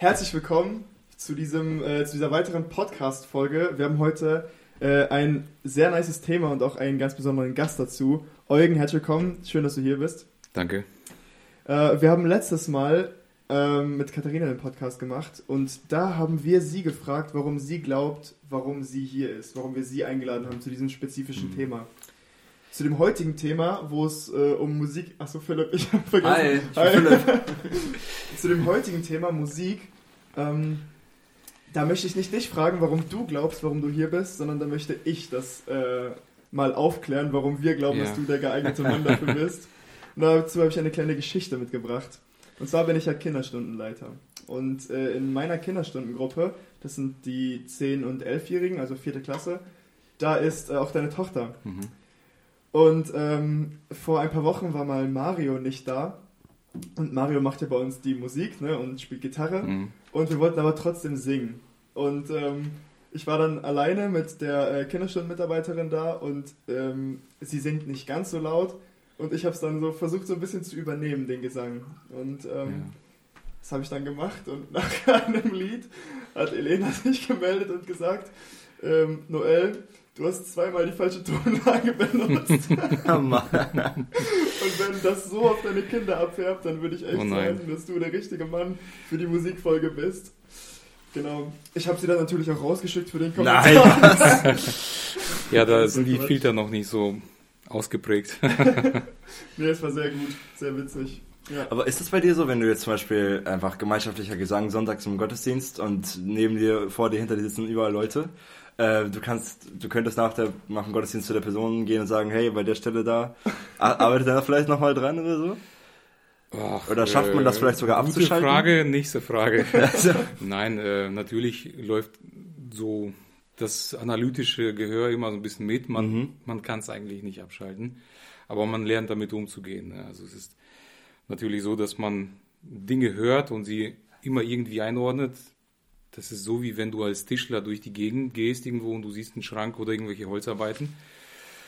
Herzlich willkommen zu, diesem, äh, zu dieser weiteren Podcast-Folge. Wir haben heute äh, ein sehr nices Thema und auch einen ganz besonderen Gast dazu. Eugen, herzlich willkommen. Schön, dass du hier bist. Danke. Äh, wir haben letztes Mal ähm, mit Katharina den Podcast gemacht und da haben wir sie gefragt, warum sie glaubt, warum sie hier ist, warum wir sie eingeladen haben zu diesem spezifischen Mhm. Thema. Zu dem heutigen Thema, wo es äh, um Musik. Achso, Philipp, ich habe vergessen. Hi, bin Philipp. Zu dem heutigen Thema Musik. Ähm, da möchte ich nicht dich fragen, warum du glaubst, warum du hier bist, sondern da möchte ich das äh, mal aufklären, warum wir glauben, Ja. dass du der geeignete Mann dafür bist. Und dazu habe ich eine kleine Geschichte mitgebracht. Und zwar bin ich ja Kinderstundenleiter. Und äh, in meiner Kinderstundengruppe, das sind die 10- und 11-Jährigen, also vierte Klasse, da ist äh, auch deine Tochter. Mhm. Und ähm, vor ein paar Wochen war mal Mario nicht da. Und Mario macht ja bei uns die Musik ne, und spielt Gitarre. Mhm. Und wir wollten aber trotzdem singen. Und ähm, ich war dann alleine mit der äh, Kinderstundenmitarbeiterin da und ähm, sie singt nicht ganz so laut. Und ich habe es dann so versucht, so ein bisschen zu übernehmen, den Gesang. Und ähm, Ja. das habe ich dann gemacht. Und nach einem Lied hat Elena sich gemeldet und gesagt, ähm, Noel, du hast zweimal die falsche Tonlage benutzt. Oh Mann. Und wenn das so auf deine Kinder abfärbt, dann würde ich echt Oh sagen, dass du der richtige Mann für die Musikfolge bist. Genau. Ich habe sie dann natürlich auch rausgeschickt für den Kommentar. Nein, Ja, da Das ist sind die. Filter noch nicht so ausgeprägt. nee, es war sehr gut, sehr witzig. Ja. Aber ist das bei dir so, wenn du jetzt zum Beispiel einfach gemeinschaftlicher Gesang sonntags im Gottesdienst und neben dir, vor dir, hinter dir sitzen überall Leute? Äh, du kannst, du könntest nach, der, nach dem Gottesdienst zu der Person gehen und sagen, hey, bei der Stelle da, arbeitet er da vielleicht nochmal dran oder so? Ach, Oder schafft man das vielleicht sogar gute abzuschalten? Frage, nächste Frage. Also, Nein, äh, natürlich läuft so das analytische Gehör immer so ein bisschen mit. Man, Mhm. man kann es eigentlich nicht abschalten, aber man lernt damit umzugehen. Ne? Also es ist natürlich so, dass man Dinge hört und sie immer irgendwie einordnet. Das ist so, wie wenn du als Tischler durch die Gegend gehst irgendwo und du siehst einen Schrank oder irgendwelche Holzarbeiten.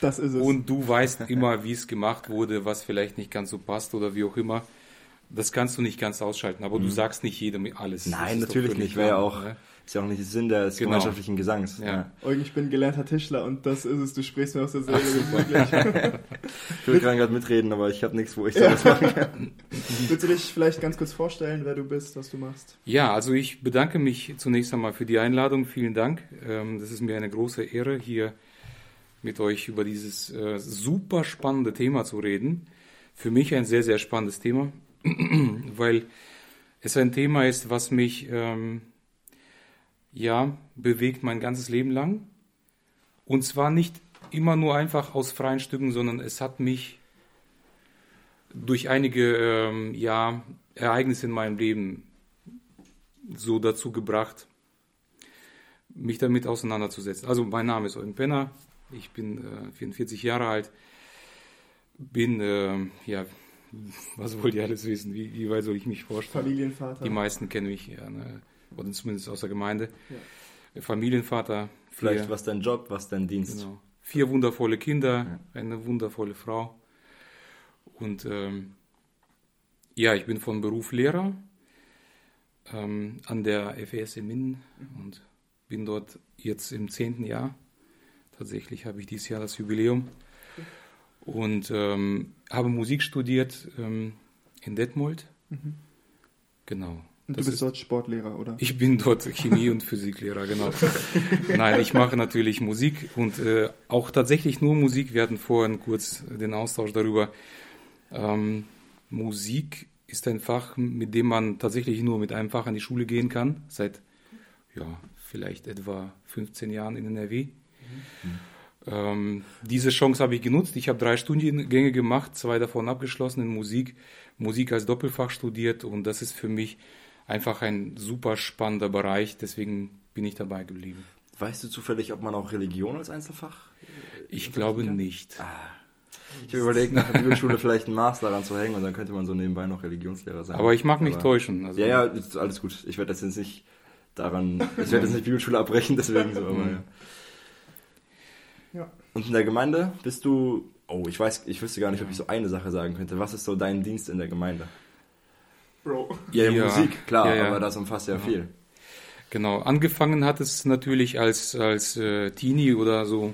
Das ist es. Und du weißt immer, wie es gemacht wurde, was vielleicht nicht ganz so passt oder wie auch immer. Das kannst du nicht ganz ausschalten, aber du sagst nicht jedem alles. Mhm. nein, natürlich nicht, wäre ja auch, ne? Ist ja auch nicht Sinn des Genau. gemeinschaftlichen Gesangs. Ja. Eugen, ich bin gelernter Tischler und das ist es. Du sprichst mir aus der Seele. Ich würde gerne gerade mitreden, aber ich habe nichts, wo ich sowas machen kann. Willst du dich vielleicht ganz kurz vorstellen, wer du bist, was du machst? Ja, also ich bedanke mich zunächst einmal für die Einladung. Vielen Dank. Ähm, Das ist mir eine große Ehre, hier mit euch über dieses äh, super spannende Thema zu reden. Für mich ein sehr, sehr spannendes Thema, weil es ein Thema ist, was mich ähm, ja bewegt mein ganzes Leben lang. Und zwar nicht immer nur einfach aus freien Stücken, sondern es hat mich durch einige ähm, ja, Ereignisse in meinem Leben so dazu gebracht, mich damit auseinanderzusetzen. Also mein Name ist Eugen Penner, ich bin äh, 44 Jahre alt, bin, äh, ja, was wollt ihr alles wissen? Wie, wie weit soll ich mich vorstellen? Familienvater. Die meisten kennen mich, ja, ne? Oder zumindest aus der Gemeinde. Familienvater, Vielleicht, was dein Job, was dein Dienst. genau, vier wundervolle Kinder, eine wundervolle Frau. Und ähm, ja, ich bin von Beruf Lehrer ähm, an der FES in Minden und bin dort jetzt im zehnten Jahr. Tatsächlich habe ich dieses Jahr das Jubiläum und ähm, habe Musik studiert ähm, in Detmold. Mhm. Genau. Und du bist ist- dort Sportlehrer, oder? ich bin dort Chemie- und Physiklehrer, genau. Nein, ich mache natürlich Musik und äh, auch tatsächlich nur Musik. Wir hatten vorhin kurz den Austausch darüber. Ähm, Musik ist ein Fach, mit dem man tatsächlich nur mit einem Fach an die Schule gehen kann, seit ja, vielleicht etwa 15 Jahren in NRW. Ähm, diese Chance habe ich genutzt. Ich habe drei Studiengänge gemacht, zwei davon abgeschlossen in Musik, Musik als Doppelfach studiert und das ist für mich einfach ein super spannender Bereich, deswegen bin ich dabei geblieben. Weißt du zufällig, ob man auch Religion als Einzelfach? Ich glaube nicht. Ich habe überlegt, nach der Bibelschule vielleicht einen Master daran zu hängen und dann könnte man so nebenbei noch Religionslehrer sein. Aber ich mag mich Aber- täuschen. Also, Ja, ja, ist alles gut. Ich werde das jetzt nicht daran, ich werde jetzt nicht Bibelschule abbrechen, deswegen so, aber Mhm. ja. Ja. Und in der Gemeinde bist du, oh, ich weiß, ich wüsste gar nicht, ob ich so eine Sache sagen könnte. Was ist so dein Dienst in der Gemeinde? Bro. Ja, Ja. Musik, klar, Ja, ja. aber das umfasst ja, Ja. viel. Genau, angefangen hat es natürlich als, als äh, Teenie oder so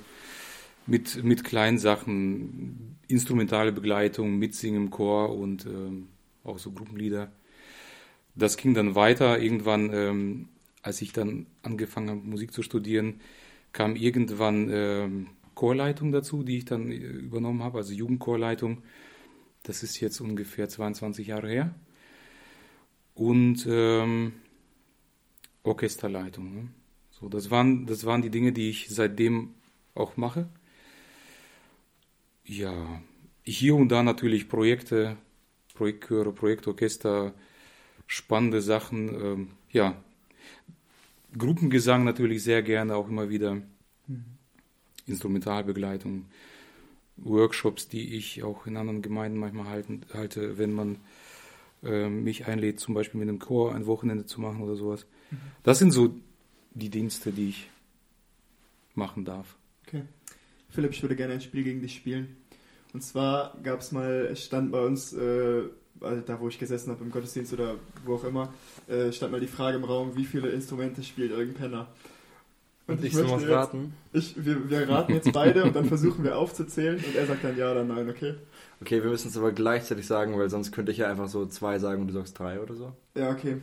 mit, mit kleinen Sachen, instrumentale Begleitung, Mitsingen im Chor und ähm, auch so Gruppenlieder. Das ging dann weiter. Irgendwann, ähm, als ich dann angefangen habe, Musik zu studieren, kam irgendwann ähm, Chorleitung dazu, die ich dann äh, übernommen habe, also Jugendchorleitung. Das ist jetzt ungefähr 22 Jahre her. Und ähm, Orchesterleitung. Ne? So, das waren, das waren die Dinge, die ich seitdem auch mache. Ja, hier und da natürlich Projekte, Projektchöre, Projektorchester, spannende Sachen. Ähm, ja, Gruppengesang natürlich sehr gerne, auch immer wieder. Instrumentalbegleitung, Workshops, die ich auch in anderen Gemeinden manchmal halten, halte, wenn man äh, mich einlädt, zum Beispiel mit einem Chor ein Wochenende zu machen oder sowas. Das sind so die Dienste, die ich machen darf. Okay. Philipp, ich würde gerne ein Spiel gegen dich spielen. Und zwar gab es mal, stand bei uns, äh, also da wo ich gesessen habe im Gottesdienst oder wo auch immer, äh, stand mal die Frage im Raum, wie viele Instrumente spielt irgendein Penner? Und ich möchte soll was jetzt- raten? Ich, wir, wir raten jetzt beide und dann versuchen wir aufzuzählen und er sagt dann ja oder nein, okay? Okay, wir müssen es aber gleichzeitig sagen, weil sonst könnte ich ja einfach so zwei sagen und du sagst drei oder so. Ja, okay.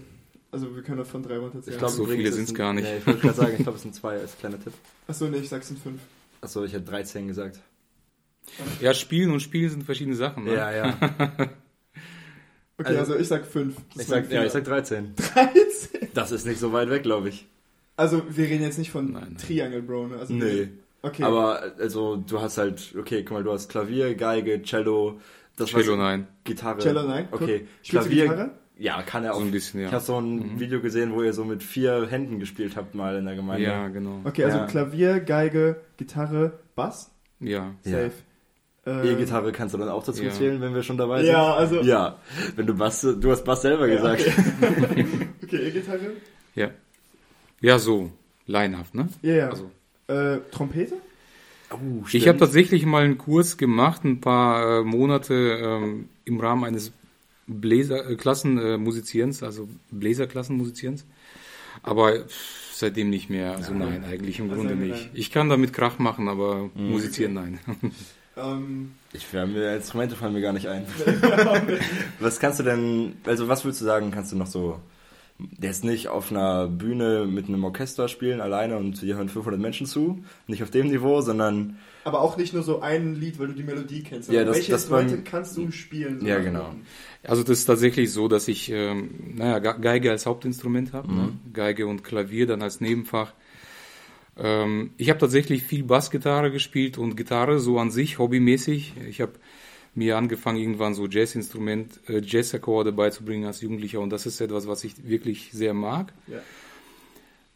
Also wir können das von drei runterzählen. Ich glaub, So viele es sind- gar nicht. Nee, ich wollte gerade sagen, ich glaube, es sind zwei als kleiner Tipp. Achso, nee, ich sag's in fünf. Achso, ich hätte 13 gesagt. Ja, Spielen und Spielen sind verschiedene Sachen. Ne? Ja, ja. Okay, Also- also, ich sag fünf. Das Ich sag, ja, ich sag 13. 13. Das ist nicht so weit weg, glaube ich. Also wir reden jetzt nicht von Nein, nein. Triangle Bro, ne? Also Nee. Okay. Aber also du hast halt, okay, guck mal, du hast Klavier, Geige, Cello, das Cello, was- nein. Gitarre. Cello, nein. Okay, Spielst du Klavier. Gitarre? Ja, kann er So auch. ein bisschen, ja. Ich habe so ein Mhm. Video gesehen, wo ihr so mit vier Händen gespielt habt mal in der Gemeinde. Ja, genau. Okay, also Ja. Klavier, Geige, Gitarre, Bass, Ja. Ja. safe. Äh, E-Gitarre kannst du dann auch dazu Ja. zählen, wenn wir schon dabei sind. Ja, also. Ja, wenn du Bass, du hast Bass selber Ja, gesagt. Okay, okay E-Gitarre. Ja. Ja, so. Laienhaft, ne? Ja, ja. Also, Äh, Trompete? Oh, ich habe tatsächlich mal einen Kurs gemacht, ein paar äh, Monate ähm, im Rahmen eines Bläserklassenmusizierens, also Bläserklassenmusizierens. Aber seitdem nicht mehr. Also nein, eigentlich im Also Grunde nein. nicht. Ich kann damit Krach machen, aber musizieren nein. Ähm, Ich wäre mir Instrumente fallen mir gar nicht ein. was kannst du denn, also was würdest du sagen, kannst du noch so jetzt nicht auf einer Bühne mit einem Orchester spielen alleine und hier hören 500 Menschen zu, nicht auf dem Niveau, sondern aber auch nicht nur so ein Lied, weil du die Melodie kennst. Ja, sondern das- welche das Instrumente beim- kannst du spielen? so Ja, genau. Noten? Also das ist tatsächlich so, dass ich ähm, naja, Ge- Geige als Hauptinstrument habe, ne? Geige und Klavier dann als Nebenfach. Ähm, ich habe tatsächlich viel Bassgitarre gespielt und Gitarre so an sich hobbymäßig. Ich habe mir angefangen irgendwann so Jazzinstrument, äh, Jazzakkorde beizubringen als Jugendlicher und das ist etwas, was ich wirklich sehr mag. Ja.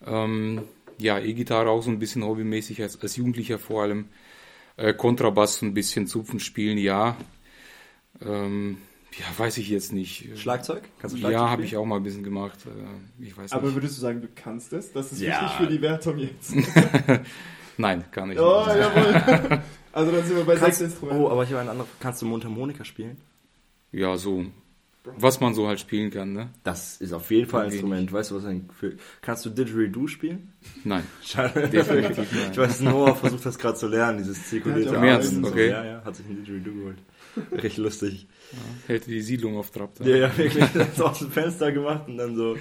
Ähm, ja, E-Gitarre auch so ein bisschen hobbymäßig als, als Jugendlicher vor allem. Äh, Kontrabass so ein bisschen zupfen spielen, ja. Ähm, ja, weiß ich jetzt nicht. Schlagzeug? Kannst du Schlagzeug Ja, habe ich auch mal ein bisschen gemacht. Äh, Ich weiß Aber nicht. würdest du sagen, du kannst es? Das ist Ja. wichtig für die Wertung jetzt. Nein, kann ich oh, nicht. jawohl. Also dann sind wir bei Kannst, sechs Instrumenten. oh, aber ich habe eine andere. Kannst du Mundharmonika spielen? Ja, so. Was man so halt spielen kann, ne? Das ist auf jeden Fall ein Wenig. Instrument. Weißt du, was ein für, Kannst du Didgeridoo spielen? Nein, Schade. definitiv nein. Ich weiß, Noah versucht das gerade zu lernen, dieses zirkulierte Ja, im Ernst? Okay. So. Ja, ja, hat sich ein Didgeridoo geholt. Richtig lustig. Hält die Siedlung auf Trab. Ja, ja, wirklich. Das aus dem Fenster gemacht und dann so ein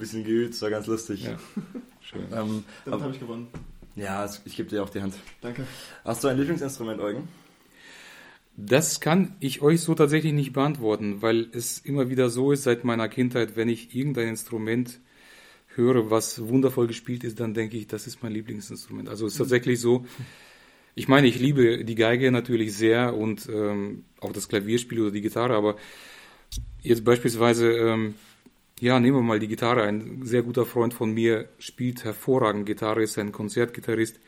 bisschen geübt. Das war ganz lustig. Ja. Schön. Ähm, Damit habe ich gewonnen. Ja, ich gebe dir auch die Hand. Danke. Hast du ein Lieblingsinstrument, Eugen? Das kann ich euch so tatsächlich nicht beantworten, weil es immer wieder so ist seit meiner Kindheit, wenn ich irgendein Instrument höre, was wundervoll gespielt ist, dann denke ich, das ist mein Lieblingsinstrument. Also es ist tatsächlich so, ich meine, ich liebe die Geige natürlich sehr und ähm, auch das Klavierspiel oder die Gitarre, aber jetzt beispielsweise, ähm, ja, nehmen wir mal die Gitarre. Ein sehr guter Freund von mir spielt hervorragend Gitarre, ist ein Konzertgitarrist.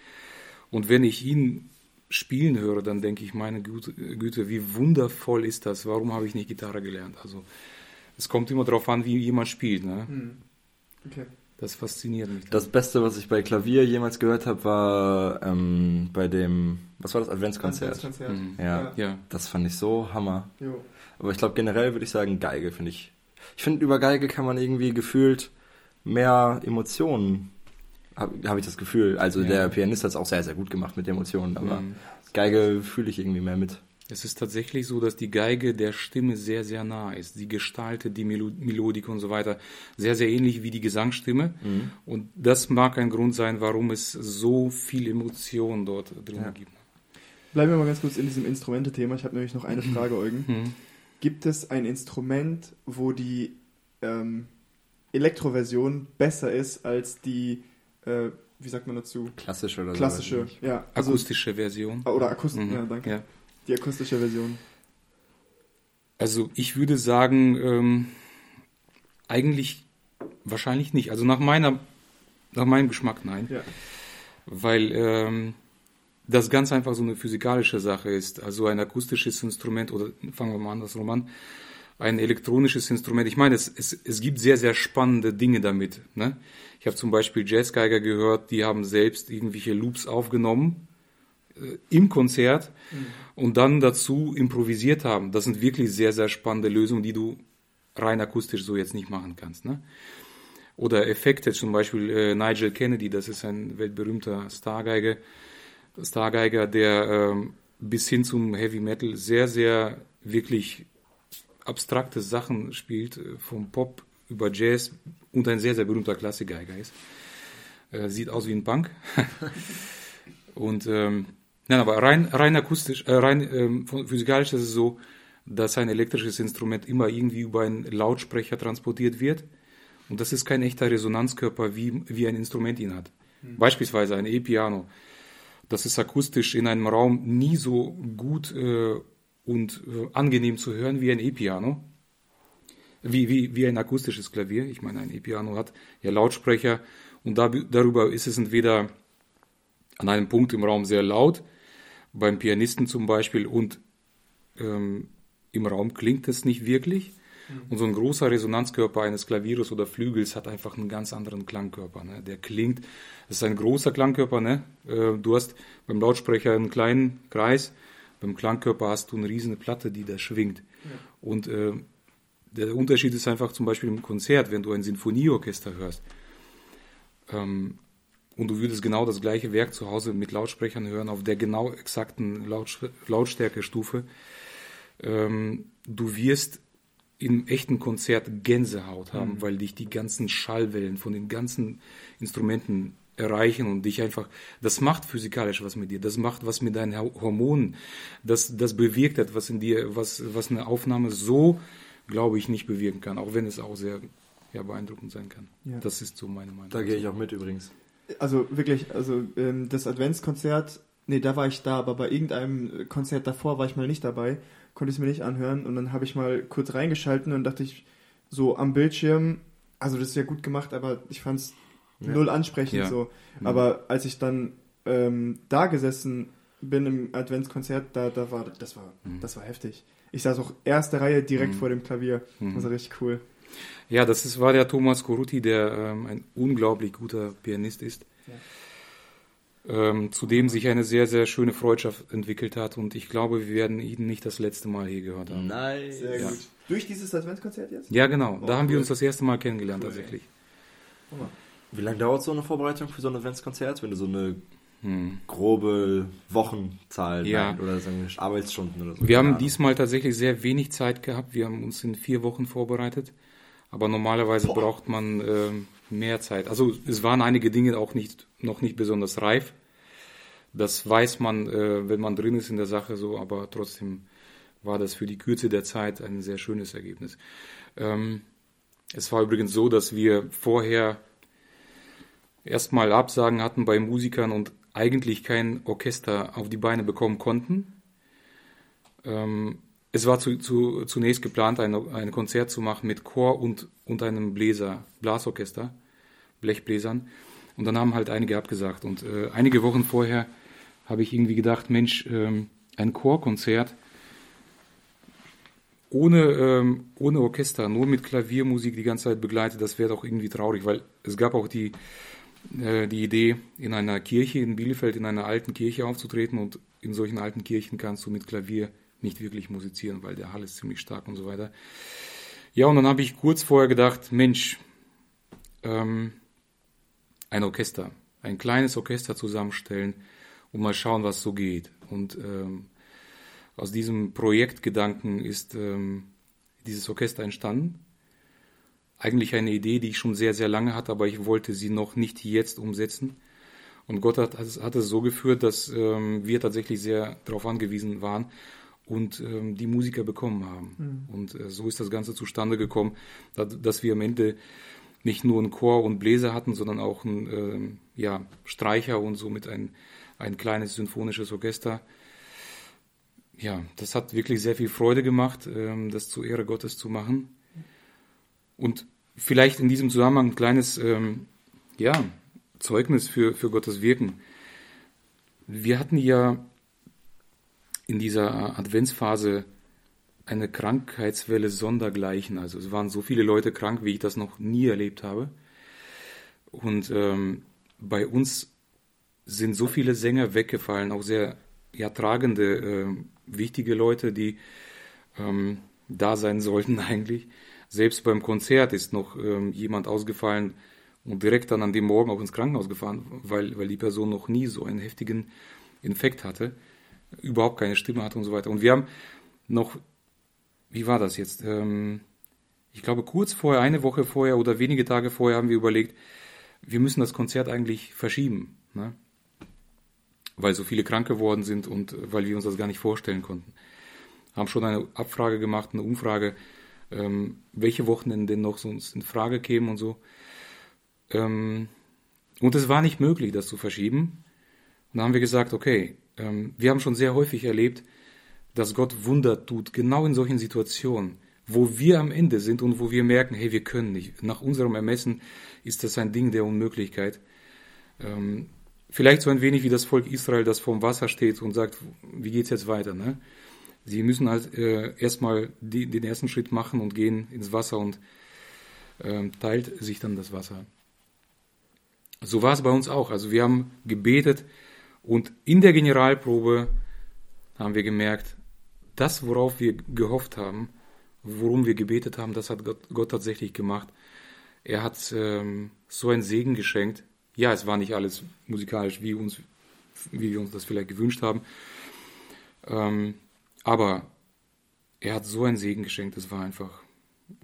Und wenn ich ihn spielen höre, dann denke ich, meine Güte, wie wundervoll ist das? Warum habe ich nicht Gitarre gelernt? Also es kommt immer darauf an, wie jemand spielt. Ne? Hm. Okay. Das fasziniert mich. Das Beste, was ich bei Klavier jemals gehört habe, war ähm, bei dem, was war das, Adventskonzert. Konzert. Mhm. Ja, Ja, das fand ich so Hammer. Jo. Aber ich glaube generell würde ich sagen, Geige finde ich. Ich finde, über Geige kann man irgendwie gefühlt mehr Emotionen, habe hab ich das Gefühl. Also Ja. der Pianist hat es auch sehr, sehr gut gemacht mit Emotionen, aber Mhm. Geige fühle ich irgendwie mehr mit. Es ist tatsächlich so, dass die Geige der Stimme sehr, sehr nah ist. Sie gestaltet die Melo Melodik und so weiter sehr, sehr ähnlich wie die Gesangsstimme. Und das mag ein Grund sein, warum es so viel Emotion dort drin Ja. gibt. Bleiben wir mal ganz kurz in diesem Instrumente-Thema. Ich habe nämlich noch eine Frage, Eugen. Mhm. Gibt es ein Instrument, wo die ähm, Elektroversion besser ist als die, äh, wie sagt man dazu? Klassisch oder Klassische, so. ja. Also, Akustische Version. Ah, Oder akustisch, Mhm. ja, danke. Ja. Die akustische Version. Also ich würde sagen, ähm, eigentlich wahrscheinlich nicht. Also nach meiner, nach meinem Geschmack nein. Ja. weil ähm, das ganz einfach so eine physikalische Sache ist. Also ein akustisches Instrument oder fangen wir mal andersrum an, ein elektronisches Instrument. Ich meine, es, es, es gibt sehr, sehr spannende Dinge damit. Ne? Ich habe zum Beispiel Jazzgeiger gehört, die haben selbst irgendwelche Loops aufgenommen äh, im Konzert und dann dazu improvisiert haben. Das sind wirklich sehr, sehr spannende Lösungen, die du rein akustisch so jetzt nicht machen kannst. Ne? Oder Effekte, zum Beispiel äh, Nigel Kennedy, das ist ein weltberühmter Stargeiger, Stargeiger, der ähm, bis hin zum Heavy Metal sehr, sehr wirklich abstrakte Sachen spielt, äh, vom Pop über Jazz und ein sehr, sehr berühmter Klassikgeiger ist. Äh, sieht aus wie ein Punk. und ähm, nein, aber rein, rein akustisch, äh, rein ähm, physikalisch ist es so, dass ein elektrisches Instrument immer irgendwie über einen Lautsprecher transportiert wird. Und das ist kein echter Resonanzkörper, wie, wie ein Instrument ihn hat. Beispielsweise ein E-Piano. Das ist akustisch in einem Raum nie so gut äh, und äh, angenehm zu hören wie ein E-Piano. Wie, wie, wie ein akustisches Klavier. Ich meine, ein E-Piano hat ja Lautsprecher und da, darüber ist es entweder an einem Punkt im Raum sehr laut, beim Pianisten zum Beispiel, und ähm, im Raum klingt es nicht wirklich. Und so ein großer Resonanzkörper eines Klavieres oder Flügels hat einfach einen ganz anderen Klangkörper. Ne? Der klingt, es ist ein großer Klangkörper. Ne? Äh, Du hast beim Lautsprecher einen kleinen Kreis, beim Klangkörper hast du eine riesige Platte, die da schwingt. Und äh, der Unterschied ist einfach zum Beispiel im Konzert, wenn du ein Sinfonieorchester hörst. Ähm, und du würdest genau das gleiche Werk zu Hause mit Lautsprechern hören, auf der genau exakten Lautstärkestufe. Ähm, du wirst im echten Konzert Gänsehaut haben, weil dich die ganzen Schallwellen von den ganzen Instrumenten erreichen und dich einfach, das macht physikalisch was mit dir, das macht was mit deinen Ho- Hormonen, das, das bewirkt etwas in dir, was, was eine Aufnahme so, glaube ich, nicht bewirken kann, auch wenn es auch sehr ja, beeindruckend sein kann. Ja. Das ist so meine Meinung. Da gehe ich auch mit übrigens. Also wirklich, also ähm, das Adventskonzert, nee, da war ich da, aber bei irgendeinem Konzert davor war ich mal nicht dabei, konnte ich es mir nicht anhören und dann habe ich mal kurz reingeschalten und dachte ich so am Bildschirm, also das ist ja gut gemacht, aber ich fand es Ja. null ansprechend Ja. so. Aber als ich dann ähm, da gesessen bin im Adventskonzert, da, da war das war das war heftig. Ich saß auch erste Reihe direkt Mhm. vor dem Klavier. Das war richtig cool. Ja, das ist, war der Thomas Corutti, der ähm, ein unglaublich guter Pianist ist. Ähm, zu dem sich eine sehr, sehr schöne Freundschaft entwickelt hat und ich glaube, wir werden ihn nicht das letzte Mal hier gehört haben. Nice. Sehr Ja. gut. Durch dieses Adventskonzert jetzt? Ja, genau. Oh, da haben wir uns das erste Mal kennengelernt Cool, tatsächlich. Wie lange dauert so eine Vorbereitung für so ein Adventskonzert, wenn du so eine Hm. grobe Wochenzahl Ja. nein, oder sagen wir Arbeitsstunden oder so? Wir haben diesmal tatsächlich sehr wenig Zeit gehabt. Wir haben uns in vier Wochen vorbereitet. Aber normalerweise Boah. braucht man ähm, mehr Zeit. Also es waren einige Dinge auch nicht, noch nicht besonders reif. Das weiß man, äh, wenn man drin ist in der Sache so, aber trotzdem war das für die Kürze der Zeit ein sehr schönes Ergebnis. Ähm, es war übrigens so, dass wir vorher erstmal Absagen hatten bei Musikern und eigentlich kein Orchester auf die Beine bekommen konnten. Ähm, es war zu, zu, zunächst geplant, ein, ein Konzert zu machen mit Chor und, und einem Bläser, Blasorchester, Blechbläsern. Und dann haben halt einige abgesagt. Und äh, einige Wochen vorher habe ich irgendwie gedacht, Mensch, ähm, ein Chorkonzert ohne, ähm, ohne Orchester, nur mit Klaviermusik die ganze Zeit begleitet, das wäre doch irgendwie traurig, weil es gab auch die, äh, die Idee, in einer Kirche in Bielefeld, in einer alten Kirche aufzutreten und in solchen alten Kirchen kannst du mit Klavier nicht wirklich musizieren, weil der Hall ist ziemlich stark und so weiter. Ja, und dann habe ich kurz vorher gedacht, Mensch, ähm, ein Orchester, ein kleines Orchester zusammenstellen und mal schauen, was so geht. Und ähm, aus diesem Projektgedanken ist ähm, dieses Orchester entstanden. Eigentlich eine Idee, die ich schon sehr, sehr lange hatte, aber ich wollte sie noch nicht jetzt umsetzen. Und Gott hat, hat es so geführt, dass ähm, wir tatsächlich sehr darauf angewiesen waren und ähm, die Musiker bekommen haben. Mhm. Und äh, so ist das Ganze zustande gekommen, dass, dass, wir am Ende nicht nur einen Chor und Bläser hatten, sondern auch einen äh, ja, Streicher und somit ein, ein kleines symphonisches Orchester. Ja, das hat wirklich sehr viel Freude gemacht, ähm, das zur Ehre Gottes zu machen. Und vielleicht in diesem Zusammenhang ein kleines ähm, ja, Zeugnis für, für Gottes Wirken. Wir hatten ja in dieser Adventsphase eine Krankheitswelle sondergleichen. Also es waren so viele Leute krank, wie ich das noch nie erlebt habe. Und ähm, bei uns sind so viele Sänger weggefallen, auch sehr ja, tragende, äh, wichtige Leute, die ähm, da sein sollten eigentlich. Selbst beim Konzert ist noch ähm, jemand ausgefallen und direkt dann an dem Morgen auch ins Krankenhaus gefahren, weil, weil die Person noch nie so einen heftigen Infekt hatte, überhaupt keine Stimme hatte und so weiter. Und wir haben noch, wie war das jetzt? Ähm, ich glaube, kurz vorher, eine Woche vorher oder wenige Tage vorher haben wir überlegt, wir müssen das Konzert eigentlich verschieben. Ne? weil so viele krank geworden sind und weil wir uns das gar nicht vorstellen konnten. Haben schon eine Abfrage gemacht, eine Umfrage, ähm, welche Wochenenden denn noch sonst in Frage kämen und so. Ähm, und es war nicht möglich, das zu verschieben. Und dann haben wir gesagt, okay, ähm, wir haben schon sehr häufig erlebt, dass Gott Wunder tut, genau in solchen Situationen, wo wir am Ende sind und wo wir merken, hey, wir können nicht. Nach unserem Ermessen ist das ein Ding der Unmöglichkeit. Ähm, vielleicht so ein wenig wie das Volk Israel, das vorm Wasser steht und sagt, wie geht's jetzt weiter? Ne? Sie müssen halt äh, erstmal die, den ersten Schritt machen und gehen ins Wasser und äh, teilt sich dann das Wasser. So war es bei uns auch. Also wir haben gebetet und in der Generalprobe haben wir gemerkt, das, worauf wir gehofft haben, worum wir gebetet haben, das hat Gott, Gott tatsächlich gemacht. Er hat ähm, so einen Segen geschenkt, ja, es war nicht alles musikalisch, wie, uns, wie wir uns das vielleicht gewünscht haben. Ähm, aber er hat so einen Segen geschenkt, das war einfach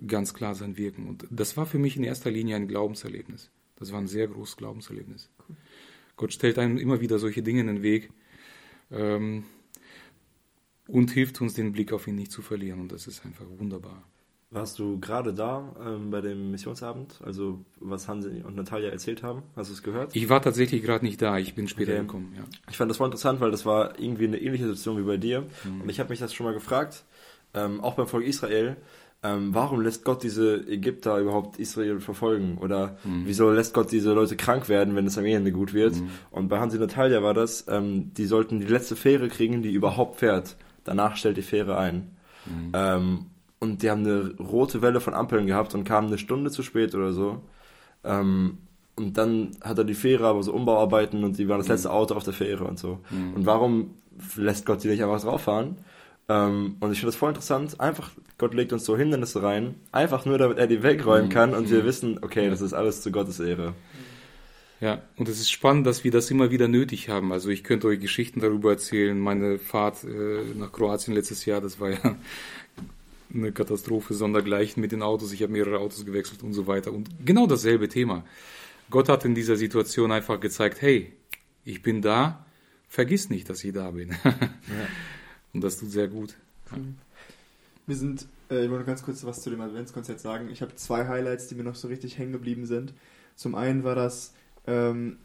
ganz klar sein Wirken. Und das war für mich in erster Linie ein Glaubenserlebnis. Das war ein sehr großes Glaubenserlebnis. Cool. Gott stellt einem immer wieder solche Dinge in den Weg ähm, und hilft uns, den Blick auf ihn nicht zu verlieren. Und das ist einfach wunderbar. Warst du gerade da ähm, bei dem Missionsabend? Also was Hansi und Natalia erzählt haben? Hast du es gehört? Ich war tatsächlich gerade nicht da. Ich bin später okay. gekommen. Ja. Ich fand das voll interessant, weil das war irgendwie eine ähnliche Situation wie bei dir. Mhm. Und ich habe mich das schon mal gefragt, ähm, auch beim Volk Israel, ähm, warum lässt Gott diese Ägypter überhaupt Israel verfolgen? Oder mhm. wieso lässt Gott diese Leute krank werden, wenn es am Ende gut wird? Mhm. Und bei Hansi und Natalia war das, ähm, die sollten die letzte Fähre kriegen, die überhaupt fährt. Danach stellt die Fähre ein. Mhm. Ähm, und die haben eine rote Welle von Ampeln gehabt und kamen eine Stunde zu spät oder so. Ähm, und dann hat er die Fähre aber so Umbauarbeiten und die waren das letzte Auto auf der Fähre und so. Mhm. Und warum lässt Gott die nicht einfach drauf fahren? Ähm, und ich finde das voll interessant. Einfach, Gott legt uns so Hindernisse rein, einfach nur damit er die wegräumen mhm. kann und wir mhm. wissen, okay, das ist alles zu Gottes Ehre. Ja, und es ist spannend, dass wir das immer wieder nötig haben. Also ich könnte euch Geschichten darüber erzählen. Meine Fahrt äh, nach Kroatien letztes Jahr, das war ja eine Katastrophe sondergleichen mit den Autos. Ich habe mehrere Autos gewechselt und so weiter. Und genau dasselbe Thema. Gott hat in dieser Situation einfach gezeigt, hey, ich bin da, vergiss nicht, dass ich da bin. ja. Und das tut sehr gut. Wir sind, äh, ich wollte ganz kurz was zu dem Adventskonzert sagen. Ich habe zwei Highlights, die mir noch so richtig hängen geblieben sind. Zum einen war das, ähm,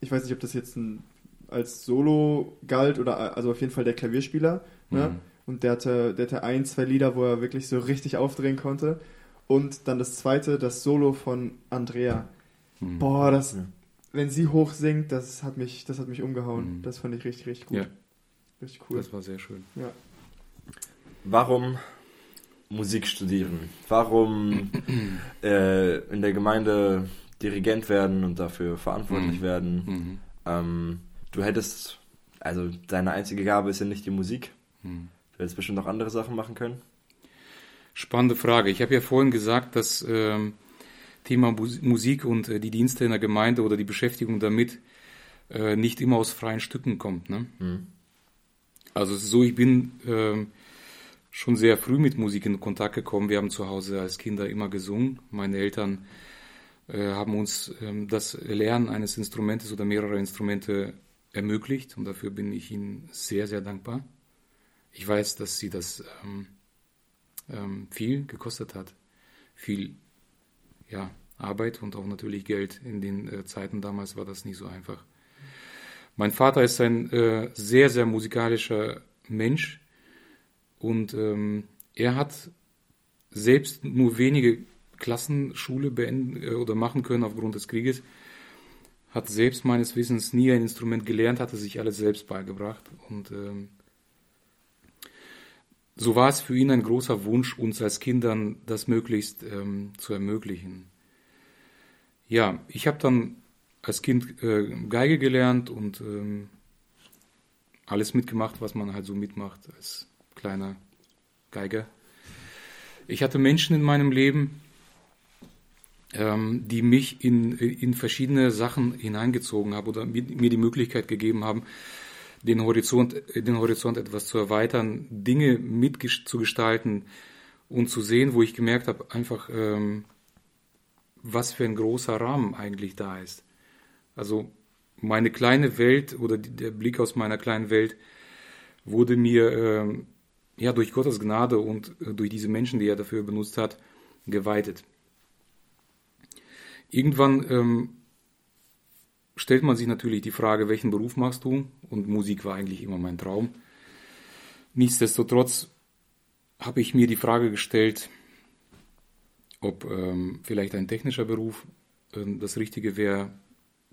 ich weiß nicht, ob das jetzt ein, als Solo galt oder also auf jeden Fall der Klavierspieler. Ne? Mhm. Und der hatte, der hatte ein, zwei Lieder, wo er wirklich so richtig aufdrehen konnte. Und dann das zweite, das Solo von Andrea. Mhm. Boah, das, ja. wenn sie hoch singt, das hat mich, das hat mich umgehauen. Mhm. Das fand ich richtig, richtig gut. Ja. Richtig cool. Das war sehr schön. Ja. Warum Musik studieren? Warum äh, in der Gemeinde Dirigent werden und dafür verantwortlich mhm. werden? Mhm. Ähm, du hättest, also deine einzige Gabe ist ja nicht die Musik. Mhm. Du hättest bestimmt noch andere Sachen machen können. Spannende Frage. Ich habe ja vorhin gesagt, dass ähm, Thema Musik und äh, die Dienste in der Gemeinde oder die Beschäftigung damit äh, nicht immer aus freien Stücken kommt. Ne? Mhm. Also es ist so, ich bin äh, schon sehr früh mit Musik in Kontakt gekommen. Wir haben zu Hause als Kinder immer gesungen. Meine Eltern äh, haben uns ähm, das Lernen eines Instrumentes oder mehrerer Instrumente ermöglicht und dafür bin ich ihnen sehr, sehr dankbar. Ich weiß, dass sie das ähm, ähm, viel gekostet hat. Viel ja, Arbeit und auch natürlich Geld. In den äh, Zeiten damals war das nicht so einfach. Mein Vater ist ein äh, sehr, sehr musikalischer Mensch und ähm, er hat selbst nur wenige Klassenschule beenden äh, oder machen können aufgrund des Krieges. Hat selbst meines Wissens nie ein Instrument gelernt, hatte sich alles selbst beigebracht und ähm, so war es für ihn ein großer Wunsch, uns als Kindern das möglichst ähm, zu ermöglichen. Ja, ich habe dann als Kind äh, Geige gelernt und ähm, alles mitgemacht, was man halt so mitmacht als kleiner Geiger. Ich hatte Menschen in meinem Leben, ähm, die mich in, in verschiedene Sachen hineingezogen haben oder mir die Möglichkeit gegeben haben, den Horizont, den Horizont etwas zu erweitern, Dinge mitzugestalten und zu sehen, wo ich gemerkt habe, einfach, ähm, was für ein großer Rahmen eigentlich da ist. Also meine kleine Welt oder die, der Blick aus meiner kleinen Welt wurde mir ähm, ja durch Gottes Gnade und äh, durch diese Menschen, die er dafür benutzt hat, geweitet. Irgendwann ähm, stellt man sich natürlich die Frage, welchen Beruf machst du? Und Musik war eigentlich immer mein Traum. Nichtsdestotrotz habe ich mir die Frage gestellt, ob ähm, vielleicht ein technischer Beruf äh, das Richtige wäre.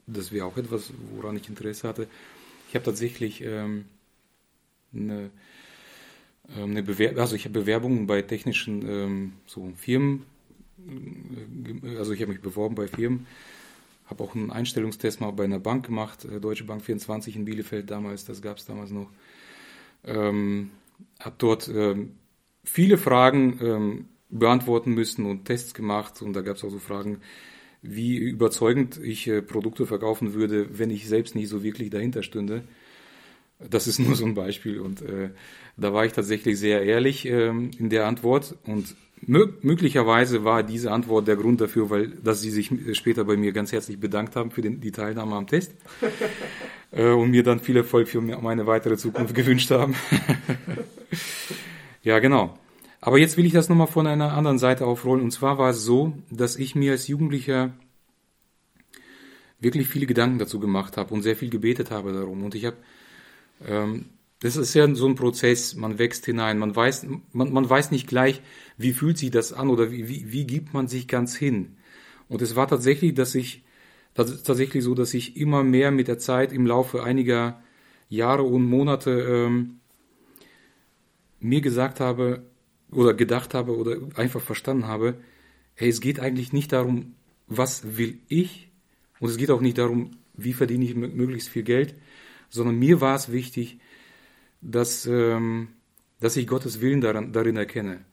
Das wäre auch etwas, woran ich Interesse hatte. Ich habe tatsächlich ähm, eine, ähm, eine Bewerbung, also ich habe Bewerbungen bei technischen ähm, so Firmen, also ich habe mich beworben bei Firmen habe auch einen Einstellungstest mal bei einer Bank gemacht, äh, Deutsche Bank 24 in Bielefeld damals, das gab es damals noch. Ähm, habe dort ähm, viele Fragen ähm, beantworten müssen und Tests gemacht und da gab es auch so Fragen, wie überzeugend ich äh, Produkte verkaufen würde, wenn ich selbst nicht so wirklich dahinter stünde. Das ist nur so ein Beispiel und äh, da war ich tatsächlich sehr ehrlich ähm, in der Antwort und möglicherweise war diese Antwort der Grund dafür, weil, dass sie sich später bei mir ganz herzlich bedankt haben für den, die Teilnahme am Test äh, und mir dann viel Erfolg für meine weitere Zukunft gewünscht haben. ja, genau. Aber jetzt will ich das nochmal von einer anderen Seite aufrollen. Und zwar war es so, dass ich mir als Jugendlicher wirklich viele Gedanken dazu gemacht habe und sehr viel gebetet habe darum. Und ich habe ähm, das ist ja so ein Prozess, man wächst hinein, man weiß, man, man weiß nicht gleich, wie fühlt sich das an oder wie, wie, wie gibt man sich ganz hin. Und es war tatsächlich, dass ich, das ist tatsächlich so, dass ich immer mehr mit der Zeit im Laufe einiger Jahre und Monate ähm, mir gesagt habe oder gedacht habe oder einfach verstanden habe, hey, es geht eigentlich nicht darum, was will ich und es geht auch nicht darum, wie verdiene ich möglichst viel Geld, sondern mir war es wichtig, dass, ähm, dass ich Gottes Willen daran, darin erkenne.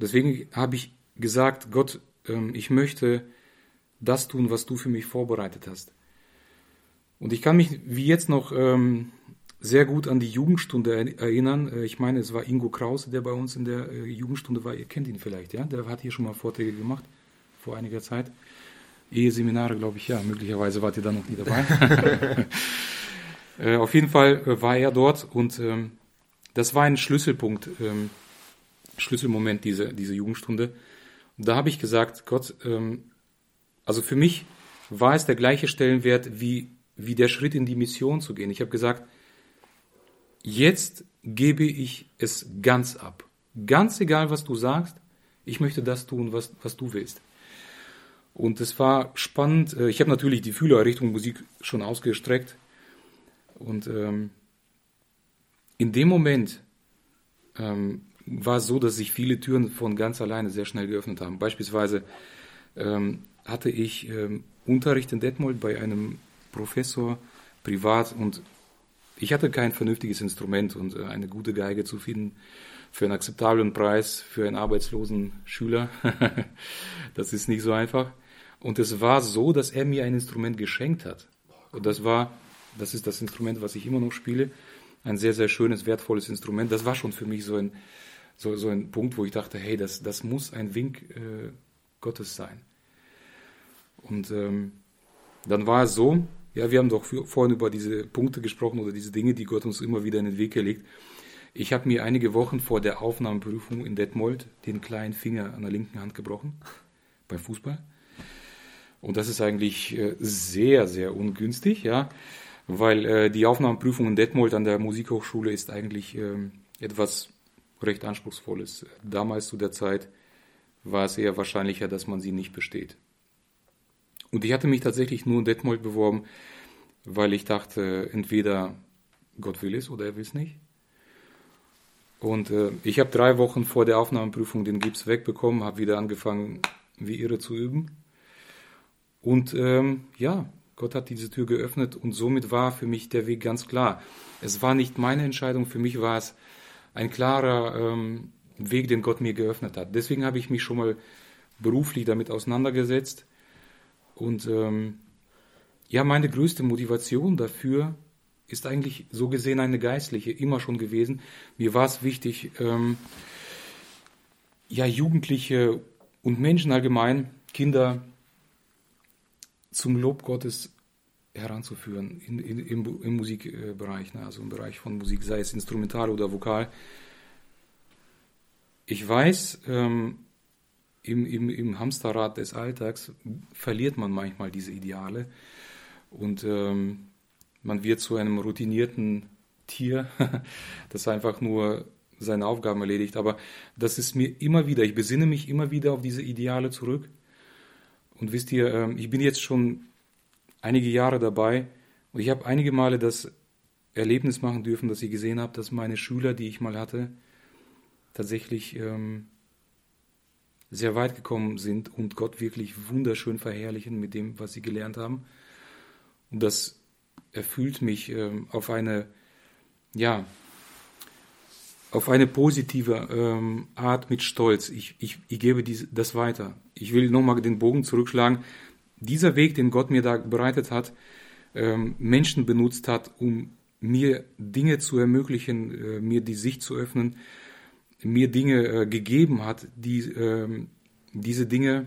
Deswegen habe ich gesagt, Gott, ähm, ich möchte das tun, was du für mich vorbereitet hast. Und ich kann mich wie jetzt noch ähm, sehr gut an die Jugendstunde erinnern. Äh, ich meine, es war Ingo Krause, der bei uns in der äh, Jugendstunde war. Ihr kennt ihn vielleicht, ja? Der hat hier schon mal Vorträge gemacht vor einiger Zeit. Eheseminare, glaube ich, ja. Möglicherweise wart ihr da noch nie dabei. Äh, auf jeden Fall äh, war er dort und ähm, das war ein Schlüsselpunkt, ähm, Schlüsselmoment, diese, diese Jugendstunde. Und da habe ich gesagt, Gott, ähm, also für mich war es der gleiche Stellenwert wie, wie der Schritt in die Mission zu gehen. Ich habe gesagt, jetzt gebe ich es ganz ab. Ganz egal, was du sagst, ich möchte das tun, was, was du willst. Und es war spannend. Äh, ich habe natürlich die Fühler Richtung Musik schon ausgestreckt. Und ähm, in dem Moment ähm, war es so, dass sich viele Türen von ganz alleine sehr schnell geöffnet haben. Beispielsweise ähm, hatte ich ähm, Unterricht in Detmold bei einem Professor privat und ich hatte kein vernünftiges Instrument und äh, eine gute Geige zu finden für einen akzeptablen Preis für einen arbeitslosen Schüler, das ist nicht so einfach. Und es war so, dass er mir ein Instrument geschenkt hat. Und das war, das ist das Instrument, was ich immer noch spiele, ein sehr, sehr schönes, wertvolles Instrument. Das war schon für mich so ein, so, so ein Punkt, wo ich dachte, hey, das, das muss ein Wink äh, Gottes sein. Und ähm, dann war es so, ja, wir haben doch vorhin über diese Punkte gesprochen oder diese Dinge, die Gott uns immer wieder in den Weg gelegt. Ich habe mir einige Wochen vor der Aufnahmeprüfung in Detmold den kleinen Finger an der linken Hand gebrochen, beim Fußball. Und das ist eigentlich äh, sehr, sehr ungünstig, ja, weil äh, die Aufnahmeprüfung in Detmold an der Musikhochschule ist eigentlich äh, etwas recht Anspruchsvolles. Damals zu der Zeit war es eher wahrscheinlicher, dass man sie nicht besteht. Und ich hatte mich tatsächlich nur in Detmold beworben, weil ich dachte, entweder Gott will es oder er will es nicht. Und äh, ich habe drei Wochen vor der Aufnahmeprüfung den Gips wegbekommen, habe wieder angefangen, wie irre zu üben. Und ähm, ja, Gott hat diese Tür geöffnet und somit war für mich der Weg ganz klar. Es war nicht meine Entscheidung, für mich war es ein klarer ähm, Weg, den Gott mir geöffnet hat. Deswegen habe ich mich schon mal beruflich damit auseinandergesetzt und ähm, ja, meine größte Motivation dafür ist eigentlich so gesehen eine geistliche, immer schon gewesen. Mir war es wichtig, ähm, ja, Jugendliche und Menschen allgemein, Kinder zum Lob Gottes heranzuführen in, in, im, im, Musikbereich, ne? also im Bereich von Musik, sei es instrumental oder vokal. Ich weiß, ähm, im, im, im Hamsterrad des Alltags verliert man manchmal diese Ideale und ähm, man wird zu einem routinierten Tier, das einfach nur seine Aufgaben erledigt. Aber das ist mir immer wieder, ich besinne mich immer wieder auf diese Ideale zurück. Und wisst ihr, ähm, ich bin jetzt schon einige Jahre dabei und ich habe einige Male das Erlebnis machen dürfen, dass ich gesehen habe, dass meine Schüler, die ich mal hatte, tatsächlich ähm, sehr weit gekommen sind und Gott wirklich wunderschön verherrlichen mit dem, was sie gelernt haben. Und das erfüllt mich ähm, auf eine, ja, auf eine positive ähm, Art mit Stolz. Ich, ich, ich gebe diese, das weiter. Ich will nochmal den Bogen zurückschlagen. Dieser Weg, den Gott mir da bereitet hat, ähm, Menschen benutzt hat, um mir Dinge zu ermöglichen, äh, mir die Sicht zu öffnen, mir Dinge äh, gegeben hat, die ähm, diese Dinge,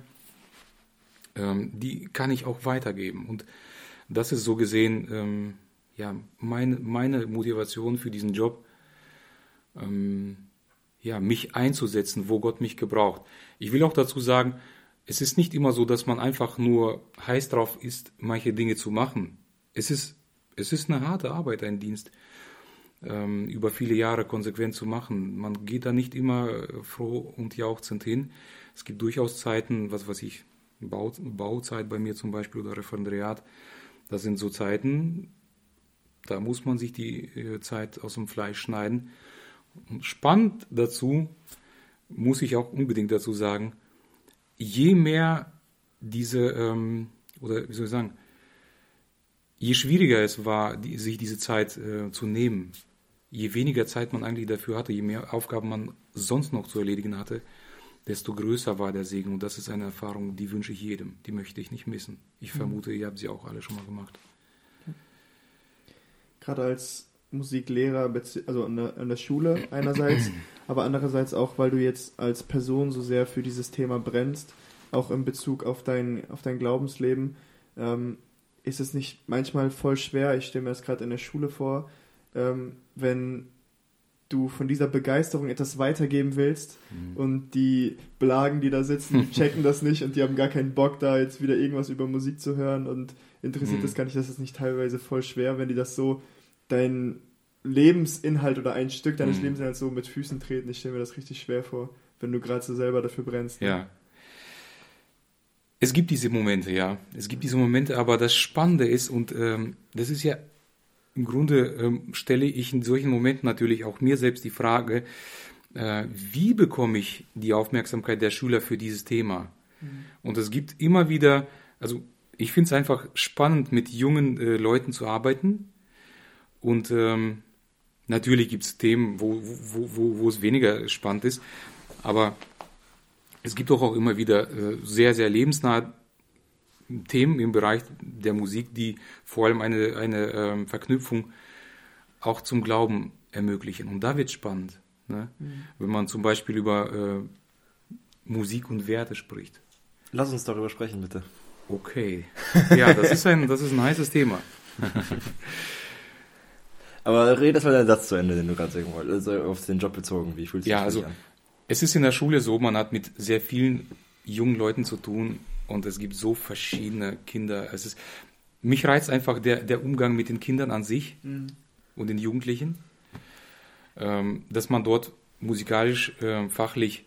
ähm, die kann ich auch weitergeben. Und das ist so gesehen ähm, ja meine, meine Motivation für diesen Job, ähm, ja mich einzusetzen, wo Gott mich gebraucht. Ich will auch dazu sagen, es ist nicht immer so, dass man einfach nur heiß drauf ist, manche Dinge zu machen. Es ist es ist eine harte Arbeit, ein Dienst ähm, über viele Jahre konsequent zu machen. Man geht da nicht immer äh, froh und jauchzend hin. Es gibt durchaus Zeiten, was weiß ich, Bau, Bauzeit bei mir zum Beispiel oder Referendariat. Das sind so Zeiten, da muss man sich die äh, Zeit aus dem Fleisch schneiden. Spannend dazu muss ich auch unbedingt dazu sagen, je mehr diese, ähm, oder wie soll ich sagen, je schwieriger es war, die, sich diese Zeit äh, zu nehmen, je weniger Zeit man eigentlich dafür hatte, je mehr Aufgaben man sonst noch zu erledigen hatte, desto größer war der Segen. Und das ist eine Erfahrung, die wünsche ich jedem. Die möchte ich nicht missen. Ich mhm. vermute, ihr habt sie auch alle schon mal gemacht. Gerade als Musiklehrer, also an der, an der Schule einerseits, aber andererseits auch, weil du jetzt als Person so sehr für dieses Thema brennst, auch in Bezug auf dein, auf dein Glaubensleben, ähm, ist es nicht manchmal voll schwer, ich stelle mir das gerade in der Schule vor, ähm, wenn du von dieser Begeisterung etwas weitergeben willst mhm. und die Blagen, die da sitzen, checken das nicht und die haben gar keinen Bock, da jetzt wieder irgendwas über Musik zu hören und interessiert mhm. das gar nicht, das ist nicht teilweise voll schwer, wenn die das so dein Lebensinhalt oder ein Stück deines mhm. Lebensinhalts so mit Füßen treten. Ich stelle mir das richtig schwer vor, wenn du gerade so selber dafür brennst. Ne? Ja. Es gibt diese Momente, ja. Es gibt diese Momente, aber das Spannende ist, und ähm, das ist ja im Grunde ähm, stelle ich in solchen Momenten natürlich auch mir selbst die Frage, äh, wie bekomme ich die Aufmerksamkeit der Schüler für dieses Thema? Mhm. Und es gibt immer wieder, also ich finde es einfach spannend, mit jungen äh, Leuten zu arbeiten Und ähm, natürlich gibt es Themen, wo, wo, wo, wo es weniger spannend ist, aber es gibt doch auch immer wieder äh, sehr, sehr lebensnahe Themen im Bereich der Musik, die vor allem eine, eine ähm, Verknüpfung auch zum Glauben ermöglichen. Und da wird es spannend, ne? Mhm. wenn man zum Beispiel über äh, Musik und Werte spricht. Lass uns darüber sprechen, bitte. Okay. Ja, das ist ein, das ist ein heißes Thema. Aber rede erstmal deinen Satz zu Ende, den du gerade sagen wolltest, also auf den Job bezogen. Wie fühlt sich ja, also, an? Es ist in der Schule so, man hat mit sehr vielen jungen Leuten zu tun und es gibt so verschiedene Kinder. Es ist, mich reizt einfach der, der Umgang mit den Kindern an sich mhm. und den Jugendlichen, ähm, dass man dort musikalisch, äh, fachlich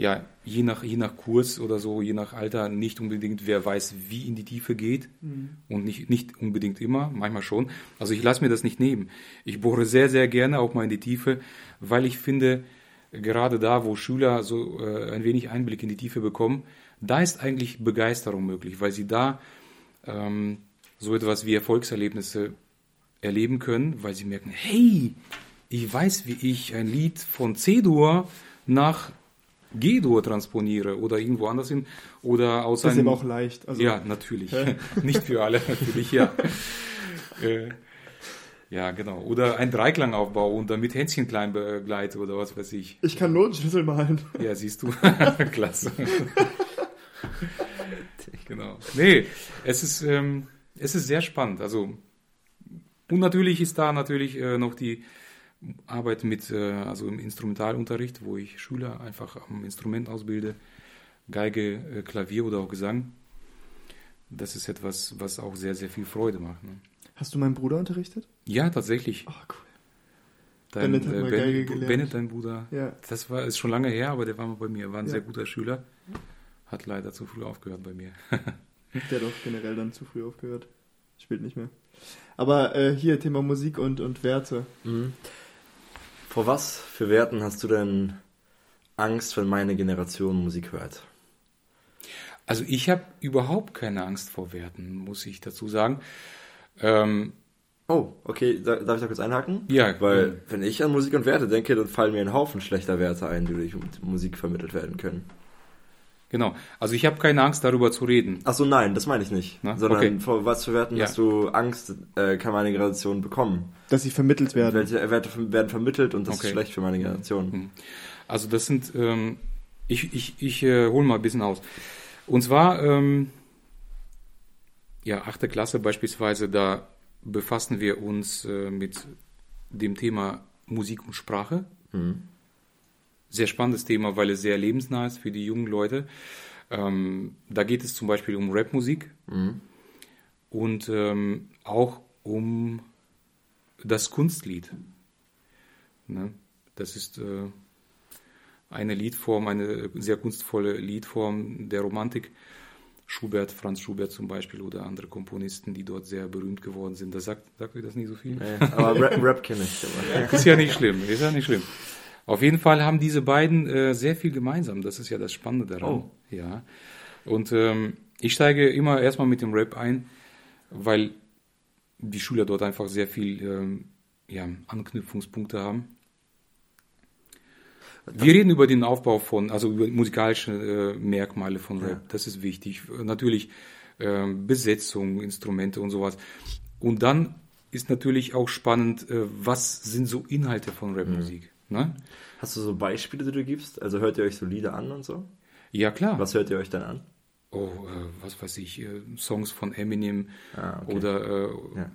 ja, je nach, je nach Kurs oder so, je nach Alter, nicht unbedingt, wer weiß, wie in die Tiefe geht. Mhm. Und nicht, nicht unbedingt immer, manchmal schon. Also ich lasse mir das nicht nehmen. Ich bohre sehr, sehr gerne auch mal in die Tiefe, weil ich finde, gerade da, wo Schüler so äh, ein wenig Einblick in die Tiefe bekommen, da ist eigentlich Begeisterung möglich, weil sie da ähm, so etwas wie Erfolgserlebnisse erleben können, weil sie merken, hey, ich weiß, wie ich ein Lied von C-Dur nach G-Dur transponiere oder irgendwo anders hin oder aus Das ist eben auch leicht. Also, ja, natürlich. Nicht für alle, natürlich, ja. äh, ja, genau. Oder ein Dreiklangaufbau und damit Hänschen klein begleite oder was weiß ich. Ich kann Notenschlüssel malen. Ja, siehst du. Klasse. genau. Nee, es ist, ähm, es ist sehr spannend. Also, und natürlich ist da natürlich äh, noch die arbeite mit, äh, also im Instrumentalunterricht, wo ich Schüler einfach am Instrument ausbilde, Geige, äh, Klavier oder auch Gesang. Das ist etwas, was auch sehr, sehr viel Freude macht. Ne? Hast du meinen Bruder unterrichtet? Ja, tatsächlich. Ach, cool. Dein, Bennett hat äh, mal ben, Geige gelernt. Bennett, dein Bruder. Ja. Das war ist schon lange her, aber der war mal bei mir. War ein ja. sehr guter Schüler. Hat leider zu früh aufgehört bei mir. der hat auch generell dann zu früh aufgehört. Spielt nicht mehr. Aber äh, hier Thema Musik und, und Werte. Mhm. Vor was für Werten hast du denn Angst, wenn meine Generation Musik hört? Also ich habe überhaupt keine Angst vor Werten, muss ich dazu sagen. Ähm, oh, okay, darf ich da kurz einhaken? Ja. Weil ja. wenn ich an Musik und Werte denke, dann fallen mir ein Haufen schlechter Werte ein, die durch Musik vermittelt werden können. Genau. Also ich habe keine Angst, darüber zu reden. Ach so, nein, das meine ich nicht. Na? Sondern okay. vor was für Werten ja. hast du Angst, äh, kann meine Generation bekommen? Dass sie vermittelt werden. Welche Werte werden vermittelt und das okay. ist schlecht für meine Generation. Hm. Also das sind, ähm, ich, ich, ich äh, hole mal ein bisschen aus. Und zwar, ähm, ja, achte Klasse beispielsweise, da befassen wir uns äh, mit dem Thema Musik und Sprache. Mhm sehr spannendes Thema, weil es sehr lebensnah ist für die jungen Leute. Ähm, da geht es zum Beispiel um Rapmusik mhm. und ähm, auch um das Kunstlied. Ne? Das ist äh, eine Liedform, eine sehr kunstvolle Liedform der Romantik. Schubert, Franz Schubert zum Beispiel oder andere Komponisten, die dort sehr berühmt geworden sind. Das sagt, sagt euch das nicht so viel? Nee, aber Rap, Rap kenne ich. ist ja nicht schlimm, ist ja nicht schlimm. Auf jeden Fall haben diese beiden äh, sehr viel gemeinsam. Das ist ja das Spannende daran. Oh. Ja. Und ähm, ich steige immer erstmal mit dem Rap ein, weil die Schüler dort einfach sehr viel ähm, ja, Anknüpfungspunkte haben. Wir reden über den Aufbau von, also über musikalische äh, Merkmale von Rap. Ja. Das ist wichtig. Natürlich äh, Besetzung, Instrumente und sowas. Und dann ist natürlich auch spannend, äh, was sind so Inhalte von Rapmusik. Mhm. Ne? Hast du so Beispiele, die du gibst? Also hört ihr euch so Lieder an und so? Ja, klar. Was hört ihr euch dann an? Oh, äh, was weiß ich, äh, Songs von Eminem ah, okay. oder äh, ja.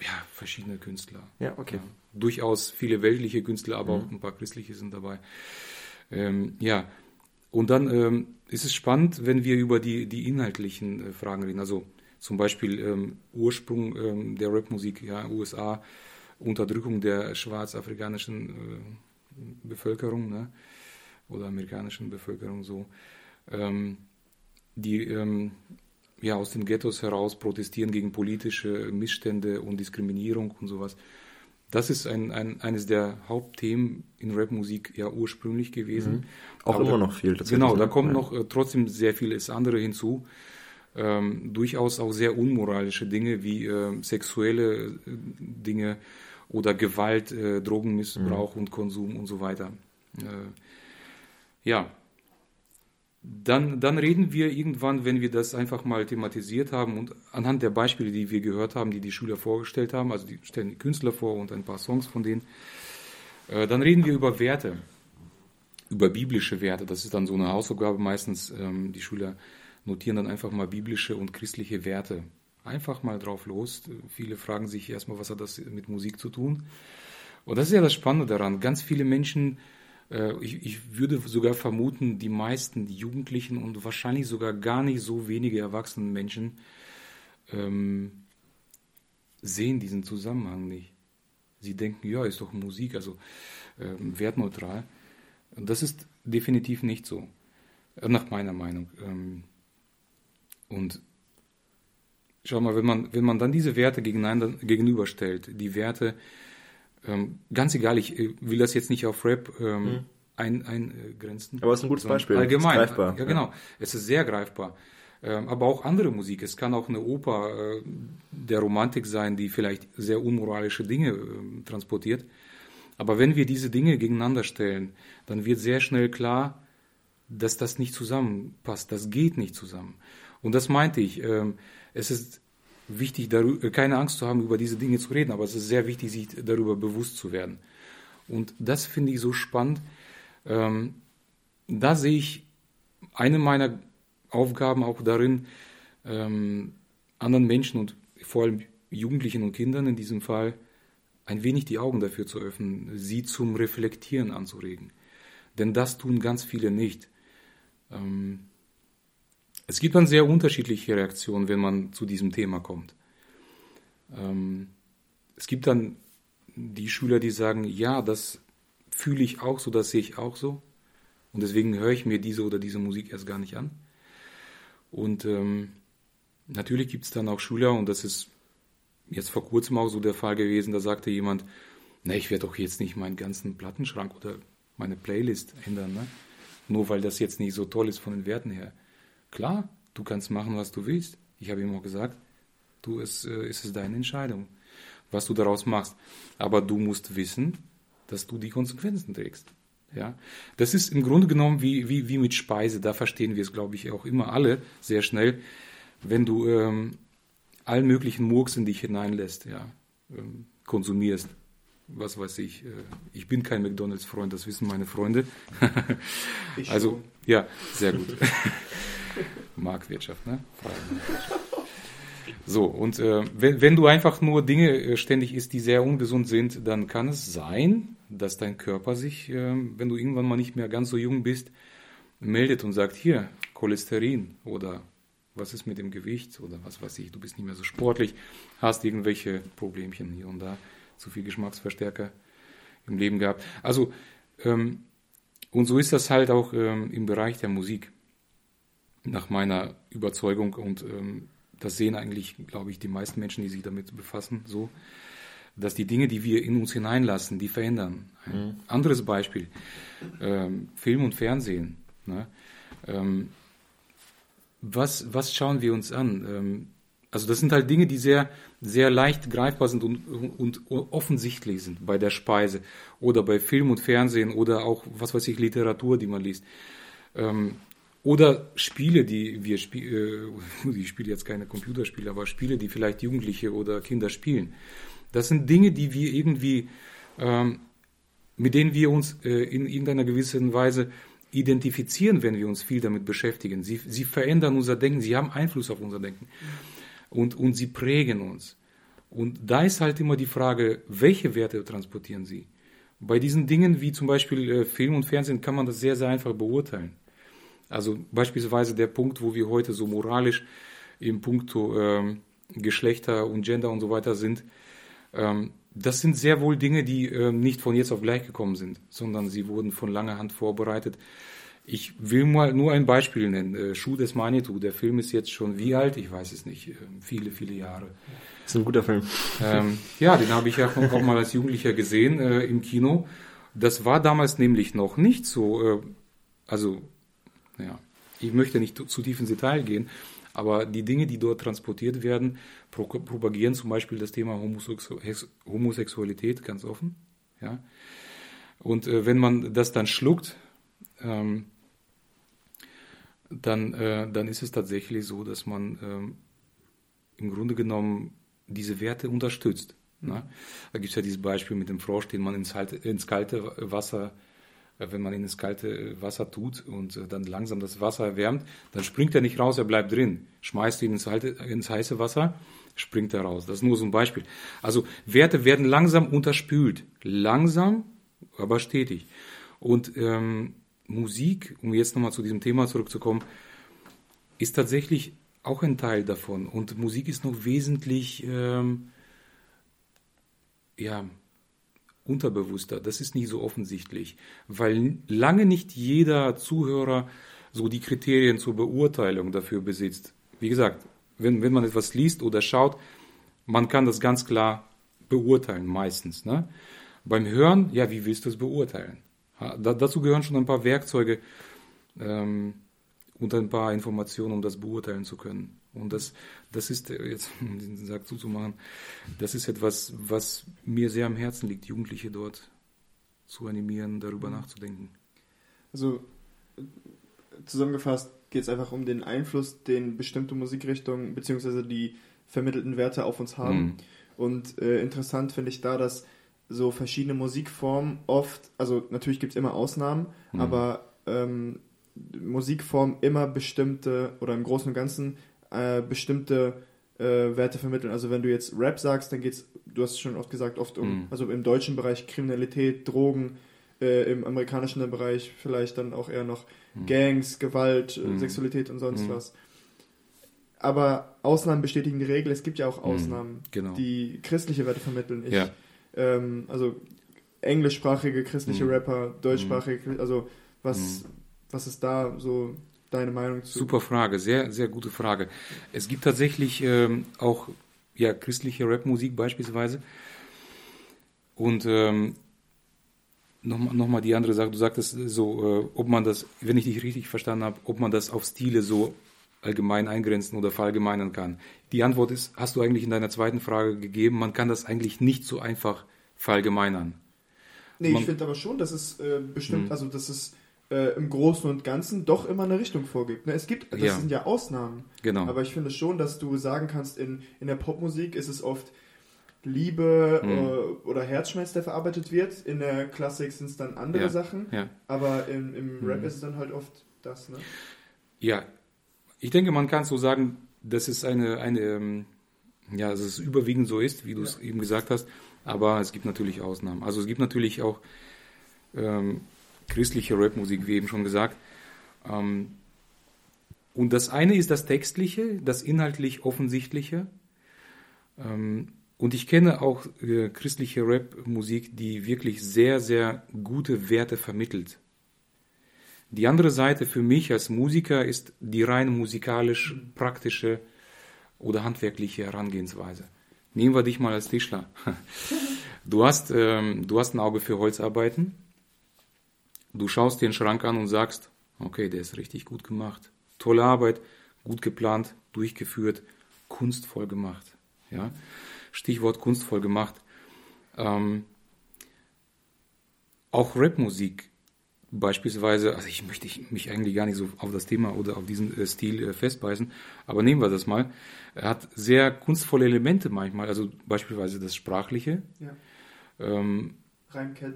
ja. verschiedene Künstler. Ja, okay. Ja, durchaus viele weltliche Künstler, aber mhm. auch ein paar christliche sind dabei. Ähm, ja, und dann ähm, ist es spannend, wenn wir über die, die inhaltlichen äh, Fragen reden. Also zum Beispiel ähm, Ursprung ähm, der Rapmusik, ja, USA, Unterdrückung der schwarzafrikanischen äh, Bevölkerung ne? oder amerikanischen Bevölkerung so, ähm, die ähm, ja aus den Ghettos heraus protestieren gegen politische Missstände und Diskriminierung und sowas. Das ist ein, ein, eines der Hauptthemen in Rapmusik ja ursprünglich gewesen. Mhm. Auch Aber immer noch viel. Genau, da kommt noch äh, trotzdem sehr vieles andere hinzu. Ähm, durchaus auch sehr unmoralische Dinge wie äh, sexuelle äh, Dinge oder Gewalt, äh, Drogenmissbrauch mhm. und Konsum und so weiter. Äh, ja, dann, dann reden wir irgendwann, wenn wir das einfach mal thematisiert haben und anhand der Beispiele, die wir gehört haben, die die Schüler vorgestellt haben, also die stellen die Künstler vor und ein paar Songs von denen, äh, dann reden wir über Werte, über biblische Werte. Das ist dann so eine Hausaufgabe meistens. Ähm, die Schüler notieren dann einfach mal biblische und christliche Werte. Einfach mal drauf los. Viele fragen sich erstmal, was hat das mit Musik zu tun? Und das ist ja das Spannende daran. Ganz viele Menschen äh, ich, ich würde sogar vermuten, die meisten Jugendlichen und wahrscheinlich sogar gar nicht so wenige erwachsene Menschen ähm, sehen diesen Zusammenhang nicht. Sie denken, ja, ist doch Musik, also ähm, wertneutral. Und das ist definitiv nicht so, nach meiner Meinung. Ähm, und schau mal, wenn man, wenn man dann diese Werte gegeneinander, gegenüberstellt, die Werte, ähm, ganz egal, ich äh, will das jetzt nicht auf Rap ähm, mhm. ein, eingrenzen. Aber es ist ein gutes Beispiel. Allgemein. greifbar. Ja, genau. Es ist sehr greifbar. Ähm, aber auch andere Musik. Es kann auch eine Oper äh, der Romantik sein, die vielleicht sehr unmoralische Dinge äh, transportiert. Aber wenn wir diese Dinge gegeneinander stellen, dann wird sehr schnell klar, dass das nicht zusammenpasst. Das geht nicht zusammen. Und das meinte ich. Ähm, es ist wichtig, darüber, keine Angst zu haben, über diese Dinge zu reden, aber es ist sehr wichtig, sich darüber bewusst zu werden. Und das finde ich so spannend. Ähm, da sehe ich eine meiner Aufgaben auch darin, ähm, anderen Menschen und vor allem Jugendlichen und Kindern in diesem Fall ein wenig die Augen dafür zu öffnen, sie zum Reflektieren anzuregen. Denn das tun ganz viele nicht. Ähm, es gibt dann sehr unterschiedliche Reaktionen, wenn man zu diesem Thema kommt. Ähm, es gibt dann die Schüler, die sagen, ja, das fühle ich auch so, das sehe ich auch so. Und deswegen höre ich mir diese oder diese Musik erst gar nicht an. Und ähm, natürlich gibt es dann auch Schüler, und das ist jetzt vor kurzem auch so der Fall gewesen, da sagte jemand, na, ich werde doch jetzt nicht meinen ganzen Plattenschrank oder meine Playlist ändern, ne? nur weil das jetzt nicht so toll ist von den Werten her. Klar, du kannst machen, was du willst. Ich habe ihm auch gesagt, du, es, äh, es ist deine Entscheidung, was du daraus machst. Aber du musst wissen, dass du die Konsequenzen trägst. Ja, das ist im Grunde genommen wie, wie, wie mit Speise. Da verstehen wir es, glaube ich, auch immer alle sehr schnell. Wenn du ähm, allen möglichen Murks in dich hineinlässt, ja, ähm, konsumierst, was weiß ich. Äh, ich bin kein McDonalds-Freund, das wissen meine Freunde. also, ja, sehr gut. Marktwirtschaft, ne? So, und äh, wenn, wenn du einfach nur Dinge äh, ständig isst, die sehr ungesund sind, dann kann es sein, dass dein Körper sich, äh, wenn du irgendwann mal nicht mehr ganz so jung bist, meldet und sagt, hier, Cholesterin oder was ist mit dem Gewicht oder was weiß ich, du bist nicht mehr so sportlich, hast irgendwelche Problemchen hier und da, zu viel Geschmacksverstärker im Leben gehabt. Also, ähm, und so ist das halt auch ähm, im Bereich der Musik nach meiner Überzeugung und ähm, das sehen eigentlich, glaube ich, die meisten Menschen, die sich damit befassen, so, dass die Dinge, die wir in uns hineinlassen, die verändern. Ein mhm. anderes Beispiel, ähm, Film und Fernsehen. Ne? Ähm, was, was schauen wir uns an? Ähm, also das sind halt Dinge, die sehr, sehr leicht greifbar sind und, und offensichtlich sind bei der Speise oder bei Film und Fernsehen oder auch, was weiß ich, Literatur, die man liest. Ähm, oder Spiele, die wir spielen, äh, ich spiele jetzt keine Computerspiele, aber Spiele, die vielleicht Jugendliche oder Kinder spielen. Das sind Dinge, die wir irgendwie, ähm, mit denen wir uns äh, in irgendeiner gewissen Weise identifizieren, wenn wir uns viel damit beschäftigen. Sie, sie verändern unser Denken, sie haben Einfluss auf unser Denken und, und sie prägen uns. Und da ist halt immer die Frage, welche Werte transportieren sie? Bei diesen Dingen wie zum Beispiel äh, Film und Fernsehen kann man das sehr, sehr einfach beurteilen. Also beispielsweise der Punkt, wo wir heute so moralisch im Punkto ähm, Geschlechter und Gender und so weiter sind, ähm, das sind sehr wohl Dinge, die ähm, nicht von jetzt auf gleich gekommen sind, sondern sie wurden von langer Hand vorbereitet. Ich will mal nur ein Beispiel nennen. Äh, Schuh des Manitou, der Film ist jetzt schon wie alt? Ich weiß es nicht. Äh, viele, viele Jahre. Das ist ein guter Film. Ähm, ja, den habe ich ja auch mal als Jugendlicher gesehen äh, im Kino. Das war damals nämlich noch nicht so, äh, also ja, ich möchte nicht zu tief ins Detail gehen, Aber die Dinge, die dort transportiert werden, pro propagieren zum Beispiel das Thema Homosexu Homosexualität ganz offen. Ja? Und äh, wenn man das dann schluckt, ähm, dann, äh, dann ist es tatsächlich so, dass man ähm, im Grunde genommen diese Werte unterstützt. Mhm. Da gibt es ja dieses Beispiel mit dem Frosch, den man ins, halt, ins kalte Wasser, wenn man ihn ins kalte Wasser tut und äh, dann langsam das Wasser erwärmt, dann springt er nicht raus, er bleibt drin. Schmeißt ihn ins, halte, ins heiße Wasser, springt er raus. Das ist nur so ein Beispiel. Also Werte werden langsam unterspült. Langsam, aber stetig. Und ähm, Musik, um jetzt nochmal zu diesem Thema zurückzukommen, ist tatsächlich auch ein Teil davon. Und Musik ist noch wesentlich ähm, ja, unterbewusster. Das ist nicht so offensichtlich, weil lange nicht jeder Zuhörer so die Kriterien zur Beurteilung dafür besitzt. Wie gesagt, wenn, wenn man etwas liest oder schaut, man kann das ganz klar beurteilen, meistens. Ne? Beim Hören, ja, wie willst du es beurteilen? Da, dazu gehören schon ein paar Werkzeuge ähm, und ein paar Informationen, um das beurteilen zu können. Und das, das ist, äh, jetzt um den Sack zuzumachen, das ist etwas, was mir sehr am Herzen liegt, Jugendliche dort zu animieren, darüber nachzudenken. Also zusammengefasst geht es einfach um den Einfluss, den bestimmte Musikrichtungen bzw. die vermittelten Werte auf uns haben. Mhm. Und äh, interessant finde ich da, dass so verschiedene Musikformen oft, also natürlich gibt es immer Ausnahmen, mhm. aber ähm, Musikformen immer bestimmte oder im Großen und Ganzen äh, bestimmte äh, Werte vermitteln. Also wenn du jetzt Rap sagst, dann geht es, du hast es schon oft gesagt, oft um, mhm. also im deutschen Bereich Kriminalität, Drogen, äh, im amerikanischen Bereich vielleicht dann auch eher noch mhm. Gangs, Gewalt, äh, mhm. Sexualität und sonst mhm. was. Aber Ausnahmen bestätigen die Regel. Es gibt ja auch mhm. Ausnahmen, genau. die christliche Werte vermitteln. Ich, ja ähm, also englischsprachige christliche mhm. Rapper, deutschsprachige, also was, was ist da so deine Meinung zu? Super Frage, sehr, sehr gute Frage. Es gibt tatsächlich ähm, auch ja, christliche Rapmusik beispielsweise. Und ähm, nochmal noch mal die andere Sache, du sagtest so, äh, ob man das, wenn ich dich richtig verstanden habe, ob man das auf Stile so allgemein eingrenzen oder verallgemeinern kann. Die Antwort ist, hast du eigentlich in deiner zweiten Frage gegeben, man kann das eigentlich nicht so einfach verallgemeinern. Nee, man, ich finde aber schon, dass es äh, bestimmt, mh. also dass es äh, im Großen und Ganzen doch immer eine Richtung vorgibt. Ne? Es gibt, das ja. sind ja Ausnahmen. Genau. Aber ich finde schon, dass du sagen kannst, in, in der Popmusik ist es oft Liebe mhm. oder Herzschmerz, der verarbeitet wird. In der Klassik sind es dann andere ja. Sachen. Ja. Aber im, im Rap mhm. ist es dann halt oft das. Ne? Ja, ich denke, man kann so sagen, dass es eine, eine ähm, ja, dass es überwiegend so ist, wie du es eben gesagt hast, aber es gibt natürlich Ausnahmen. Also es gibt natürlich auch ähm, christliche Rapmusik, wie eben schon gesagt. Ähm, und das eine ist das Textliche, das inhaltlich Offensichtliche. Ähm, und ich kenne auch äh, christliche Rapmusik, die wirklich sehr, sehr gute Werte vermittelt. Die andere Seite für mich als Musiker ist die rein musikalisch praktische oder handwerkliche Herangehensweise. Nehmen wir dich mal als Tischler. Du hast, ähm, du hast ein Auge für Holzarbeiten. Du schaust dir den Schrank an und sagst, okay, der ist richtig gut gemacht. Tolle Arbeit, gut geplant, durchgeführt, kunstvoll gemacht. Ja? Stichwort kunstvoll gemacht. Ähm, auch Rapmusik Beispielsweise, also ich möchte mich eigentlich gar nicht so auf das Thema oder auf diesen äh, Stil äh, festbeißen, aber nehmen wir das mal. Er hat sehr kunstvolle Elemente manchmal, also beispielsweise das Sprachliche. Ja. Ähm,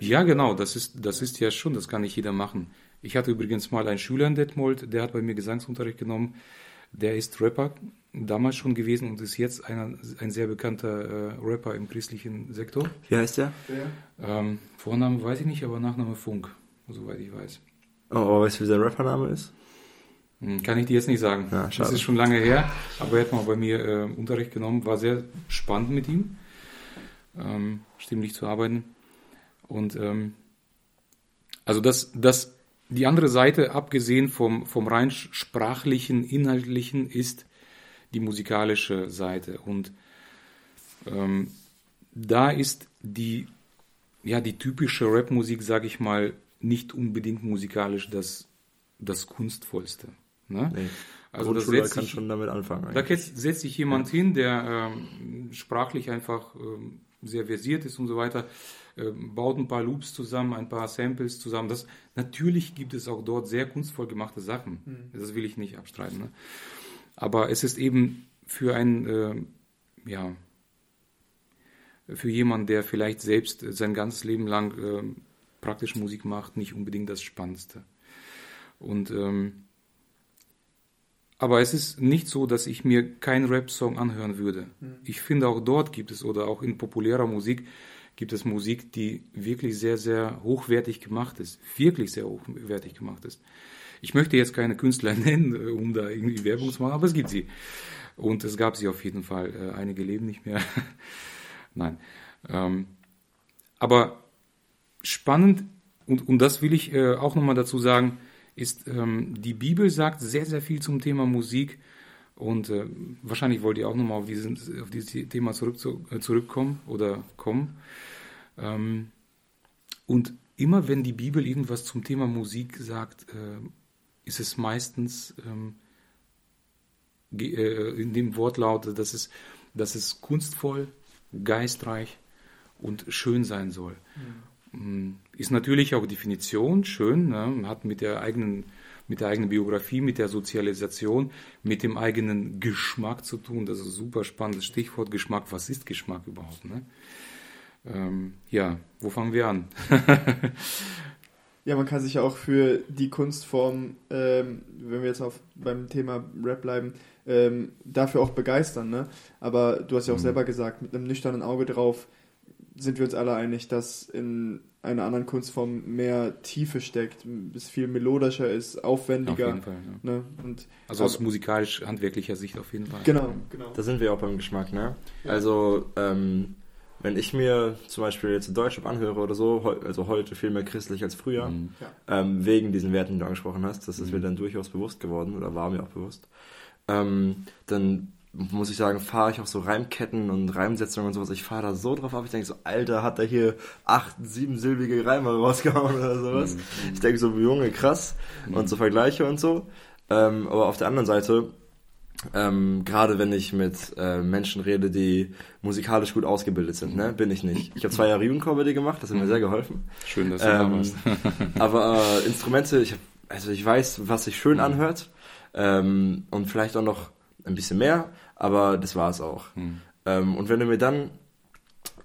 ja, genau, das ist, das ist ja schon, das kann nicht jeder machen. Ich hatte übrigens mal einen Schüler in Detmold, der hat bei mir Gesangsunterricht genommen. Der ist Rapper damals schon gewesen und ist jetzt einer, ein sehr bekannter äh, Rapper im christlichen Sektor. Wie heißt der? Ähm, Vorname weiß ich nicht, aber Nachname Funk soweit ich weiß. Oh, aber weißt du, wie sein Rappername ist? Hm, kann ich dir jetzt nicht sagen. Ja, das ist schon lange her, aber er hat mal bei mir äh, Unterricht genommen, war sehr spannend mit ihm, ähm, stimmlich zu arbeiten. Und ähm, also das, das, die andere Seite, abgesehen vom, vom rein sprachlichen, inhaltlichen, ist die musikalische Seite. Und ähm, da ist die, ja, die typische Rapmusik, sag ich mal, nicht unbedingt musikalisch das, das Kunstvollste. Ne? Nee. Also das setzt kann sich, schon damit anfangen. da eigentlich. setzt setzt sich jemand hin, der ähm, sprachlich einfach ähm, sehr versiert ist und so weiter, baut ein paar Loops zusammen, ein paar Samples zusammen. Das, natürlich gibt es auch dort sehr kunstvoll gemachte Sachen. Das will ich nicht abstreiten. Ne? Aber es ist eben für ein, äh, ja, für jemanden, der vielleicht selbst sein ganzes Leben lang äh, praktisch Musik macht, nicht unbedingt das Spannendste. Und ähm, aber es ist nicht so, dass ich mir keinen Rap-Song anhören würde. Ich finde auch dort gibt es oder auch in populärer Musik gibt es Musik, die wirklich sehr, sehr hochwertig gemacht ist. Wirklich sehr hochwertig gemacht ist. Ich möchte jetzt keine Künstler nennen, äh, um da irgendwie Werbung zu machen, aber es gibt sie. Und es gab sie auf jeden Fall. Äh, Einige leben nicht mehr. Nein. Ähm, aber spannend, und, und das will ich äh, auch nochmal dazu sagen, ist, ähm, die Bibel sagt sehr, sehr viel zum Thema Musik. Und äh, wahrscheinlich wollt ihr auch nochmal auf, diesen, auf dieses Thema zurück, zu, äh, zurückkommen oder kommen. Ähm, und immer wenn die Bibel irgendwas zum Thema Musik sagt, äh, ist es meistens ähm, äh, in dem Wortlaut, dass es, dass es kunstvoll, geistreich und schön sein soll. Mm, Ist natürlich auch Definition schön, ne? hat mit der eigenen mit der eigenen Biografie, mit der Sozialisation, mit dem eigenen Geschmack zu tun. Das ist ein super spannendes Stichwort Geschmack. Was ist Geschmack überhaupt? Ne? Ähm, ja, wo fangen wir an? Ja, man kann sich ja auch für die Kunstform, ähm, wenn wir jetzt auf beim Thema Rap bleiben, ähm, dafür auch begeistern. Ne? Aber du hast ja auch Mhm. selber gesagt, mit einem nüchternen Auge drauf sind wir uns alle einig, dass in einer anderen Kunstform mehr Tiefe steckt, es viel melodischer ist, Auf aufwendiger. jeden Fall. Ja. Ne? Und Also aus musikalisch-handwerklicher Sicht auf jeden Fall. genau, genau. Da sind wir auch beim Geschmack, ne? Ja. Also, ähm, wenn ich mir zum Beispiel jetzt Deutschrap anhöre oder so, also heute viel mehr christlich als früher, Mhm. ähm, wegen diesen Werten, die du angesprochen hast, das ist Mhm. mir dann durchaus bewusst geworden oder war mir auch bewusst, ähm, dann muss ich sagen, fahre ich auch so Reimketten und Reimsetzungen und sowas. Ich fahre da so drauf ab. Ich denke so, Alter, hat er hier acht, siebensilbige Reime rausgehauen oder sowas. Ich denke so, Junge, krass. Und so Vergleiche und so. Ähm, aber auf der anderen Seite, ähm, gerade wenn ich mit äh, Menschen rede, die musikalisch gut ausgebildet sind, ne, bin ich nicht. Ich habe zwei Jahre Jugendcomedy gemacht, das hat mir sehr geholfen. Schön, dass du da Ähm, warst. aber äh, Instrumente, ich hab, also ich weiß, was sich schön Mhm. anhört ähm, und vielleicht auch noch ein bisschen mehr, aber das war es auch. Mhm. Ähm, und wenn du mir dann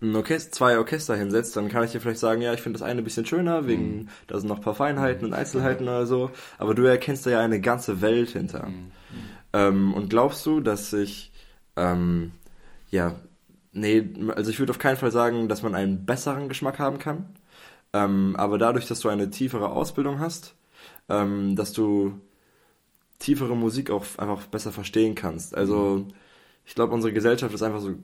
ein Orchester, zwei Orchester hinsetzt, dann kann ich dir vielleicht sagen, ja, ich finde das eine ein bisschen schöner, wegen, Mhm. da sind noch ein paar Feinheiten und Einzelheiten oder so, aber du erkennst da ja eine ganze Welt hinter. Mhm. Ähm, und glaubst du, dass ich, ähm, ja, nee, also ich würde auf keinen Fall sagen, dass man einen besseren Geschmack haben kann, ähm, aber dadurch, dass du eine tiefere Ausbildung hast, ähm, dass du tiefere Musik auch einfach besser verstehen kannst. Also, ich glaube, unsere Gesellschaft ist einfach so.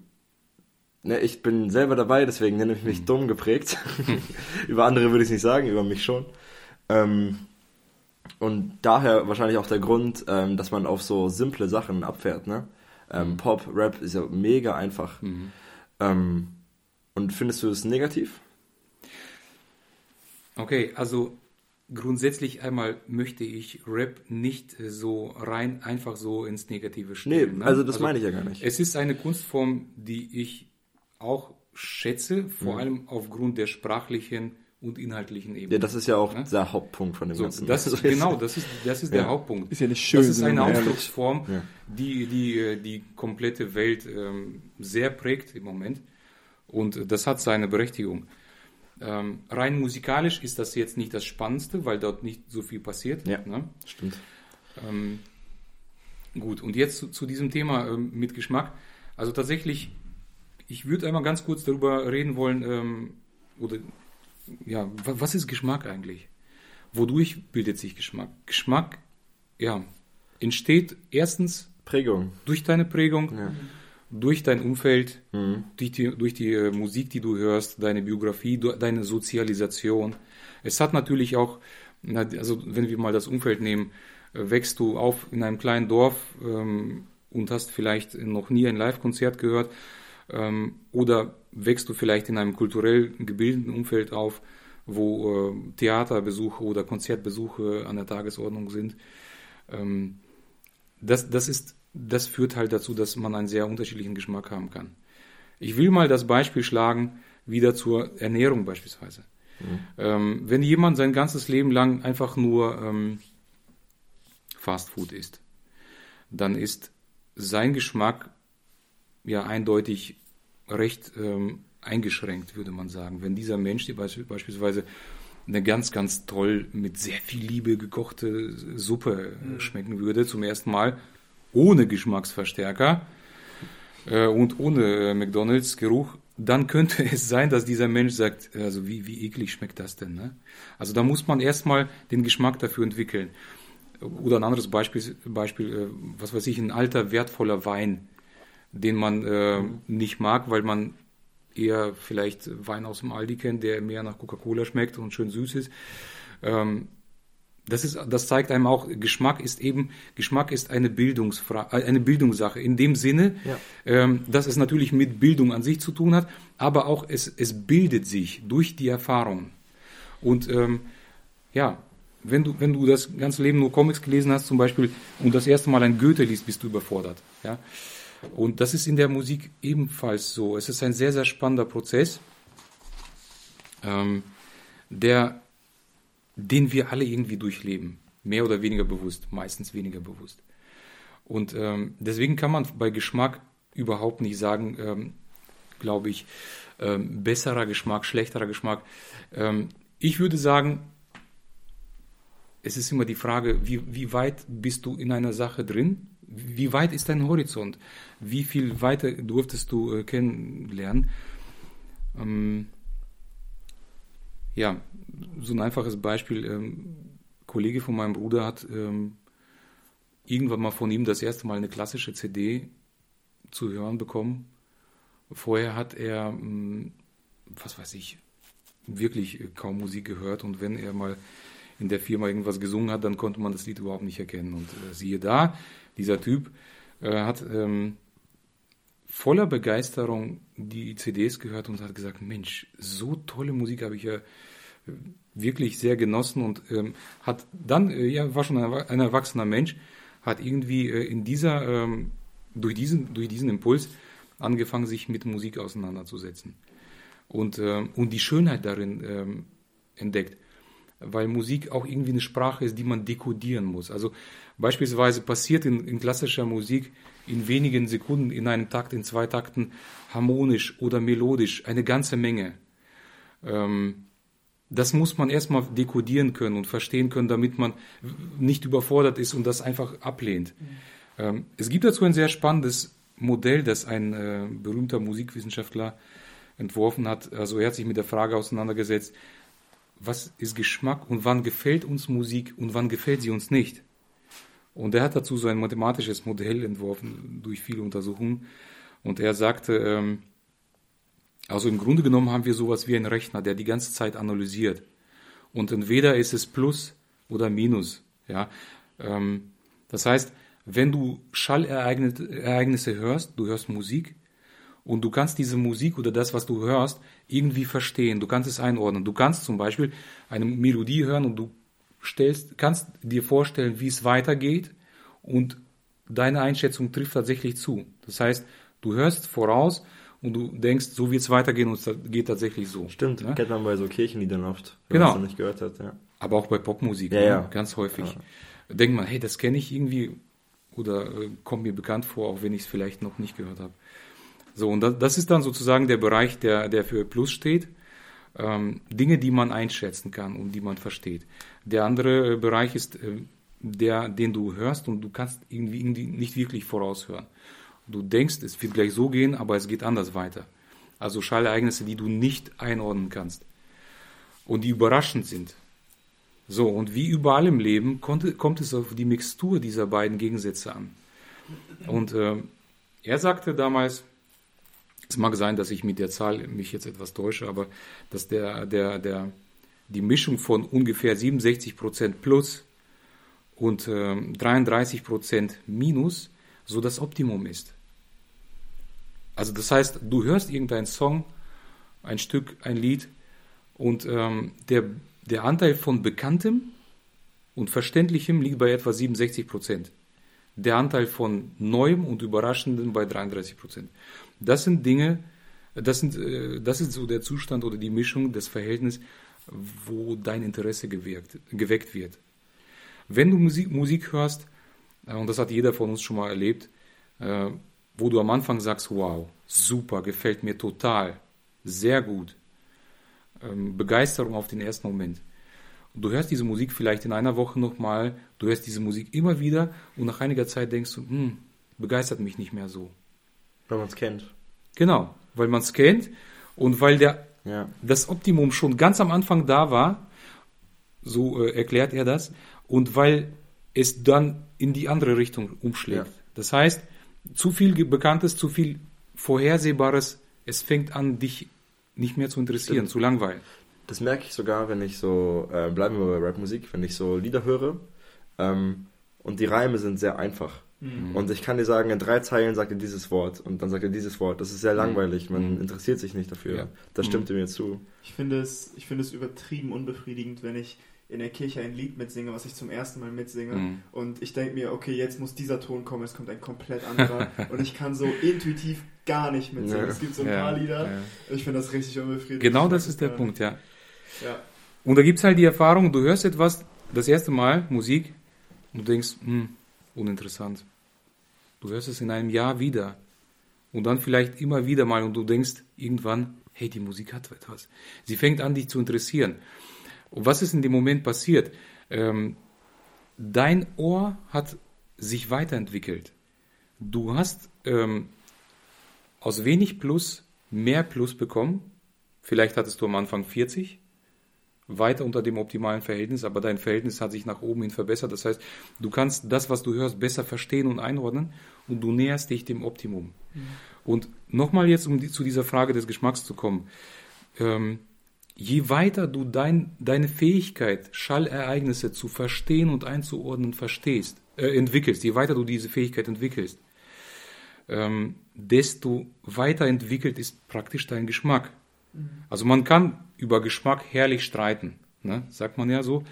Ne, ich bin selber dabei, deswegen nenne ich mich dumm geprägt. über andere würde ich nicht sagen, über mich schon. Ähm, und daher wahrscheinlich auch der Grund, ähm, dass man auf so simple Sachen abfährt. Ne? Ähm, Pop, Rap ist ja mega einfach. Mhm. Ähm, und findest du es negativ? Okay, also grundsätzlich einmal möchte ich Rap nicht äh, so rein einfach so ins Negative Nee, stellen. ne? also das meine ich ja gar nicht. Es ist eine Kunstform, die ich auch schätze, vor Mhm. allem aufgrund der sprachlichen und inhaltlichen Ebene. Ja, das ist ja auch Ne? der Hauptpunkt von dem so, Ganzen. das ist, Also genau, das ist, das ist Ja. der Hauptpunkt. Ist ja nicht schön, Das ist eine. Ausdrucksform, Ja. die, die äh, die komplette Welt ähm, sehr prägt im Moment. Und äh, das hat seine Berechtigung. Ähm, rein musikalisch ist das jetzt nicht das Spannendste, weil dort nicht so viel passiert. Ja. Ne? Stimmt. Ähm, gut, und jetzt zu, zu diesem Thema ähm, mit Geschmack. Also tatsächlich, ich würde einmal ganz kurz darüber reden wollen, ähm, oder ja, wa- was ist Geschmack eigentlich? Wodurch bildet sich Geschmack? Geschmack, ja, entsteht erstens Prägung. durch deine Prägung, Ja. Durch dein Umfeld, Mhm. durch die, durch die äh, Musik, die du hörst, deine Biografie, deine Sozialisation. Es hat natürlich auch, also wenn wir mal das Umfeld nehmen, äh, wächst du auf in einem kleinen Dorf ähm, und hast vielleicht noch nie ein Live-Konzert gehört ähm, oder wächst du vielleicht in einem kulturell gebildeten Umfeld auf, wo äh, Theaterbesuche oder Konzertbesuche an der Tagesordnung sind. Ähm, das, das, ist, das führt halt dazu, dass man einen sehr unterschiedlichen Geschmack haben kann. Ich will mal das Beispiel schlagen, wieder zur Ernährung beispielsweise. Mhm. Ähm, wenn jemand sein ganzes Leben lang einfach nur ähm, Fast Food isst, dann ist sein Geschmack ja eindeutig recht ähm, eingeschränkt, würde man sagen. Wenn dieser Mensch beispielsweise eine ganz, ganz toll mit sehr viel Liebe gekochte Suppe mhm. schmecken würde, zum ersten Mal ohne Geschmacksverstärker äh, und ohne äh, McDonalds-Geruch, dann könnte es sein, dass dieser Mensch sagt, also wie, wie eklig schmeckt das denn? Ne? Also da muss man erstmal den Geschmack dafür entwickeln. Oder ein anderes Beispiel, Beispiel äh, was weiß ich, ein alter, wertvoller Wein, den man äh, mhm. nicht mag, weil man eher vielleicht Wein aus dem Aldi kennt, der mehr nach Coca-Cola schmeckt und schön süß ist. Ähm, das ist, das zeigt einem auch, Geschmack ist eben, Geschmack ist eine Bildungsfrage, äh, eine Bildungssache. In dem Sinne, ja. ähm, dass es natürlich mit Bildung an sich zu tun hat, aber auch es, es bildet sich durch die Erfahrung. Und ähm, ja, wenn du, wenn du das ganze Leben nur Comics gelesen hast, zum Beispiel, und das erste Mal ein Goethe liest, bist du überfordert. Ja? Und das ist in der Musik ebenfalls so. Es ist ein sehr, sehr spannender Prozess, ähm, der, den wir alle irgendwie durchleben. Mehr oder weniger bewusst, meistens weniger bewusst. Und ähm, deswegen kann man bei Geschmack überhaupt nicht sagen, ähm, glaube ich, ähm, besserer Geschmack, schlechterer Geschmack. Ähm, ich würde sagen, es ist immer die Frage, wie, wie weit bist du in einer Sache drin wie weit ist dein Horizont? Wie viel weiter durftest du äh, kennenlernen? Ähm, ja, so ein einfaches Beispiel. Ähm, Kollege von meinem Bruder hat ähm, irgendwann mal von ihm das erste Mal eine klassische CD zu hören bekommen. Vorher hat er, ähm, was weiß ich, wirklich kaum Musik gehört und wenn er mal in der Firma irgendwas gesungen hat, dann konnte man das Lied überhaupt nicht erkennen. Und äh, siehe da, dieser Typ äh, hat ähm, voller Begeisterung die CDs gehört und hat gesagt, Mensch, so tolle Musik habe ich ja äh, wirklich sehr genossen und ähm, hat dann, äh, ja, war schon ein, erwachsener Mensch, hat irgendwie äh, in dieser, ähm, durch, diesen, durch diesen Impuls angefangen, sich mit Musik auseinanderzusetzen und, ähm, und die Schönheit darin ähm, entdeckt weil Musik auch irgendwie eine Sprache ist, die man dekodieren muss. Also beispielsweise passiert in, in, klassischer Musik in wenigen Sekunden, in einem Takt, in zwei Takten, harmonisch oder melodisch eine ganze Menge. Ähm, das muss man erstmal dekodieren können und verstehen können, damit man nicht überfordert ist und das einfach ablehnt. Mhm. Ähm, es gibt dazu ein sehr spannendes Modell, das ein äh, berühmter Musikwissenschaftler entworfen hat. Also er hat sich mit der Frage auseinandergesetzt, was ist Geschmack und wann gefällt uns Musik und wann gefällt sie uns nicht. Und er hat dazu so ein mathematisches Modell entworfen durch viele Untersuchungen. Und er sagte, ähm, also im Grunde genommen haben wir sowas wie einen Rechner, der die ganze Zeit analysiert. Und entweder ist es Plus oder Minus. Ja, ähm, das heißt, wenn du Schallereignisse hörst, du hörst Musik, und du kannst diese Musik oder das, was du hörst, irgendwie verstehen. Du kannst es einordnen. Du kannst zum Beispiel eine Melodie hören und du stellst, kannst dir vorstellen, wie es weitergeht und deine Einschätzung trifft tatsächlich zu. Das heißt, du hörst voraus und du denkst, so wird es weitergehen und es geht tatsächlich so. Stimmt, ne? kennt man bei so Kirchenliedern oft, wenn genau. man es nicht gehört hat. Ja. Aber auch bei Popmusik, ja, ne? ja. ganz häufig. Denkt man, hey, das kenne ich irgendwie oder äh, kommt mir bekannt vor, auch wenn ich es vielleicht noch nicht gehört habe. So, und das ist dann sozusagen der Bereich, der, der für Plus steht. Ähm, Dinge, die man einschätzen kann und die man versteht. Der andere Bereich ist äh, der, den du hörst und du kannst irgendwie, irgendwie nicht wirklich voraushören. Du denkst, es wird gleich so gehen, aber es geht anders weiter. Also Schallereignisse, die du nicht einordnen kannst und die überraschend sind. So, und wie überall im Leben kommt, kommt es auf die Mixtur dieser beiden Gegensätze an. Und äh, er sagte damals, es mag sein, dass ich mit der Zahl mich jetzt etwas täusche, aber dass der, der, der, die Mischung von ungefähr 67% plus und äh, 33% minus so das Optimum ist. Also das heißt, du hörst irgendeinen Song, ein Stück, ein Lied und ähm, der, der Anteil von Bekanntem und Verständlichem liegt bei etwa 67% der Anteil von Neuem und Überraschendem bei 33 Prozent. Das sind Dinge, das, sind, äh, das ist so der Zustand oder die Mischung, das Verhältnis, wo dein Interesse gewirkt, geweckt wird. Wenn du Musik, Musik hörst, und das hat jeder von uns schon mal erlebt, äh, wo du am Anfang sagst, wow, super, gefällt mir total, sehr gut, ähm, Begeisterung auf den ersten Moment. Und du hörst diese Musik vielleicht in einer Woche nochmal, du hörst diese Musik immer wieder und nach einiger Zeit denkst du, hm, begeistert mich nicht mehr so. Weil man es kennt. Genau, weil man es kennt und weil der, Ja. das Optimum schon ganz am Anfang da war, so äh, erklärt er das, und weil es dann in die andere Richtung umschlägt. Ja. Das heißt, zu viel Bekanntes, zu viel Vorhersehbares, es fängt an, dich nicht mehr zu interessieren, Stimmt. zu langweilen. Das merke ich sogar, wenn ich so, äh, bleiben wir bei Rapmusik, wenn ich so Lieder höre ähm, und die Reime sind sehr einfach. Mhm. Und ich kann dir sagen, in drei Zeilen sagt er dieses Wort und dann sagt er dieses Wort. Das ist sehr langweilig, man Mhm. interessiert sich nicht dafür. Ja. Das Mhm. stimmt mir zu. Ich finde es, ich finde es übertrieben unbefriedigend, wenn ich in der Kirche ein Lied mitsinge, was ich zum ersten Mal mitsinge. Mhm. Und ich denke mir, okay, jetzt muss dieser Ton kommen, es kommt ein komplett anderer. und ich kann so intuitiv gar nicht mitsingen. Ja. Es gibt so ein Ja, paar Lieder. ja. Ich finde das richtig unbefriedigend. Genau das ist der gar Punkt. Ja. Und da gibt es halt die Erfahrung, du hörst etwas das erste Mal, Musik, und du denkst, hm, uninteressant. Du hörst es in einem Jahr wieder. Und dann vielleicht immer wieder mal und du denkst irgendwann, hey, die Musik hat etwas. Sie fängt an, dich zu interessieren. Und was ist in dem Moment passiert? Ähm, dein Ohr hat sich weiterentwickelt. Du hast ähm, aus wenig Plus mehr Plus bekommen. Vielleicht hattest du am Anfang 40, weiter unter dem optimalen Verhältnis, aber dein Verhältnis hat sich nach oben hin verbessert. Das heißt, du kannst das, was du hörst, besser verstehen und einordnen und du näherst dich dem Optimum. Und nochmal jetzt, um die, zu dieser Frage des Geschmacks zu kommen. Ähm, je weiter du dein, deine Fähigkeit, Schallereignisse zu verstehen und einzuordnen verstehst, äh, entwickelst, je weiter du diese Fähigkeit entwickelst, ähm, desto weiterentwickelt ist praktisch dein Geschmack. Also man kann über Geschmack herrlich streiten, ne? sagt man ja so.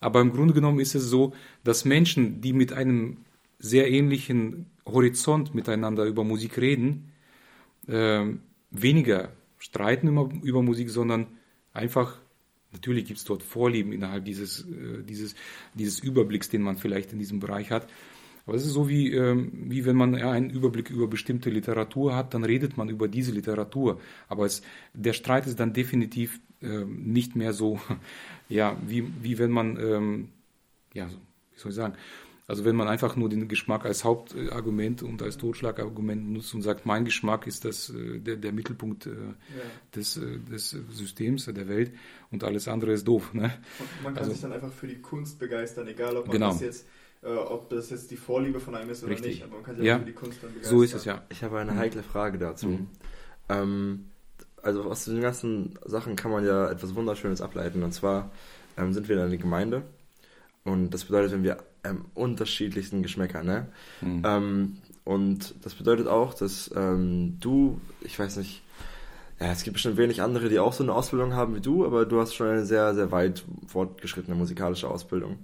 Aber im Grunde genommen ist es so, dass Menschen, die mit einem sehr ähnlichen Horizont miteinander über Musik reden, ähm, weniger streiten über, über Musik, sondern einfach, natürlich gibt es dort Vorlieben innerhalb dieses, äh, dieses, dieses Überblicks, den man vielleicht in diesem Bereich hat. Aber es ist so wie, ähm, wie wenn man einen Überblick über bestimmte Literatur hat, dann redet man über diese Literatur. Aber es, der Streit ist dann definitiv ähm, nicht mehr so, ja, wie, wie wenn man, ähm, ja, wie soll ich sagen, also wenn man einfach nur den Geschmack als Hauptargument und als Totschlagargument nutzt und sagt, mein Geschmack ist das, äh, der, der Mittelpunkt äh, Ja. des, äh, des Systems, der Welt und alles andere ist doof. Ne? Und man kann Also- sich dann einfach für die Kunst begeistern, egal ob man Genau. das jetzt, äh, ob das jetzt die Vorliebe von einem ist oder Richtig. nicht, aber man kann sich Ja. einfach für die Kunst dann begeistern. So ist es ja. Ich habe eine Mhm. heikle Frage dazu. Mhm. Ähm, also aus den ganzen Sachen kann man ja etwas Wunderschönes ableiten. Und zwar ähm, sind wir in einer Gemeinde. Und das bedeutet, wenn wir ähm, unterschiedlichsten Geschmäcker, ne? Mhm. Ähm, und das bedeutet auch, dass ähm, du, ich weiß nicht, ja, es gibt bestimmt wenig andere, die auch so eine Ausbildung haben wie du, aber du hast schon eine sehr, sehr weit fortgeschrittene musikalische Ausbildung.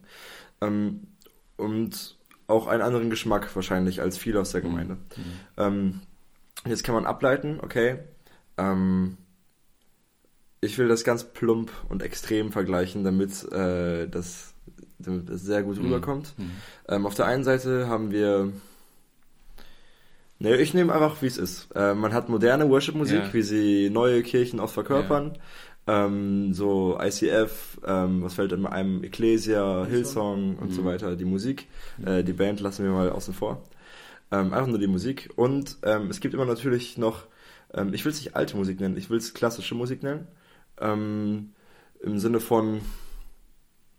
Ähm, und auch einen anderen Geschmack wahrscheinlich als viele aus der Gemeinde. Mhm. Jetzt kann man ableiten, okay, ähm, ich will das ganz plump und extrem vergleichen, damit, äh, das, damit das sehr gut Mhm. rüberkommt. Mhm. Ähm, auf der einen Seite haben wir. Ne, ich nehme einfach, wie es ist. Äh, man hat moderne Worship-Musik, Ja. wie sie neue Kirchen auch verkörpern. Ähm, so ICF, ähm, was fällt in einem Ecclesia, Hillsong und Mhm. so weiter, die Musik. Äh, die Band lassen wir mal außen vor. Ähm, einfach nur die Musik. Und ähm, es gibt immer natürlich noch, ähm, ich will es nicht alte Musik nennen, ich will es klassische Musik nennen. Im Sinne von,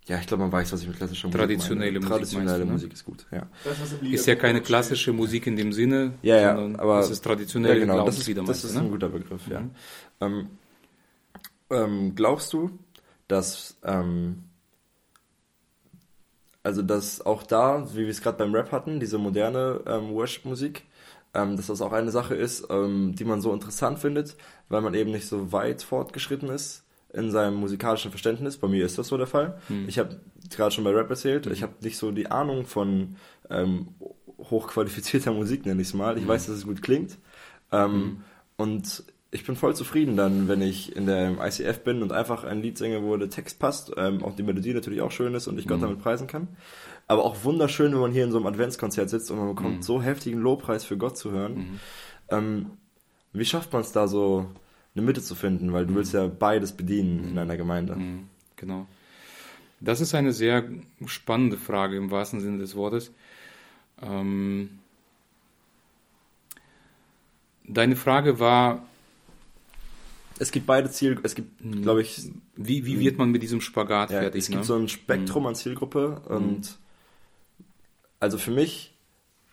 ja, ich glaube, man weiß, was ich mit klassischer Musik Traditionelle meine. Musik Traditionelle meinst du, ne? Musik ist gut, ja. Ist ja keine klassische Musik in dem Sinne, Ja, ja, sondern aber- das ist traditionelle ja, genau, das ist, Glaubenslieder, das meinst ist ein ne? guter Begriff, ja. Mhm. Ähm, ähm, glaubst du, dass, ähm, also dass auch da, wie wir es gerade beim Rap hatten, diese moderne ähm, Worship-Musik, ähm, dass das auch eine Sache ist, ähm, die man so interessant findet, weil man eben nicht so weit fortgeschritten ist in seinem musikalischen Verständnis. Bei mir ist das so der Fall. Mhm. Ich habe gerade schon bei Rap erzählt, ich habe nicht so die Ahnung von ähm, hochqualifizierter Musik, nenne ich es mal. Ich mhm. weiß, dass es gut klingt. Ähm, mhm. Und ich bin voll zufrieden dann, wenn ich in der ICF bin und einfach ein Lied singe, wo der Text passt, ähm, auch die Melodie natürlich auch schön ist und ich Gott mhm. damit preisen kann. Aber auch wunderschön, wenn man hier in so einem Adventskonzert sitzt und man bekommt mhm. so heftigen Lobpreis für Gott zu hören. Mhm. Ähm, wie schafft man es da so, eine Mitte zu finden? Weil du willst ja beides bedienen in einer Gemeinde. Genau. Das ist eine sehr spannende Frage im wahrsten Sinne des Wortes. Ähm, deine Frage war. Es gibt beide Ziel, es gibt, glaube ich. Wie, wie wird man mit diesem Spagat ja, fertig? Es gibt ne? so ein Spektrum mhm. an Zielgruppe und mhm. also für mich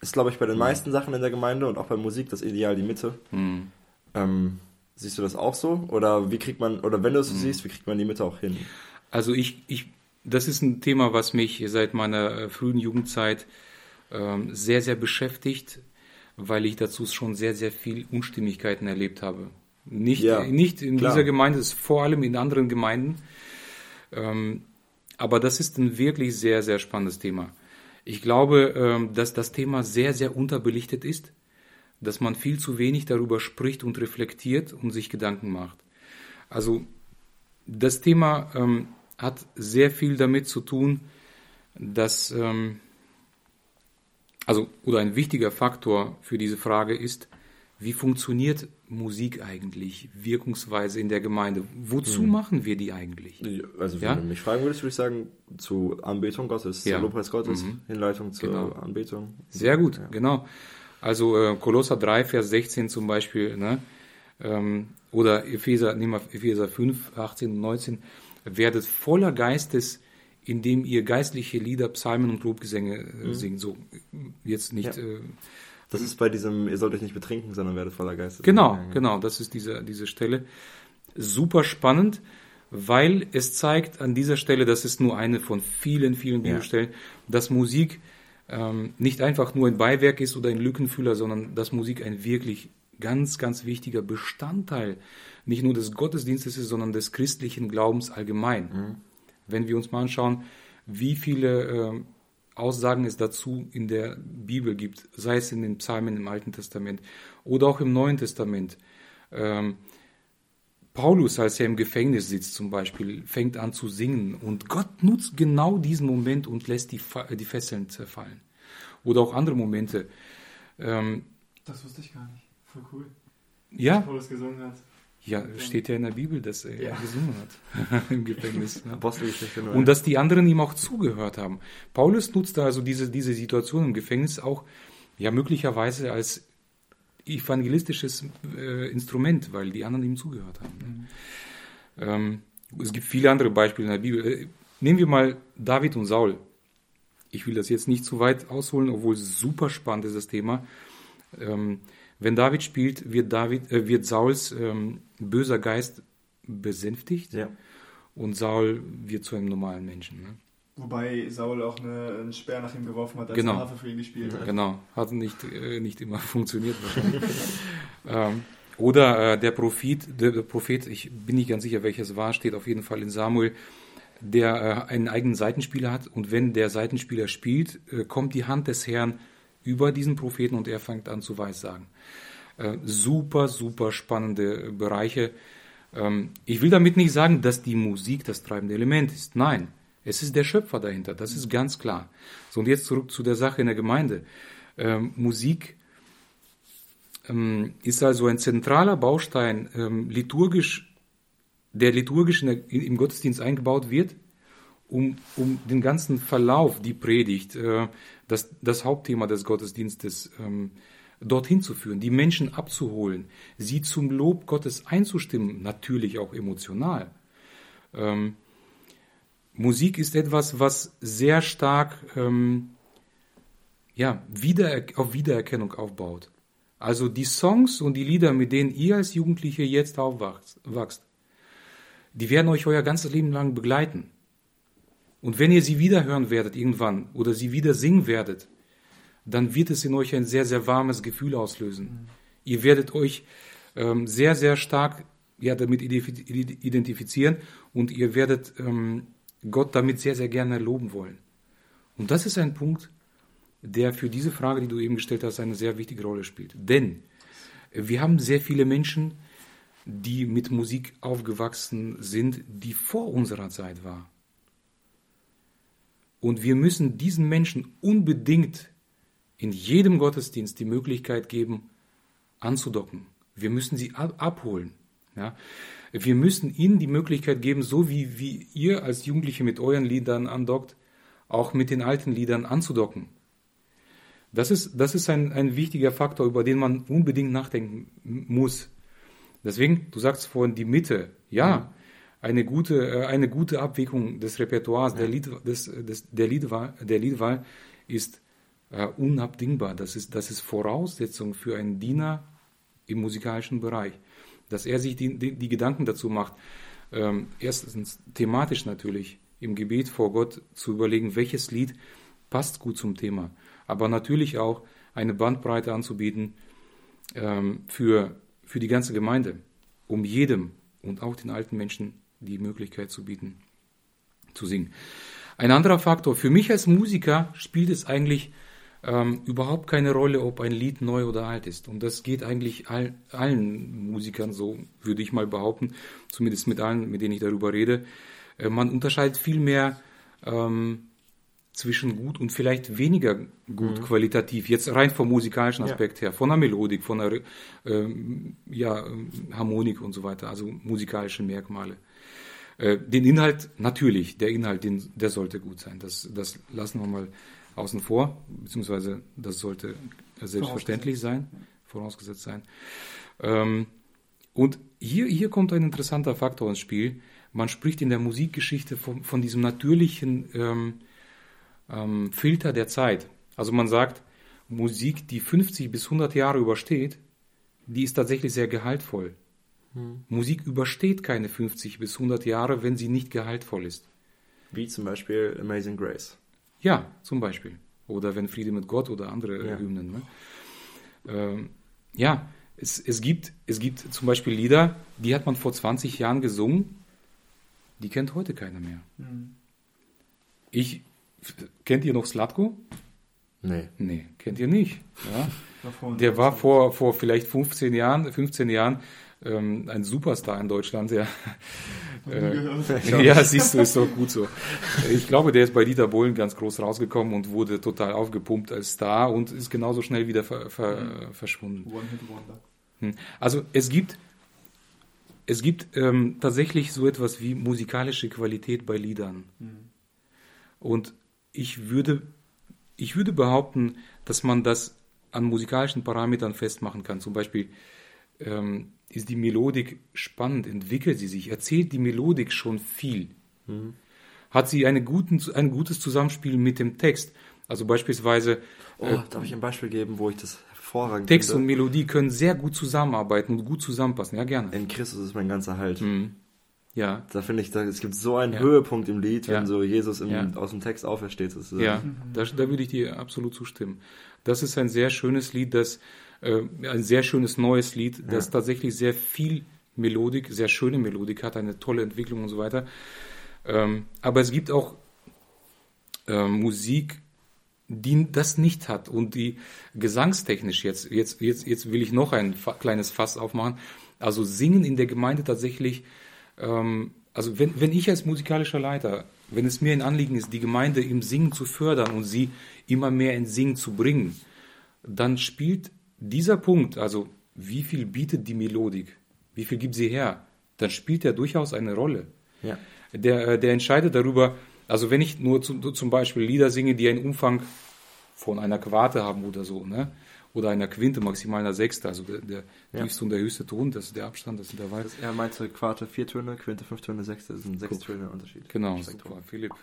ist, glaube ich, bei den meisten Sachen in der Gemeinde und auch bei Musik das Ideal die Mitte. Mhm. Ähm, siehst du das auch so? Oder wie kriegt man, oder wenn du es so siehst, wie kriegt man die Mitte auch hin? Also ich, ich, das ist ein Thema, was mich seit meiner äh, frühen Jugendzeit ähm, sehr, sehr beschäftigt, weil ich dazu schon sehr, sehr viel Unstimmigkeiten erlebt habe. Nicht, ja, nicht in klar. dieser Gemeinde, vor allem in anderen Gemeinden. Ähm, aber das ist ein wirklich sehr, sehr spannendes Thema. Ich glaube, ähm, dass das Thema sehr, sehr unterbelichtet ist, dass man viel zu wenig darüber spricht und reflektiert und sich Gedanken macht. Also das Thema ähm, hat sehr viel damit zu tun, dass ähm, also, oder ein wichtiger Faktor für diese Frage ist, wie funktioniert Musik eigentlich wirkungsweise in der Gemeinde? Wozu hm. machen wir die eigentlich? Also, wenn ja? du mich fragen würdest, würde ich sagen, zu Anbetung Gottes, ja. Lobpreis Gottes, mhm. Hinleitung zur genau. Anbetung. Sehr gut, ja. genau. Also, äh, Kolosser 3, Vers 16 zum Beispiel, ne? Ähm, oder Epheser, nehmen wir Epheser 5, 18 und 19, werdet voller Geistes indem ihr geistliche Lieder, Psalmen und Lobgesänge äh, mhm. singt. So jetzt nicht. Ja. Äh, das ist bei diesem, ihr sollt euch nicht betrinken, sondern werdet voller Geistes. Genau, genau, das ist diese, diese Stelle. Super spannend, weil es zeigt an dieser Stelle, das ist nur eine von vielen, vielen Bibelstellen, ja. dass Musik ähm, nicht einfach nur ein Beiwerk ist oder ein Lückenfüller, sondern dass Musik ein wirklich ganz, ganz wichtiger Bestandteil nicht nur des Gottesdienstes ist, sondern des christlichen Glaubens allgemein. Mhm. Wenn wir uns mal anschauen, wie viele äh, Aussagen es dazu in der Bibel gibt, sei es in den Psalmen im Alten Testament oder auch im Neuen Testament. Ähm, Paulus, als er im Gefängnis sitzt zum Beispiel, fängt an zu singen und Gott nutzt genau diesen Moment und lässt die, die Fesseln zerfallen. Oder auch andere Momente. Ähm, das wusste ich gar nicht. Voll cool. Ja. Paulus gesungen hat. Ja, steht ja in der Bibel, dass er ja. gesungen hat im Gefängnis. Ne? Und dass die anderen ihm auch zugehört haben. Paulus nutzte also diese, diese Situation im Gefängnis auch ja möglicherweise als evangelistisches äh, Instrument, weil die anderen ihm zugehört haben. Ne? Mhm. Ähm, es gibt viele andere Beispiele in der Bibel. Äh, nehmen wir mal David und Saul. Ich will das jetzt nicht zu weit ausholen, obwohl es super spannend ist, das Thema. Ähm, wenn David spielt, wird, David, äh, wird Sauls ähm, böser Geist besänftigt ja. und Saul wird zu einem normalen Menschen. Ne? Wobei Saul auch eine, einen Speer nach ihm geworfen hat, als genau. er Harfe für ihn gespielt hat. Genau, hat nicht, äh, nicht immer funktioniert wahrscheinlich. ähm, oder äh, der Prophet, der, der, Prophet, ich bin nicht ganz sicher, welches war, steht auf jeden Fall in Samuel, der äh, einen eigenen Seitenspieler hat und wenn der Seitenspieler spielt, äh, kommt die Hand des Herrn über diesen Propheten und er fängt an zu weissagen. Äh, super, super spannende Bereiche. Ähm, ich will damit nicht sagen, dass die Musik das treibende Element ist. Nein, es ist der Schöpfer dahinter, das ist ganz klar. So, und jetzt zurück zu der Sache in der Gemeinde. Ähm, Musik ähm, ist also ein zentraler Baustein, ähm, liturgisch, der liturgisch der, im Gottesdienst eingebaut wird, um, um den ganzen Verlauf, die Predigt, äh, das, das Hauptthema des Gottesdienstes ähm, dorthin zu führen, die Menschen abzuholen, sie zum Lob Gottes einzustimmen, natürlich auch emotional. Ähm, Musik ist etwas, was sehr stark ähm, ja, wieder, auf Wiedererkennung aufbaut. Also die Songs und die Lieder, mit denen ihr als Jugendliche jetzt aufwachst, die werden euch euer ganzes Leben lang begleiten. Und wenn ihr sie wieder hören werdet irgendwann oder sie wieder singen werdet, dann wird es in euch ein sehr, sehr warmes Gefühl auslösen. Mhm. Ihr werdet euch ähm, sehr, sehr stark ja, damit identifizieren und ihr werdet ähm, Gott damit sehr, sehr gerne loben wollen. Und das ist ein Punkt, der für diese Frage, die du eben gestellt hast, eine sehr wichtige Rolle spielt. Denn wir haben sehr viele Menschen, die mit Musik aufgewachsen sind, die vor unserer Zeit war. Und wir müssen diesen Menschen unbedingt in jedem Gottesdienst die Möglichkeit geben, anzudocken. Wir müssen sie abholen. Ja? Wir müssen ihnen die Möglichkeit geben, so wie, wie ihr als Jugendliche mit euren Liedern andockt, auch mit den alten Liedern anzudocken. Das ist, das ist ein, ein wichtiger Faktor, über den man unbedingt nachdenken muss. Deswegen, du sagst vorhin die Mitte. Ja, eine gute, äh, eine gute Abwägung des Repertoires, ja. der, Lied, des, des, der, Liedwahl, der Liedwahl ist äh, unabdingbar. Das ist, das ist Voraussetzung für einen Diener im musikalischen Bereich. Dass er sich die, die, die Gedanken dazu macht, ähm, erstens thematisch natürlich im Gebet vor Gott zu überlegen, welches Lied passt gut zum Thema, aber natürlich auch eine Bandbreite anzubieten ähm, für, für die ganze Gemeinde, um jedem und auch den alten Menschen die Möglichkeit zu bieten, zu singen. Ein anderer Faktor, für mich als Musiker spielt es eigentlich ähm, überhaupt keine Rolle, ob ein Lied neu oder alt ist. Und das geht eigentlich all, allen Musikern so, würde ich mal behaupten, zumindest mit allen, mit denen ich darüber rede. Äh, man unterscheidet viel mehr ähm, zwischen gut und vielleicht weniger gut mhm. qualitativ, jetzt rein vom musikalischen Aspekt ja. her, von der Melodik, von der ähm, ja, Harmonik und so weiter, also musikalische Merkmale. Äh, den Inhalt, natürlich, der Inhalt, den, der sollte gut sein. Das, das lassen wir mal außen vor, beziehungsweise das sollte selbstverständlich sein, vorausgesetzt sein. Ähm, und hier, hier kommt ein interessanter Faktor ins Spiel. Man spricht in der Musikgeschichte von, von diesem natürlichen ähm, ähm, Filter der Zeit. Also man sagt, Musik, die 50 bis 100 Jahre übersteht, die ist tatsächlich sehr gehaltvoll. Hm. Musik übersteht keine 50 bis 100 Jahre, wenn sie nicht gehaltvoll ist. Wie zum Beispiel Amazing Grace. Ja, zum Beispiel. Oder wenn Friede mit Gott oder andere ja. Hymnen. Ne? Ähm, ja, es, es, gibt, es gibt zum Beispiel Lieder, die hat man vor 20 Jahren gesungen, die kennt heute keiner mehr. Mhm. Ich, kennt ihr noch Slatko? Nee. Nee, kennt ihr nicht. Ja? Der war vor, vor vielleicht 15 Jahren, 15 Jahren ähm, ein Superstar in Deutschland, ja. Äh, ja, siehst du, ist doch gut so. Ich glaube, der ist bei Dieter Bohlen ganz groß rausgekommen und wurde total aufgepumpt als Star und ist genauso schnell wieder ver, ver, mhm. verschwunden. Hm. Also es gibt, es gibt ähm, tatsächlich so etwas wie musikalische Qualität bei Liedern. Mhm. Und ich würde, ich würde behaupten, dass man das an musikalischen Parametern festmachen kann. Zum Beispiel ähm, ist die Melodik spannend, entwickelt sie sich, erzählt die Melodik schon viel. Mhm. Hat sie eine guten, ein gutes Zusammenspiel mit dem Text? Also beispielsweise. Oh, äh, darf ich ein Beispiel geben, wo ich das hervorragend Text finde? und Melodie können sehr gut zusammenarbeiten und gut zusammenpassen. Ja, gerne. In Christus ist mein ganzer Halt. Mhm. Ja. Da finde ich, da, es gibt so einen ja. Höhepunkt im Lied, wenn ja. so Jesus im, ja. aus dem Text aufersteht. ja, da, da würde ich dir absolut zustimmen. Das ist ein sehr schönes Lied, das äh, ein sehr schönes neues Lied, das tatsächlich sehr viel Melodik, sehr schöne Melodik hat, eine tolle Entwicklung und so weiter. Ähm, aber es gibt auch äh, Musik, die das nicht hat und die gesangstechnisch jetzt, jetzt, jetzt, jetzt will ich noch ein kleines Fass aufmachen. Also singen in der Gemeinde tatsächlich, ähm, also wenn, wenn ich als musikalischer Leiter, wenn es mir ein Anliegen ist, die Gemeinde im Singen zu fördern und sie immer mehr in Singen zu bringen, dann spielt dieser Punkt, also wie viel bietet die Melodik, wie viel gibt sie her, dann spielt er durchaus eine Rolle. Ja. Der, äh, der entscheidet darüber, also wenn ich nur zu, zum Beispiel Lieder singe, die einen Umfang von einer Quarte haben oder so, ne? oder einer Quinte, maximal einer Sechste, also der, der ja. tiefste und der höchste Ton, das ist der Abstand, das ist der Wald. Er meinte Quarte vier Töne, Quinte fünf Töne, Sechste ist ein sechs Töne Unterschied. Genau, super, Philipp.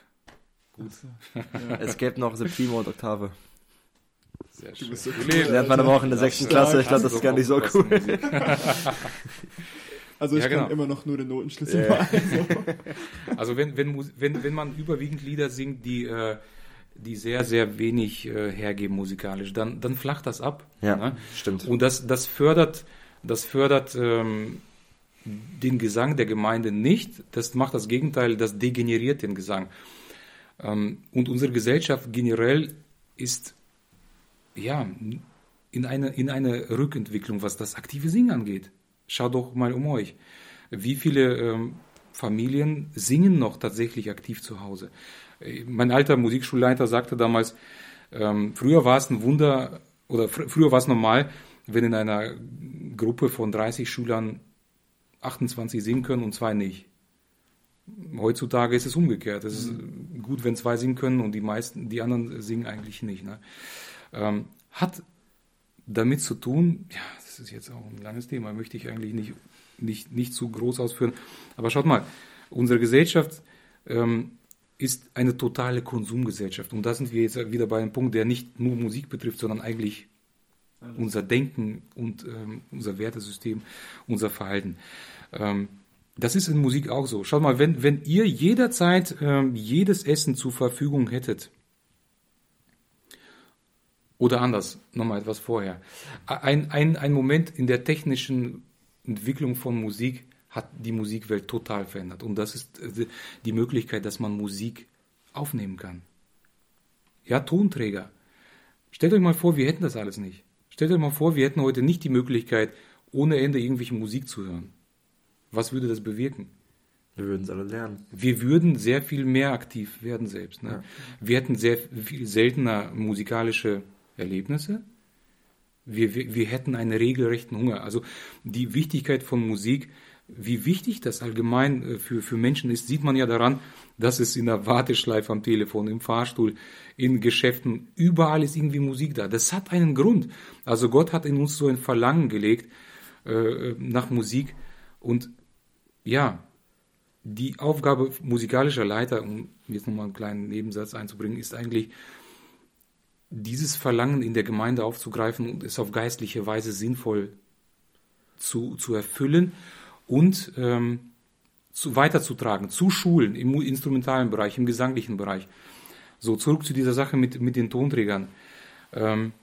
Gut. Ja. Es gäbe noch Septime und Oktave. Sehr schön. So cool. Lernt man aber auch in der sechsten Klasse. Ich glaube, das ist gar nicht so cool. Also ich ja, genau. kann immer noch nur den Notenschlüssel ja, also. also wenn, wenn, wenn, wenn man überwiegend Lieder singt, die, äh, die sehr, sehr wenig äh, hergeben musikalisch, dann, dann flacht das ab. Ja, ne? stimmt. Und das, das fördert, das fördert ähm, den Gesang der Gemeinde nicht. Das macht das Gegenteil, das degeneriert den Gesang. Ähm, und unsere Gesellschaft generell ist ja, in eine, in eine Rückentwicklung, was das aktive Singen angeht. Schaut doch mal um euch. Wie viele ähm, Familien singen noch tatsächlich aktiv zu Hause? Äh, mein alter Musikschulleiter sagte damals, ähm, früher war es ein Wunder, oder fr früher war es normal, wenn in einer Gruppe von 30 Schülern 28 singen können und zwei nicht. Heutzutage ist es umgekehrt. Es ist gut, wenn zwei singen können und die meisten, die anderen singen eigentlich nicht. Ne? Ähm, hat damit zu tun, ja, das ist jetzt auch ein langes Thema, möchte ich eigentlich nicht, nicht, nicht zu groß ausführen. Aber schaut mal, unsere Gesellschaft ähm, ist eine totale Konsumgesellschaft. Und da sind wir jetzt wieder bei einem Punkt, der nicht nur Musik betrifft, sondern eigentlich unser Denken und ähm, unser Wertesystem, unser Verhalten. Ähm, das ist in Musik auch so. Schaut mal, wenn, wenn ihr jederzeit ähm, jedes Essen zur Verfügung hättet, oder anders, nochmal etwas vorher. Ein, ein, ein Moment in der technischen Entwicklung von Musik hat die Musikwelt total verändert. Und das ist äh, die Möglichkeit, dass man Musik aufnehmen kann. Ja, Tonträger. Stellt euch mal vor, wir hätten das alles nicht. Stellt euch mal vor, wir hätten heute nicht die Möglichkeit, ohne Ende irgendwelche Musik zu hören. Was würde das bewirken? Wir würden es alle lernen. Wir würden sehr viel mehr aktiv werden selbst. Ne? Ja. Wir hätten sehr viel seltener musikalische Erlebnisse. Wir, wir, wir hätten einen regelrechten Hunger. Also die Wichtigkeit von Musik, wie wichtig das allgemein äh, für, für Menschen ist, sieht man ja daran, dass es in der Warteschleife am Telefon, im Fahrstuhl, in Geschäften, überall ist irgendwie Musik da. Das hat einen Grund. Also Gott hat in uns so ein Verlangen gelegt äh, nach Musik. Und ja, die Aufgabe musikalischer Leiter, um jetzt nochmal einen kleinen Nebensatz einzubringen, ist eigentlich, dieses Verlangen in der Gemeinde aufzugreifen und es auf geistliche Weise sinnvoll zu, zu erfüllen und ähm, zu, weiterzutragen, zu schulen im instrumentalen Bereich, im gesanglichen Bereich. So, zurück zu dieser Sache mit, mit den Tonträgern. Ähm,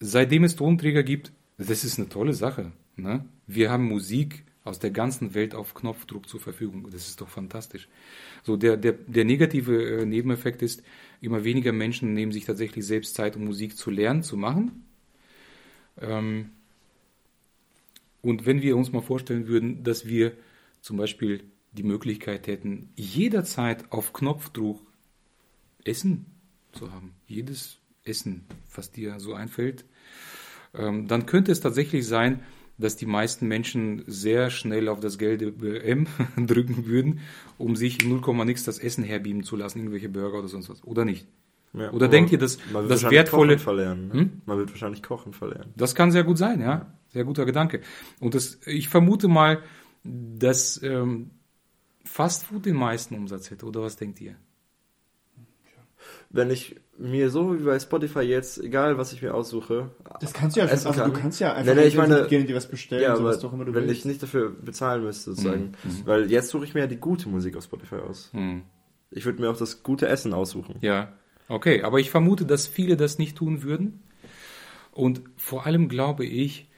seitdem es Tonträger gibt, das ist eine tolle Sache. Ne? Wir haben Musik aus der ganzen Welt auf Knopfdruck zur Verfügung. Das ist doch fantastisch. So, der, der, der negative äh, Nebeneffekt ist, Immer weniger Menschen nehmen sich tatsächlich selbst Zeit, um Musik zu lernen, zu machen. Ähm, und wenn wir uns mal vorstellen würden, dass wir zum Beispiel die Möglichkeit hätten, jederzeit auf Knopfdruck Essen zu haben, jedes Essen, was dir so einfällt, ähm, dann könnte es tatsächlich sein, dass die meisten Menschen sehr schnell auf das gelbe M drücken würden, um sich in 0, nix das Essen herbieben zu lassen, irgendwelche Burger oder sonst was. Oder nicht? Ja, oder denkt ihr, dass das wertvolle Kochen verlernen? Ne? Hm? Man wird wahrscheinlich Kochen verlernen. Das kann sehr gut sein, ja. Sehr guter Gedanke. Und das, ich vermute mal, dass ähm, Fastfood den meisten Umsatz hätte. Oder was denkt ihr? wenn ich mir so wie bei Spotify jetzt, egal was ich mir aussuche. Das kannst du ja, also kann. du kannst ja einfach nee, nee, ich meine, gehen dir was bestellen, ja, aber auch immer du wenn willst. ich nicht dafür bezahlen müsste, sozusagen. Mhm. mhm. Weil jetzt suche ich mir ja die gute Musik auf Spotify aus. Mhm. Ich würde mir auch das gute Essen aussuchen. Ja, okay, aber ich vermute, dass viele das nicht tun würden. Und vor allem glaube ich,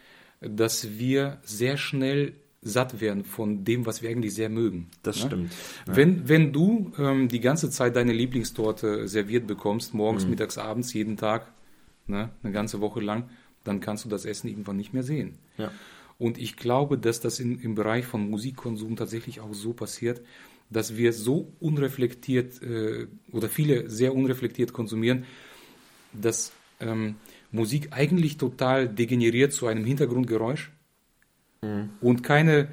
dass wir sehr schnell satt werden von dem, was wir eigentlich sehr mögen. Das ja? stimmt. Ja. Wenn, wenn du ähm, die ganze Zeit deine Lieblingstorte serviert bekommst, morgens, mhm. mittags, abends, jeden Tag, ne, eine ganze Woche lang, dann kannst du das Essen irgendwann nicht mehr sehen. Ja. Und ich glaube, dass das in, im Bereich von Musikkonsum tatsächlich auch so passiert, dass wir so unreflektiert äh, oder viele sehr unreflektiert konsumieren, dass ähm, Musik eigentlich total degeneriert zu einem Hintergrundgeräusch mhm. und keine,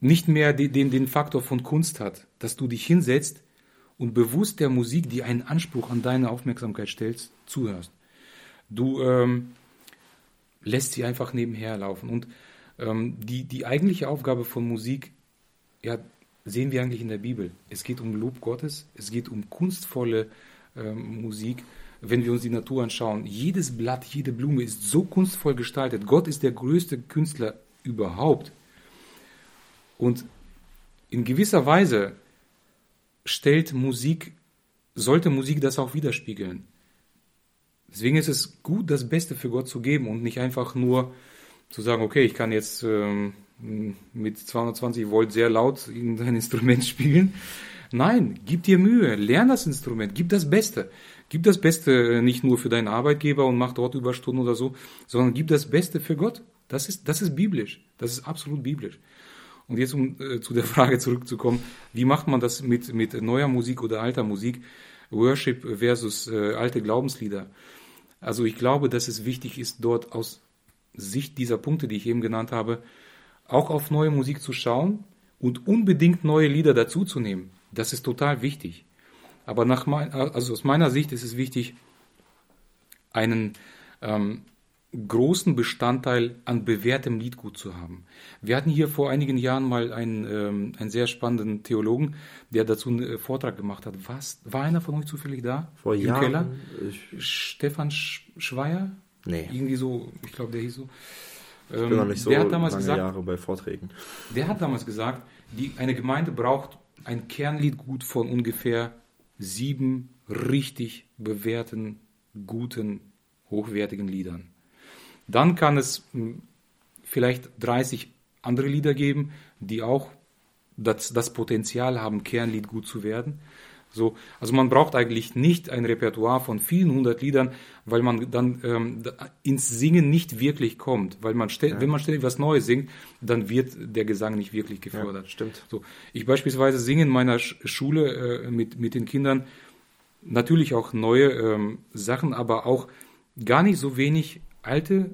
nicht mehr den, den Faktor von Kunst hat, dass du dich hinsetzt und bewusst der Musik, die einen Anspruch an deine Aufmerksamkeit stellt, zuhörst. Du ähm, lässt sie einfach nebenher laufen. Und ähm, die, die eigentliche Aufgabe von Musik, ja, sehen wir eigentlich in der Bibel. Es geht um Lob Gottes, es geht um kunstvolle ähm, Musik. Wenn wir uns die Natur anschauen, jedes Blatt, jede Blume ist so kunstvoll gestaltet. Gott ist der größte Künstler überhaupt. Und in gewisser Weise stellt Musik, sollte Musik das auch widerspiegeln. Deswegen ist es gut, das Beste für Gott zu geben und nicht einfach nur zu sagen, okay, ich kann jetzt ähm, mit 220 Volt sehr laut ein Instrument spielen. Nein, gib dir Mühe, lern das Instrument, gib das Beste. Gib das Beste nicht nur für deinen Arbeitgeber und mach dort Überstunden oder so, sondern gib das Beste für Gott. Das ist, das ist biblisch. Das ist absolut biblisch. Und jetzt, um äh, zu der Frage zurückzukommen, wie macht man das mit, mit neuer Musik oder alter Musik? Worship versus äh, alte Glaubenslieder. Also ich glaube, dass es wichtig ist, dort aus Sicht dieser Punkte, die ich eben genannt habe, auch auf neue Musik zu schauen und unbedingt neue Lieder dazuzunehmen. Das ist total wichtig. Aber nach mein, also aus meiner Sicht ist es wichtig, einen ähm, großen Bestandteil an bewährtem Liedgut zu haben. Wir hatten hier vor einigen Jahren mal einen, ähm, einen sehr spannenden Theologen, der dazu einen äh, Vortrag gemacht hat. Was, war einer von euch zufällig da? Vor Im Jahren? Keller? Stefan Sch Schweier? nee, Irgendwie so, ich glaube, der hieß so. ich bin noch nicht so der hat damals lange gesagt, Jahre bei Vorträgen. der hat damals gesagt, die, eine Gemeinde braucht ein Kernliedgut von ungefähr sieben richtig bewährten, guten, hochwertigen Liedern. Dann kann es mh, vielleicht 30 andere Lieder geben, die auch das, das Potenzial haben, Kernlied gut zu werden. So, also man braucht eigentlich nicht ein Repertoire von vielen hundert Liedern, weil man dann ähm, ins Singen nicht wirklich kommt. Weil man stell, wenn man ständig was Neues singt, dann wird der Gesang nicht wirklich gefördert. stimmt. So, ich beispielsweise singe in meiner Sch Schule äh, mit, mit den Kindern natürlich auch neue ähm, Sachen, aber auch gar nicht so wenig alte,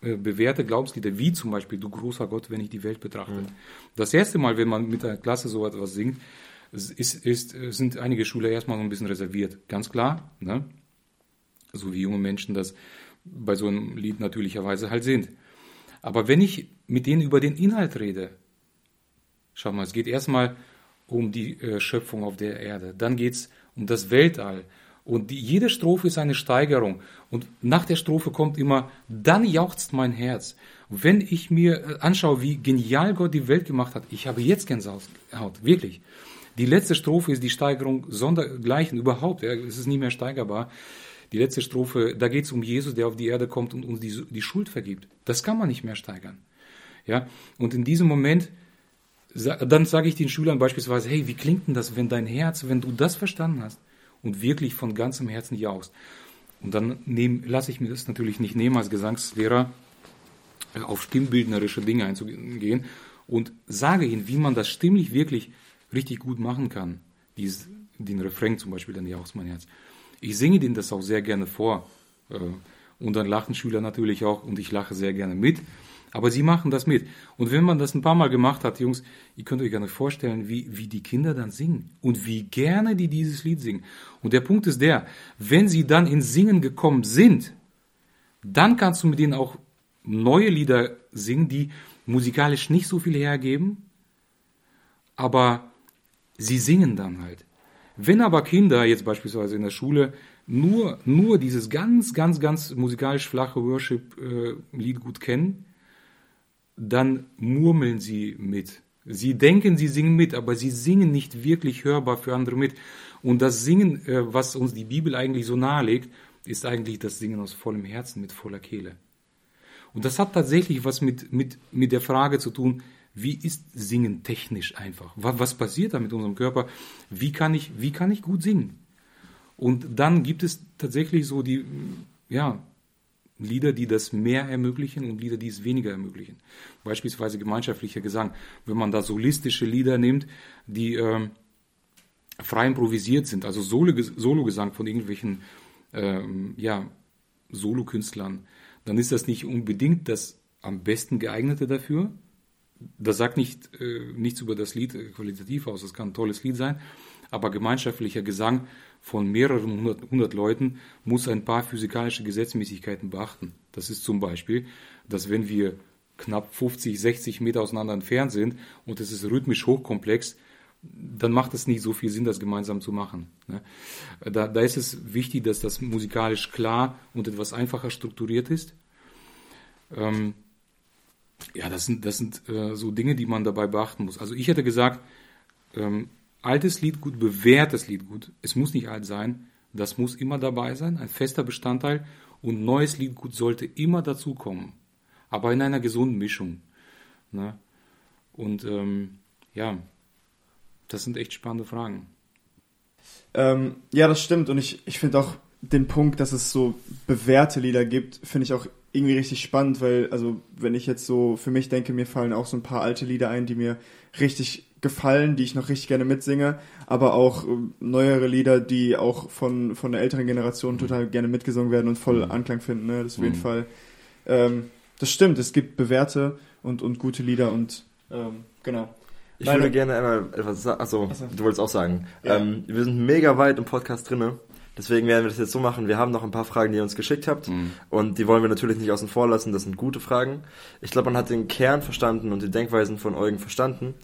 äh, bewährte Glaubenslieder, wie zum Beispiel Du großer Gott, wenn ich die Welt betrachte. Das erste Mal, wenn man mit der Klasse so etwas singt, ist, ist, sind einige Schüler erstmal so ein bisschen reserviert. Ganz klar, ne? so wie junge Menschen das bei so einem Lied natürlicherweise halt sind. Aber wenn ich mit denen über den Inhalt rede, schau mal, es geht erstmal um die äh, Schöpfung auf der Erde, dann geht es um das Weltall. Und die, jede Strophe ist eine Steigerung. Und nach der Strophe kommt immer, dann jauchzt mein Herz. Wenn ich mir äh, anschaue, wie genial Gott die Welt gemacht hat, ich habe jetzt Gänsehaut, wirklich. Die letzte Strophe ist die Steigerung sondergleichen überhaupt. Ja, es ist nicht mehr steigerbar. Die letzte Strophe, da geht es um Jesus, der auf die Erde kommt und uns die, die Schuld vergibt. Das kann man nicht mehr steigern. Ja, und in diesem Moment, dann sage ich den Schülern beispielsweise, hey, wie klingt denn das, wenn dein Herz, wenn du das verstanden hast und wirklich von ganzem Herzen jauchst? Und dann nehm, lasse ich mir das natürlich nicht nehmen als Gesangslehrer, äh, auf stimmbildnerische Dinge einzugehen und sage ihnen, wie man das stimmlich wirklich richtig gut machen kann. Dies, den Refrain zum Beispiel, dann jauchzt mein Herz. Ich singe denen das auch sehr gerne vor. äh, Und dann lachen Schüler natürlich auch und ich lache sehr gerne mit. Aber sie machen das mit. Und wenn man das ein paar Mal gemacht hat, Jungs, ihr könnt euch gar nicht vorstellen, wie, wie die Kinder dann singen und wie gerne die dieses Lied singen. Und der Punkt ist der, wenn sie dann ins Singen gekommen sind, dann kannst du mit denen auch neue Lieder singen, die musikalisch nicht so viel hergeben, aber sie singen dann halt. Wenn aber Kinder jetzt beispielsweise in der Schule nur, nur dieses ganz, ganz, ganz musikalisch flache Worship-Lied gut kennen, dann murmeln sie mit. Sie denken, sie singen mit, aber sie singen nicht wirklich hörbar für andere mit. Und das Singen, äh, was uns die Bibel eigentlich so nahelegt, ist eigentlich das Singen aus vollem Herzen, mit voller Kehle. Und das hat tatsächlich was mit, mit, mit der Frage zu tun, wie ist Singen technisch einfach? Was, was passiert da mit unserem Körper? Wie kann ich, wie kann ich gut singen? Und dann gibt es tatsächlich so die, ja, Lieder, die das mehr ermöglichen und Lieder, die es weniger ermöglichen. Beispielsweise gemeinschaftlicher Gesang. Wenn man da solistische Lieder nimmt, die ähm, frei improvisiert sind, also Solo- Sologesang von irgendwelchen ähm, ja, Solokünstlern, dann ist das nicht unbedingt das am besten geeignete dafür. Das sagt nicht, äh, nichts über das Lied äh, qualitativ aus, es kann ein tolles Lied sein, aber gemeinschaftlicher Gesang von mehreren hundert, hundert Leuten muss ein paar physikalische Gesetzmäßigkeiten beachten. Das ist zum Beispiel, dass wenn wir knapp 50, 60 Meter auseinander entfernt sind und es ist rhythmisch hochkomplex, dann macht es nicht so viel Sinn, das gemeinsam zu machen. ne? Da, da ist es wichtig, dass das musikalisch klar und etwas einfacher strukturiert ist. Ähm, ja, das sind, das sind äh, so Dinge, die man dabei beachten muss. Also ich hätte gesagt, ähm, altes Lied gut, bewährtes Lied gut. Es muss nicht alt sein, das muss immer dabei sein, ein fester Bestandteil. Und neues Lied gut sollte immer dazukommen, aber in einer gesunden Mischung. Ne? Und ähm, ja, das sind echt spannende Fragen. Ähm, ja, das stimmt. Und ich, ich finde auch den Punkt, dass es so bewährte Lieder gibt, finde ich auch irgendwie richtig spannend, weil, also, wenn ich jetzt so für mich denke, mir fallen auch so ein paar alte Lieder ein, die mir richtig gefallen, die ich noch richtig gerne mitsinge, aber auch äh, neuere Lieder, die auch von, von der älteren Generation total gerne mitgesungen werden und voll Mhm. Anklang finden, ne? Das ist auf jeden Mhm. Fall, ähm, das stimmt, es gibt bewährte und, und gute Lieder und, ähm, genau. Ich Meine- würde gerne einmal etwas sagen. Achso, Ach so. du wolltest auch sagen. Ja. Ähm, wir sind mega weit im Podcast drinne. Deswegen werden wir das jetzt so machen. Wir haben noch ein paar Fragen, die ihr uns geschickt habt. Mhm. Und die wollen wir natürlich nicht außen vor lassen. Das sind gute Fragen. Ich glaube, man hat den Kern verstanden und die Denkweisen von Eugen verstanden.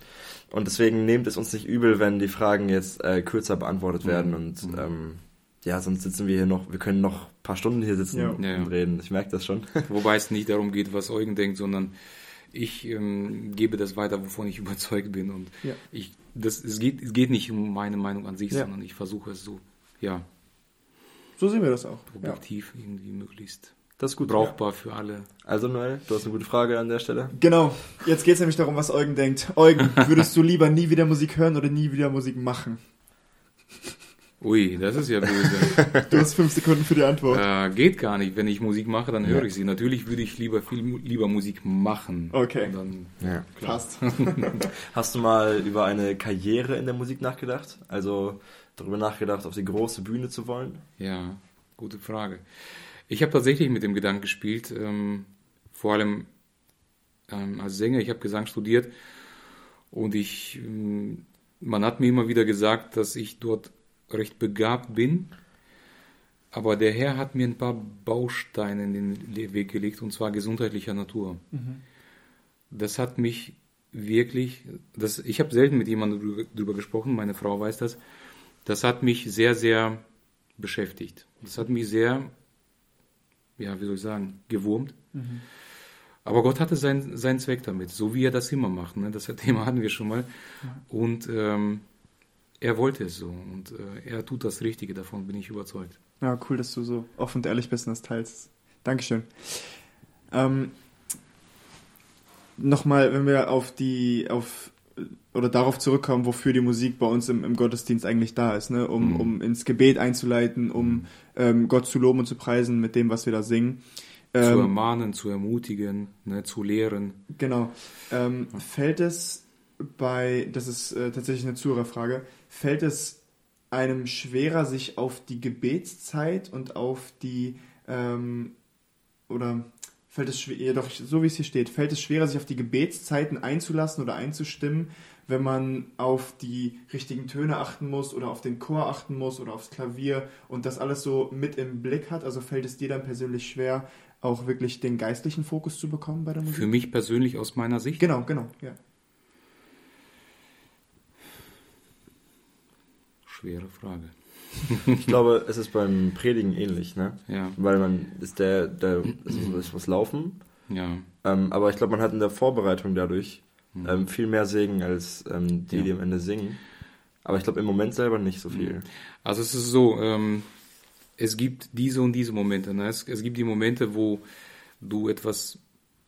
Und deswegen nehmt es uns nicht übel, wenn die Fragen jetzt äh, kürzer beantwortet Mhm. werden. Und Mhm. ähm, ja, sonst sitzen wir hier noch, wir können noch ein paar Stunden hier sitzen Ja. und Ja, ja. reden. Ich merke das schon. Wobei es nicht darum geht, was Eugen denkt, sondern ich ähm, gebe das weiter, wovon ich überzeugt bin. Und Ja. ich, das, es, geht, es geht nicht um meine Meinung an sich, Ja. sondern ich versuche es so, ja, So sehen wir das auch. Ja. objektiv irgendwie möglichst Das ist gut. brauchbar für alle. Also Noel, du hast eine gute Frage an der Stelle. Genau, jetzt geht es nämlich darum, was Eugen denkt. Eugen, würdest du lieber nie wieder Musik hören oder nie wieder Musik machen? Ui, das ist ja böse. Du hast fünf Sekunden für die Antwort. äh, geht gar nicht. Wenn ich Musik mache, dann höre ich sie. Natürlich würde ich lieber viel lieber Musik machen. Okay. Und Dann, Ja. Passt. Hast du mal über eine Karriere in der Musik nachgedacht? Also darüber nachgedacht, auf die große Bühne zu wollen? Ja, gute Frage. Ich habe tatsächlich mit dem Gedanken gespielt, ähm, vor allem ähm, als Sänger. Ich habe Gesang studiert und ich, ähm, man hat mir immer wieder gesagt, dass ich dort recht begabt bin. Aber der Herr hat mir ein paar Bausteine in den Weg gelegt, und zwar gesundheitlicher Natur. Das hat mich wirklich, das, ich habe selten mit jemandem drüber, drüber gesprochen, meine Frau weiß das, das hat mich sehr, sehr beschäftigt. Das hat mich sehr, ja, wie soll ich sagen, gewurmt. Aber Gott hatte seinen, seinen Zweck damit, so wie er das immer macht. Ne? Das Thema hatten wir schon mal. Und ähm, er wollte es so. Und äh, er tut das Richtige, davon bin ich überzeugt. Ja, cool, dass du so offen und ehrlich bist und das teilst. Dankeschön. Ähm, Nochmal, wenn wir auf die, auf oder darauf zurückkommen, wofür die Musik bei uns im, im Gottesdienst eigentlich da ist, ne? um, Mhm. um ins Gebet einzuleiten, um ähm, Gott zu loben und zu preisen mit dem, was wir da singen. zu Ähm, ermahnen, zu ermutigen, ne, zu lehren. Genau. Ähm, fällt es bei, das ist äh, tatsächlich eine Zuhörerfrage, fällt es einem schwerer, sich auf die Gebetszeit und auf die, ähm, oder fällt es schwer, ja doch, so wie es hier steht, fällt es schwerer, sich auf die Gebetszeiten einzulassen oder einzustimmen, wenn man auf die richtigen Töne achten muss oder auf den Chor achten muss oder aufs Klavier und das alles so mit im Blick hat? Also fällt es dir dann persönlich schwer, auch wirklich den geistlichen Fokus zu bekommen bei der Musik? Für mich persönlich aus meiner Sicht. Genau, genau, ja. Schwere Frage. Ich glaube, es ist beim Predigen ähnlich, ne? Ja, Weil man ist der, der muss was laufen. ja. Ähm, aber ich glaube, man hat in der Vorbereitung dadurch ähm, viel mehr Segen als ähm, die, Ja. die am Ende singen. Aber ich glaube im Moment selber nicht so viel. Also es ist so, ähm, es gibt diese und diese Momente. Ne? Es, es gibt die Momente, wo du etwas,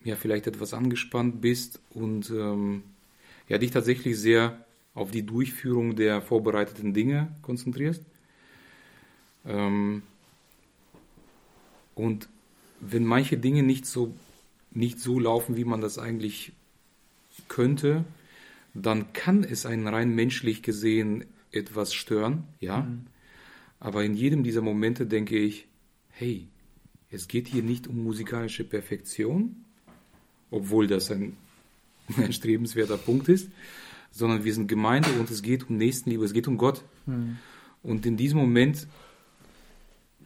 ja vielleicht etwas angespannt bist und ähm, ja dich tatsächlich sehr auf die Durchführung der vorbereiteten Dinge konzentrierst. Ähm, und wenn manche Dinge nicht so nicht so laufen, wie man das eigentlich könnte, dann kann es einen rein menschlich gesehen etwas stören, ja. Aber in jedem dieser Momente denke ich, hey, es geht hier nicht um musikalische Perfektion, obwohl das ein, ein strebenswerter Punkt ist, sondern wir sind Gemeinde und es geht um Nächstenliebe, es geht um Gott. Und in diesem Moment,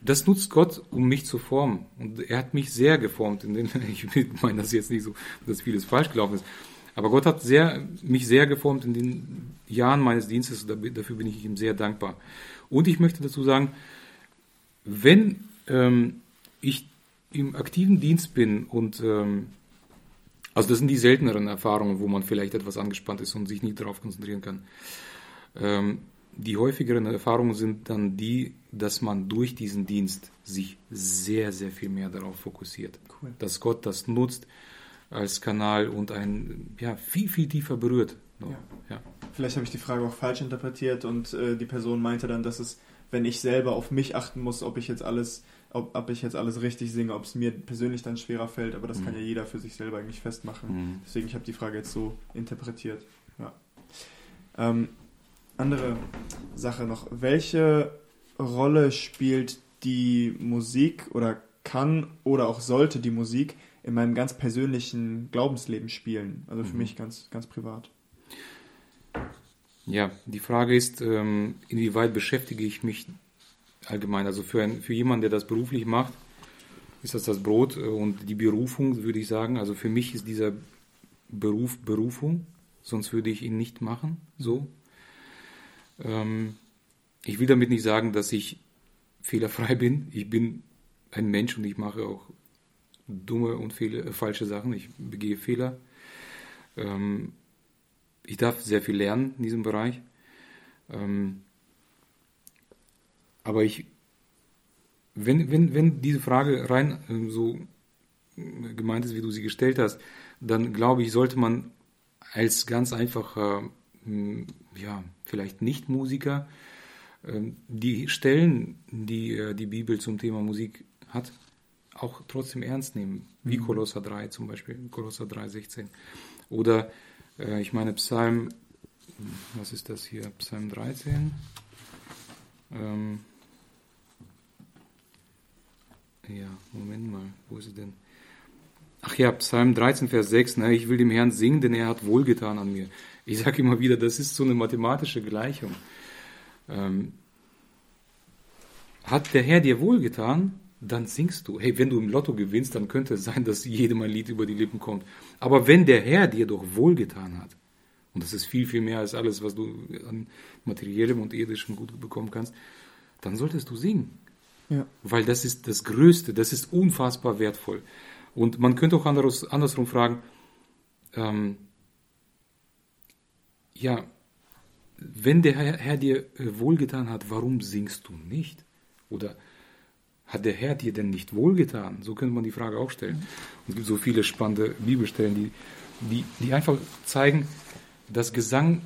das nutzt Gott, um mich zu formen. Und er hat mich sehr geformt. Den, ich meine das jetzt nicht so, dass vieles falsch gelaufen ist. Aber Gott hat sehr, mich sehr geformt in den Jahren meines Dienstes. Dafür bin ich ihm sehr dankbar. Und ich möchte dazu sagen, wenn ähm, ich im aktiven Dienst bin und ähm, also das sind die selteneren Erfahrungen, wo man vielleicht etwas angespannt ist und sich nicht darauf konzentrieren kann. Ähm, die häufigeren Erfahrungen sind dann die, dass man durch diesen Dienst sich sehr, sehr viel mehr darauf fokussiert. Cool. Dass Gott das nutzt als Kanal und einen ja, viel, viel tiefer berührt. Ja. Ja. vielleicht habe ich die Frage auch falsch interpretiert und äh, die Person meinte dann, dass es, wenn ich selber auf mich achten muss, ob ich jetzt alles, ob, ob ich jetzt alles richtig singe, ob es mir persönlich dann schwerer fällt, aber das Mhm. kann ja jeder für sich selber eigentlich festmachen. Mhm. Deswegen, ich habe die Frage jetzt so interpretiert. Ja. Ähm, andere Sache noch. Welche Rolle spielt die Musik oder kann oder auch sollte die Musik in meinem ganz persönlichen Glaubensleben spielen? Also für Mhm. mich ganz, ganz privat. Ja, die Frage ist, ähm, inwieweit beschäftige ich mich allgemein? Also für, ein, für jemanden, der das beruflich macht, ist das das Brot und die Berufung, würde ich sagen. Also für mich ist dieser Beruf Berufung, sonst würde ich ihn nicht machen. So. Ähm, ich will damit nicht sagen, dass ich fehlerfrei bin. Ich bin ein Mensch und ich mache auch dumme und fehle, äh, falsche Sachen. Ich begehe Fehler. Ähm, ich darf sehr viel lernen in diesem Bereich. Ähm, aber ich, wenn, wenn, wenn diese Frage rein äh, so äh, gemeint ist, wie du sie gestellt hast, dann glaube ich, sollte man als ganz einfacher, mh, ja, vielleicht Nicht-Musiker, ähm, die Stellen, die äh, die Bibel zum Thema Musik hat, auch trotzdem ernst nehmen. Wie Mhm. Kolosser 3 zum Beispiel, Kolosser 3, 16. Oder äh, ich meine Psalm, was ist das hier? Psalm 13. Ähm, ja, Moment mal, wo ist es denn? Ach ja, Psalm 13, Vers 6, ne, ich will dem Herrn singen, denn er hat wohlgetan an mir. Ich sage immer wieder, das ist so eine mathematische Gleichung. Ähm, hat der Herr dir wohlgetan, dann singst du. Hey, wenn du im Lotto gewinnst, dann könnte es sein, dass jedem ein Lied über die Lippen kommt. Aber wenn der Herr dir doch wohlgetan hat, und das ist viel, viel mehr als alles, was du an materiellem und irdischem Gut bekommen kannst, dann solltest du singen. Ja. Weil das ist das Größte, das ist unfassbar wertvoll. Und man könnte auch anderes, andersrum fragen, ähm, ja, wenn der Herr, Herr dir äh, wohlgetan hat, warum singst du nicht? Oder hat der Herr dir denn nicht wohlgetan? So könnte man die Frage auch stellen. Und es gibt so viele spannende Bibelstellen, die, die, die einfach zeigen, dass Gesang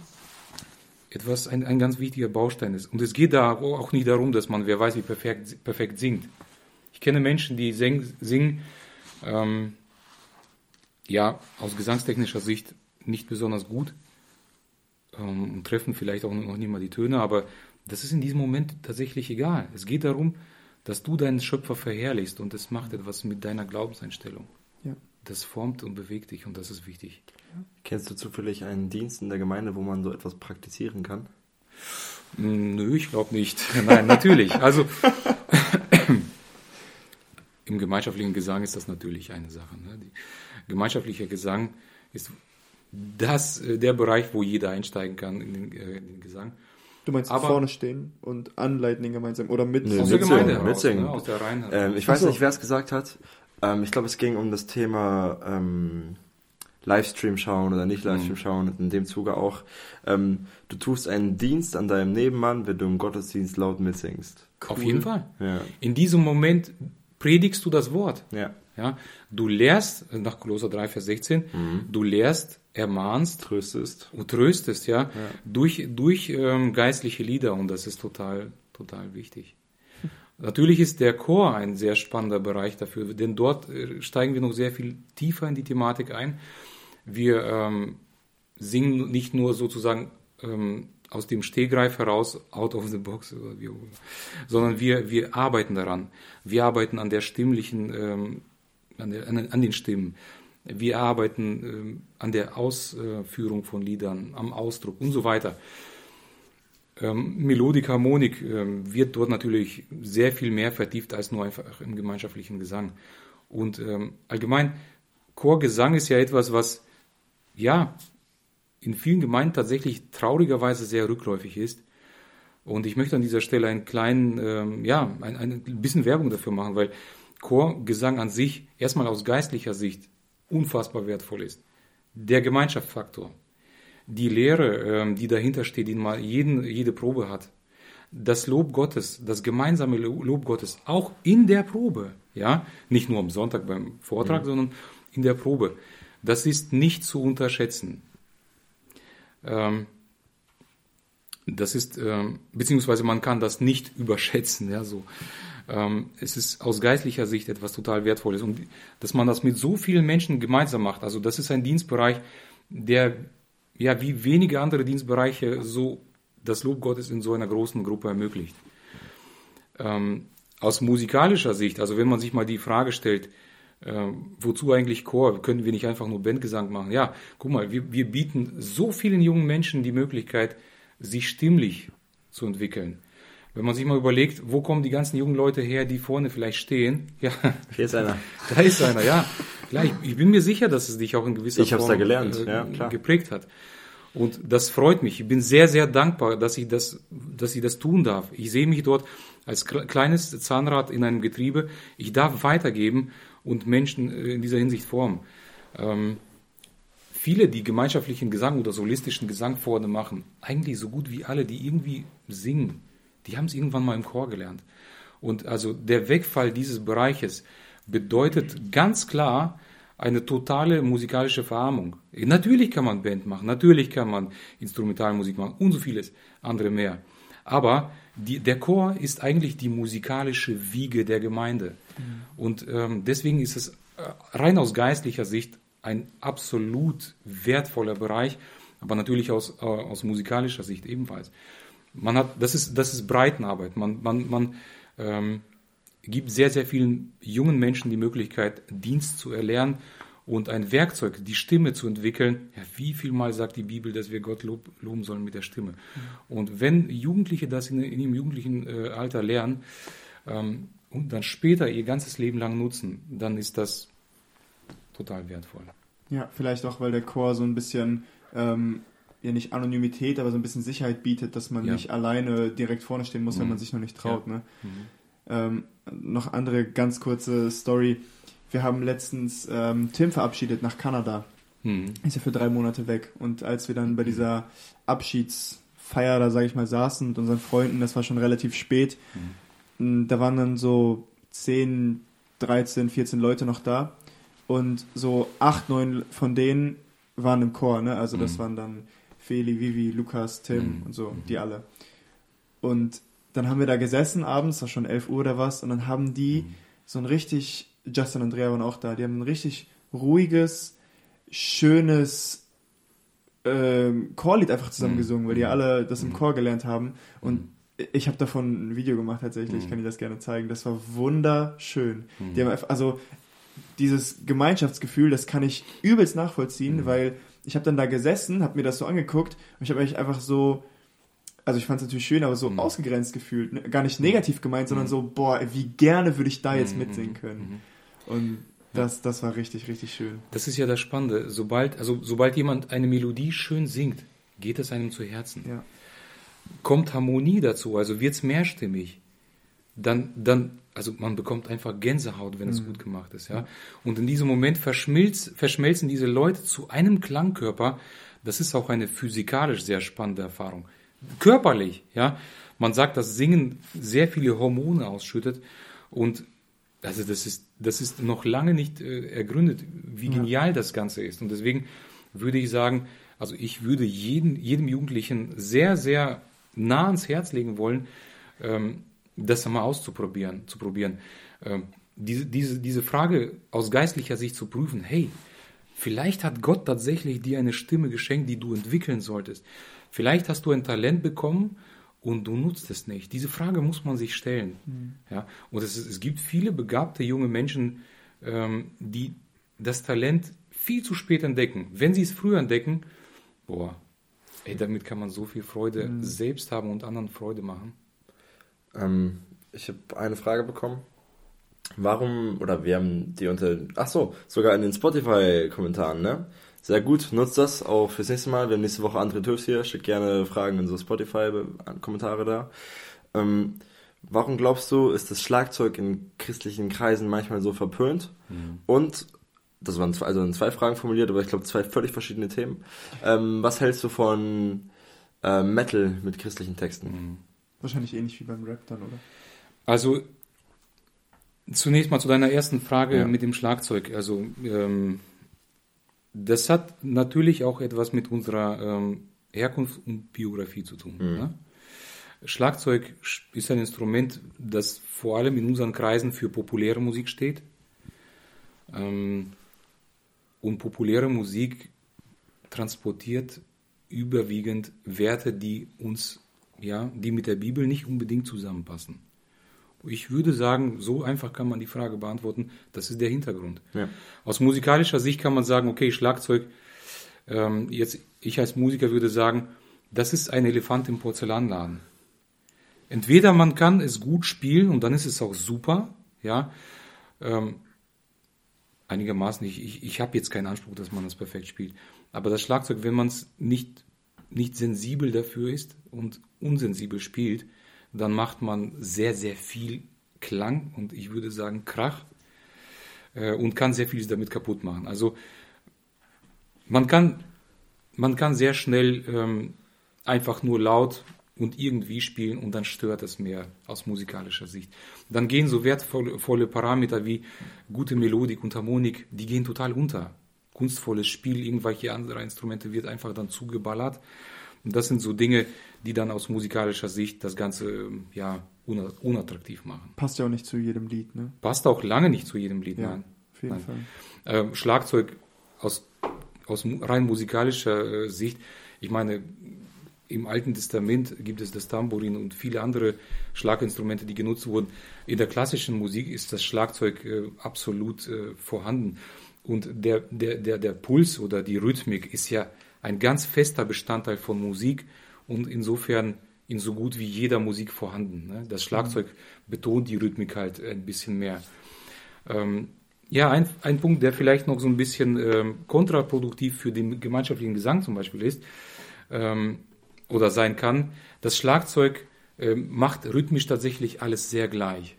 etwas, ein, ein ganz wichtiger Baustein ist. Und es geht da auch nicht darum, dass man, wer weiß, wie perfekt, perfekt singt. Ich kenne Menschen, die sing, singen, ähm, ja, aus gesangstechnischer Sicht nicht besonders gut ähm, und treffen vielleicht auch noch nicht mal die Töne, aber das ist in diesem Moment tatsächlich egal. Es geht darum, dass du deinen Schöpfer verherrlichst und es macht etwas mit deiner Glaubenseinstellung. Ja. Das formt und bewegt dich und das ist wichtig. Kennst du zufällig einen Dienst in der Gemeinde, wo man so etwas praktizieren kann? Mm, Nö, ich glaube nicht. Nein, natürlich. Also im gemeinschaftlichen Gesang ist das natürlich eine Sache. Ne? Die, gemeinschaftlicher Gesang ist das, äh, der Bereich, wo jeder einsteigen kann in den, äh, in den Gesang. Du meinst Aber- vorne stehen und anleiten gemeinsam oder mit Nee, mitsingen, Gemeinde mitsingen. ne? aus der Reihen heraus. Ähm, ich weiß so. nicht, wer es gesagt hat. Ähm, ich glaube, es ging um das Thema ähm, Livestream schauen oder nicht Livestream Mhm. schauen. Und in dem Zuge auch, ähm, du tust einen Dienst an deinem Nebenmann, wenn du im Gottesdienst laut mitsingst. Auf jeden Fall. Ja, In diesem Moment predigst du das Wort. ja. Ja? Du lehrst, nach Kolosser 3, Vers 16, du lehrst, ermahnst, Tröstest. und tröstest, ja, durch, durch ähm, geistliche Lieder und das ist total, total wichtig. Natürlich ist der Chor ein sehr spannender Bereich dafür, denn dort äh, steigen wir noch sehr viel tiefer in die Thematik ein. Wir ähm, singen nicht nur sozusagen ähm, aus dem Stehgreif heraus, out of the box, wie sondern wir, wir arbeiten daran. Wir arbeiten an der stimmlichen, ähm, an, der, an, an den Stimmen. Wir arbeiten ähm, an der Ausführung von Liedern, am Ausdruck und so weiter. Ähm, Melodik, Harmonik ähm, wird dort natürlich sehr viel mehr vertieft als nur einfach im gemeinschaftlichen Gesang. Und allgemein, Chorgesang ist ja etwas, was ja in vielen Gemeinden tatsächlich traurigerweise sehr rückläufig ist. Und ich möchte an dieser Stelle einen kleinen, ähm, ja, ein, ein bisschen Werbung dafür machen, weil Chorgesang an sich erstmal aus geistlicher Sicht unfassbar wertvoll ist. Der Gemeinschaftsfaktor, die Lehre, ähm, die dahinter steht, die mal jeden, jede Probe hat, das Lob Gottes, das gemeinsame Lo- Lob Gottes, auch in der Probe, ja, nicht nur am Sonntag beim Vortrag, sondern in der Probe, das ist nicht zu unterschätzen. Ähm, Das ist, ähm, beziehungsweise man kann das nicht überschätzen, ja, so. Ähm, es ist aus geistlicher Sicht etwas total Wertvolles und dass man das mit so vielen Menschen gemeinsam macht. Also das ist ein Dienstbereich, der ja wie wenige andere Dienstbereiche so das Lob Gottes in so einer großen Gruppe ermöglicht. Ähm, aus musikalischer Sicht, also wenn man sich mal die Frage stellt, äh, wozu eigentlich Chor? Können wir nicht einfach nur Bandgesang machen? Ja, guck mal, wir, wir bieten so vielen jungen Menschen die Möglichkeit, sich stimmlich zu entwickeln. Wenn man sich mal überlegt, wo kommen die ganzen jungen Leute her, die vorne vielleicht stehen? Ja, hier ist einer. Da ist einer, ja. Klar, ich, ich bin mir sicher, dass es dich auch in gewisser ich Form da gelernt. Äh, ja, klar. geprägt hat. Und das freut mich. Ich bin sehr, sehr dankbar, dass ich das, dass ich das tun darf. Ich sehe mich dort als kleines Zahnrad in einem Getriebe. Ich darf weitergeben und Menschen äh, in dieser Hinsicht formen. Ähm, viele, die gemeinschaftlichen Gesang oder solistischen Gesang vorne machen, eigentlich so gut wie alle, die irgendwie singen, die haben es irgendwann mal im Chor gelernt. Und also der Wegfall dieses Bereiches bedeutet ganz klar, eine totale musikalische Verarmung. Natürlich kann man Band machen, natürlich kann man Instrumentalmusik machen und so vieles andere mehr. Aber die, der Chor ist eigentlich die musikalische Wiege der Gemeinde. Mhm. Und ähm, deswegen ist es äh, rein aus geistlicher Sicht ein absolut wertvoller Bereich, aber natürlich aus, äh, aus musikalischer Sicht ebenfalls. Man hat, das ist, das ist Breitenarbeit. Man, man, man ähm, gibt sehr, sehr vielen jungen Menschen die Möglichkeit, Dienst zu erlernen und ein Werkzeug, die Stimme zu entwickeln. Ja, wie viel Mal sagt die Bibel, dass wir Gott lob, loben sollen mit der Stimme? Mhm. Und wenn Jugendliche das in, in ihrem jugendlichen äh, Alter lernen ähm, und dann später ihr ganzes Leben lang nutzen, dann ist das total wertvoll. Ja, vielleicht auch, weil der Chor so ein bisschen ähm, ja nicht Anonymität, aber so ein bisschen Sicherheit bietet, dass man ja. nicht alleine direkt vorne stehen muss, mhm. wenn man sich noch nicht traut. Ja. Ne? Mhm. Ähm, noch andere ganz kurze Story. Wir haben letztens ähm, Tim verabschiedet nach Kanada. Mhm. Ist ja für drei Monate weg. Und als wir dann bei dieser Abschiedsfeier, da sage ich mal, saßen mit unseren Freunden, das war schon relativ spät. Mhm. Da waren dann so 10, 13, 14 Leute noch da. Und so acht, neun von denen waren im Chor, ne? Also das mhm. waren dann Feli, Vivi, Lukas, Tim mhm. und so, die alle. Und dann haben wir da gesessen abends, war schon 11 Uhr oder was, und dann haben die mhm. so ein richtig, Justin und Andrea waren auch da, die haben ein richtig ruhiges, schönes ähm, Chorlied einfach zusammen mhm. weil die mhm. alle das im mhm. Chor gelernt haben. Und mhm. ich habe davon ein Video gemacht tatsächlich, ich kann dir das gerne zeigen. Das war wunderschön. Die haben einfach, also dieses Gemeinschaftsgefühl, das kann ich übelst nachvollziehen, weil ich habe dann da gesessen, habe mir das so angeguckt und ich habe mich einfach so also ich fand es natürlich schön, aber so mhm. ausgegrenzt gefühlt. Ne? Gar nicht negativ gemeint, sondern mhm. so, boah, wie gerne würde ich da jetzt mhm. mitsingen können. Mhm. Und das, das war richtig, richtig schön. Das ist ja das Spannende. Sobald, also sobald jemand eine Melodie schön singt, geht es einem zu Herzen. Ja. Kommt Harmonie dazu, also wird es mehrstimmig, dann, dann, also man bekommt einfach Gänsehaut, wenn es mhm. gut gemacht ist, ja. Und in diesem Moment verschmilzt, verschmelzen diese Leute zu einem Klangkörper. Das ist auch eine physikalisch sehr spannende Erfahrung körperlich, ja. Man sagt, dass Singen sehr viele Hormone ausschüttet und also das ist, das ist noch lange nicht äh, ergründet, wie genial ja. das Ganze ist. Und deswegen würde ich sagen, also ich würde jeden, jedem Jugendlichen sehr, sehr nah ans Herz legen wollen, ähm, das einmal auszuprobieren, zu probieren. Ähm, diese, diese, diese Frage aus geistlicher Sicht zu prüfen, hey, vielleicht hat Gott tatsächlich dir eine Stimme geschenkt, die du entwickeln solltest. Vielleicht hast du ein Talent bekommen und du nutzt es nicht. Diese Frage muss man sich stellen. Mhm. Ja? Und es, es, gibt viele begabte junge Menschen, ähm, die das Talent viel zu spät entdecken. Wenn sie es früher entdecken, boah, ey, damit kann man so viel Freude mhm. selbst haben und anderen Freude machen. Ähm, ich habe eine Frage bekommen. Warum, oder wir haben die unter, ach so, sogar in den Spotify-Kommentaren, ne? Sehr gut, nutzt das auch fürs nächste Mal. Wir haben nächste Woche andere Tipps hier. Schickt gerne Fragen in so Spotify-Kommentare da. Ähm, warum glaubst du, ist das Schlagzeug in christlichen Kreisen manchmal so verpönt? Mhm. Und, das waren zwei, also in zwei Fragen formuliert, aber ich glaube zwei völlig verschiedene Themen. Ähm, was hältst du von äh, Metal mit christlichen Texten? Mhm. Wahrscheinlich ähnlich wie beim Rap dann, oder? Also, zunächst mal zu deiner ersten Frage ja. mit dem Schlagzeug. Also, ähm, das hat natürlich auch etwas mit unserer ähm, Herkunft und Biografie zu tun. Mhm. Ne? Schlagzeug ist ein Instrument, das vor allem in unseren Kreisen für populäre Musik steht. Ähm, und populäre Musik transportiert überwiegend Werte, die uns, ja, die mit der Bibel nicht unbedingt zusammenpassen. Ich würde sagen, so einfach kann man die Frage beantworten. Das ist der Hintergrund. Ja. Aus musikalischer Sicht kann man sagen, okay, Schlagzeug. Ähm, jetzt, ich als Musiker würde sagen, das ist ein Elefant im Porzellanladen. Entweder man kann es gut spielen und dann ist es auch super, ja. Ähm, einigermaßen. Ich, ich, ich habe jetzt keinen Anspruch, dass man das perfekt spielt. Aber das Schlagzeug, wenn man es nicht, nicht sensibel dafür ist und unsensibel spielt, dann macht man sehr, sehr viel Klang und ich würde sagen Krach äh, und kann sehr vieles damit kaputt machen. Also man kann, man kann sehr schnell ähm, einfach nur laut und irgendwie spielen und dann stört es mehr aus musikalischer Sicht. Dann gehen so wertvolle Parameter wie gute Melodik und Harmonik, die gehen total unter. Kunstvolles Spiel, irgendwelche andere Instrumente wird einfach dann zugeballert. Und das sind so Dinge, die dann aus musikalischer Sicht das Ganze ja unattraktiv machen. Passt ja auch nicht zu jedem Lied, ne? Passt auch lange nicht zu jedem Lied, ja, nein. Auf jeden nein. Fall. Ähm, Schlagzeug aus, aus rein musikalischer äh, Sicht, ich meine, im Alten Testament gibt es das Tambourin und viele andere Schlaginstrumente, die genutzt wurden. In der klassischen Musik ist das Schlagzeug äh, absolut äh, vorhanden. Und der, der, der, der Puls oder die Rhythmik ist ja ein ganz fester Bestandteil von Musik und insofern in so gut wie jeder Musik vorhanden. Ne? Das Schlagzeug betont die Rhythmik halt ein bisschen mehr. Ähm, ja, ein, ein Punkt, der vielleicht noch so ein bisschen ähm, kontraproduktiv für den gemeinschaftlichen Gesang zum Beispiel ist, ähm, oder sein kann. Das Schlagzeug äh, macht rhythmisch tatsächlich alles sehr gleich.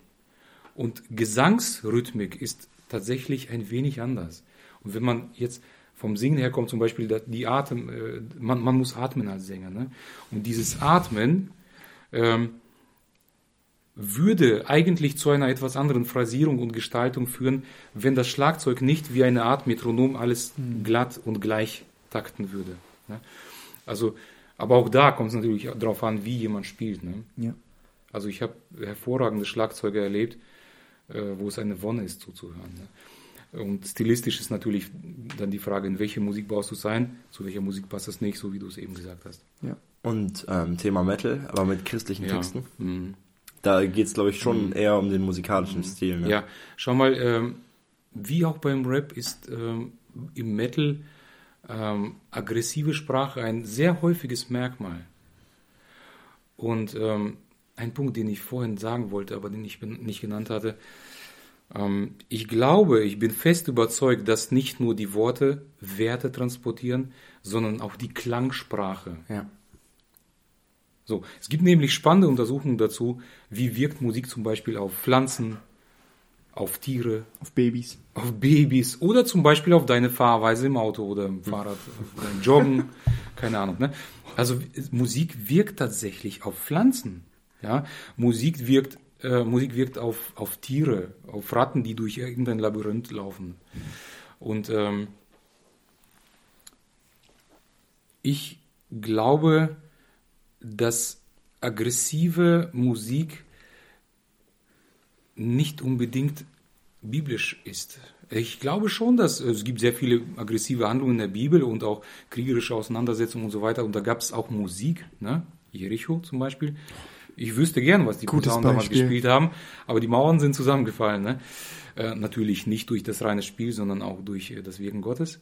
Und Gesangsrhythmik ist tatsächlich ein wenig anders. Und wenn man jetzt vom Singen her kommt, zum Beispiel die Atem, äh, man, man muss atmen als Sänger. Ne? Und dieses Atmen ähm, würde eigentlich zu einer etwas anderen Phrasierung und Gestaltung führen, wenn das Schlagzeug nicht wie eine Art Metronom alles hm. glatt und gleich takten würde. Ne? Also aber auch da kommt es natürlich darauf an, wie jemand spielt. Ne? Ja. Also ich habe hervorragende Schlagzeuger erlebt, wo es eine Wonne ist zuzuhören. Ne? Und stilistisch ist natürlich dann die Frage, in welche Musik brauchst du sein, zu welcher Musik passt das nicht, so wie du es eben gesagt hast. Ja. Und ähm, Thema Metal, aber mit christlichen ja. Texten. Mhm. Da geht es, glaube ich, schon mhm. eher um den musikalischen mhm. Stil. Ne? Ja, schau mal, ähm, wie auch beim Rap ist ähm, im Metal ähm, aggressive Sprache ein sehr häufiges Merkmal. Und ähm, ein Punkt, den ich vorhin sagen wollte, aber den ich nicht genannt hatte, ähm, ich glaube, ich bin fest überzeugt, dass nicht nur die Worte Werte transportieren, sondern auch die Klangsprache. Ja. So, es gibt nämlich spannende Untersuchungen dazu, wie wirkt Musik zum Beispiel auf Pflanzen, auf Tiere, auf Babys. Auf Babys oder zum Beispiel auf deine Fahrweise im Auto oder im Fahrrad, beim Joggen, keine Ahnung. Ne? Also Musik wirkt tatsächlich auf Pflanzen. Ja? Musik wirkt, äh, Musik wirkt auf, auf Tiere, auf Ratten, die durch irgendein Labyrinth laufen. Und ähm, ich glaube, dass aggressive Musik nicht unbedingt biblisch ist. Ich glaube schon, dass es gibt sehr viele aggressive Handlungen in der Bibel und auch kriegerische Auseinandersetzungen und so weiter. Und da gab es auch Musik, ne? Jericho zum Beispiel. Ich wüsste gern, was die Posaunen damals gespielt haben, aber die Mauern sind zusammengefallen. Ne? Äh, natürlich nicht durch das reine Spiel, sondern auch durch äh, das Wirken Gottes.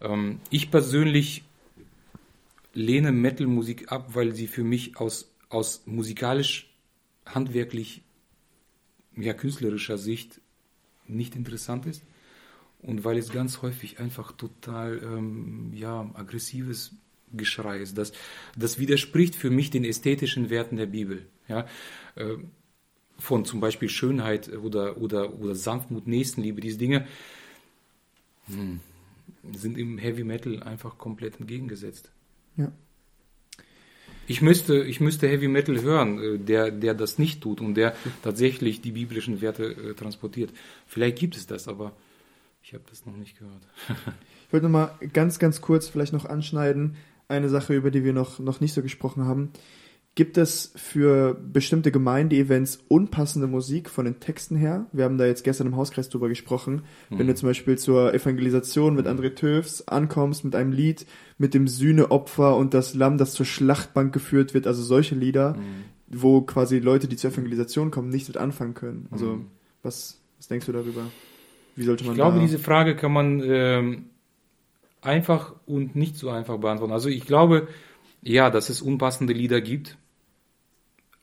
Ähm, ich persönlich lehne Metal-Musik ab, weil sie für mich aus, aus musikalisch handwerklich ja, künstlerischer Sicht nicht interessant ist und weil es ganz häufig einfach total ähm, ja, aggressives Geschrei ist. Das, das widerspricht für mich den ästhetischen Werten der Bibel. Ja? Äh, von zum Beispiel Schönheit oder, oder, oder Sanftmut, Nächstenliebe, diese Dinge hm, sind im Heavy Metal einfach komplett entgegengesetzt. Ja. Ich müsste, ich müsste Heavy Metal hören, äh, der, der das nicht tut und der tatsächlich die biblischen Werte äh, transportiert. Vielleicht gibt es das, aber ich habe das noch nicht gehört. ich wollte noch mal ganz, ganz kurz vielleicht noch anschneiden. Eine Sache, über die wir noch, noch nicht so gesprochen haben. Gibt es für bestimmte Gemeindeevents unpassende Musik von den Texten her? Wir haben da jetzt gestern im Hauskreis drüber gesprochen. Mhm. Wenn du zum Beispiel zur Evangelisation mit André Töfs ankommst mit einem Lied mit dem Sühneopfer und das Lamm, das zur Schlachtbank geführt wird, also solche Lieder, mhm. wo quasi Leute, die zur Evangelisation kommen, nichts mit anfangen können. Also mhm. was, was denkst du darüber? Wie sollte man Ich glaube, diese Frage kann man ähm, einfach und nicht so einfach beantworten. Also ich glaube, ja, dass es unpassende Lieder gibt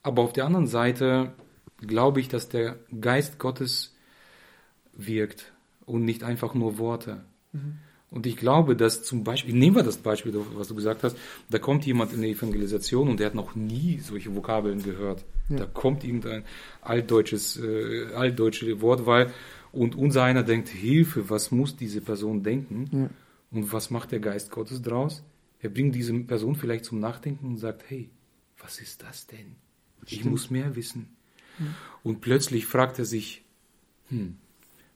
aber auf der anderen Seite glaube ich, dass der Geist Gottes wirkt und nicht einfach nur Worte. Mhm. Und ich glaube, dass zum Beispiel, nehmen wir das Beispiel, was du gesagt hast, da kommt jemand in der Evangelisation und der hat noch nie solche Vokabeln gehört. Ja. Da kommt irgendein altdeutsches, äh, altdeutsche Wortwahl und unser einer denkt, Hilfe, was muss diese Person denken? Ja. Und was macht der Geist Gottes draus? Er bringt diese Person vielleicht zum Nachdenken und sagt, hey, was ist das denn? Ich Stimmt. muss mehr wissen. Hm. Und plötzlich fragt er sich, hm,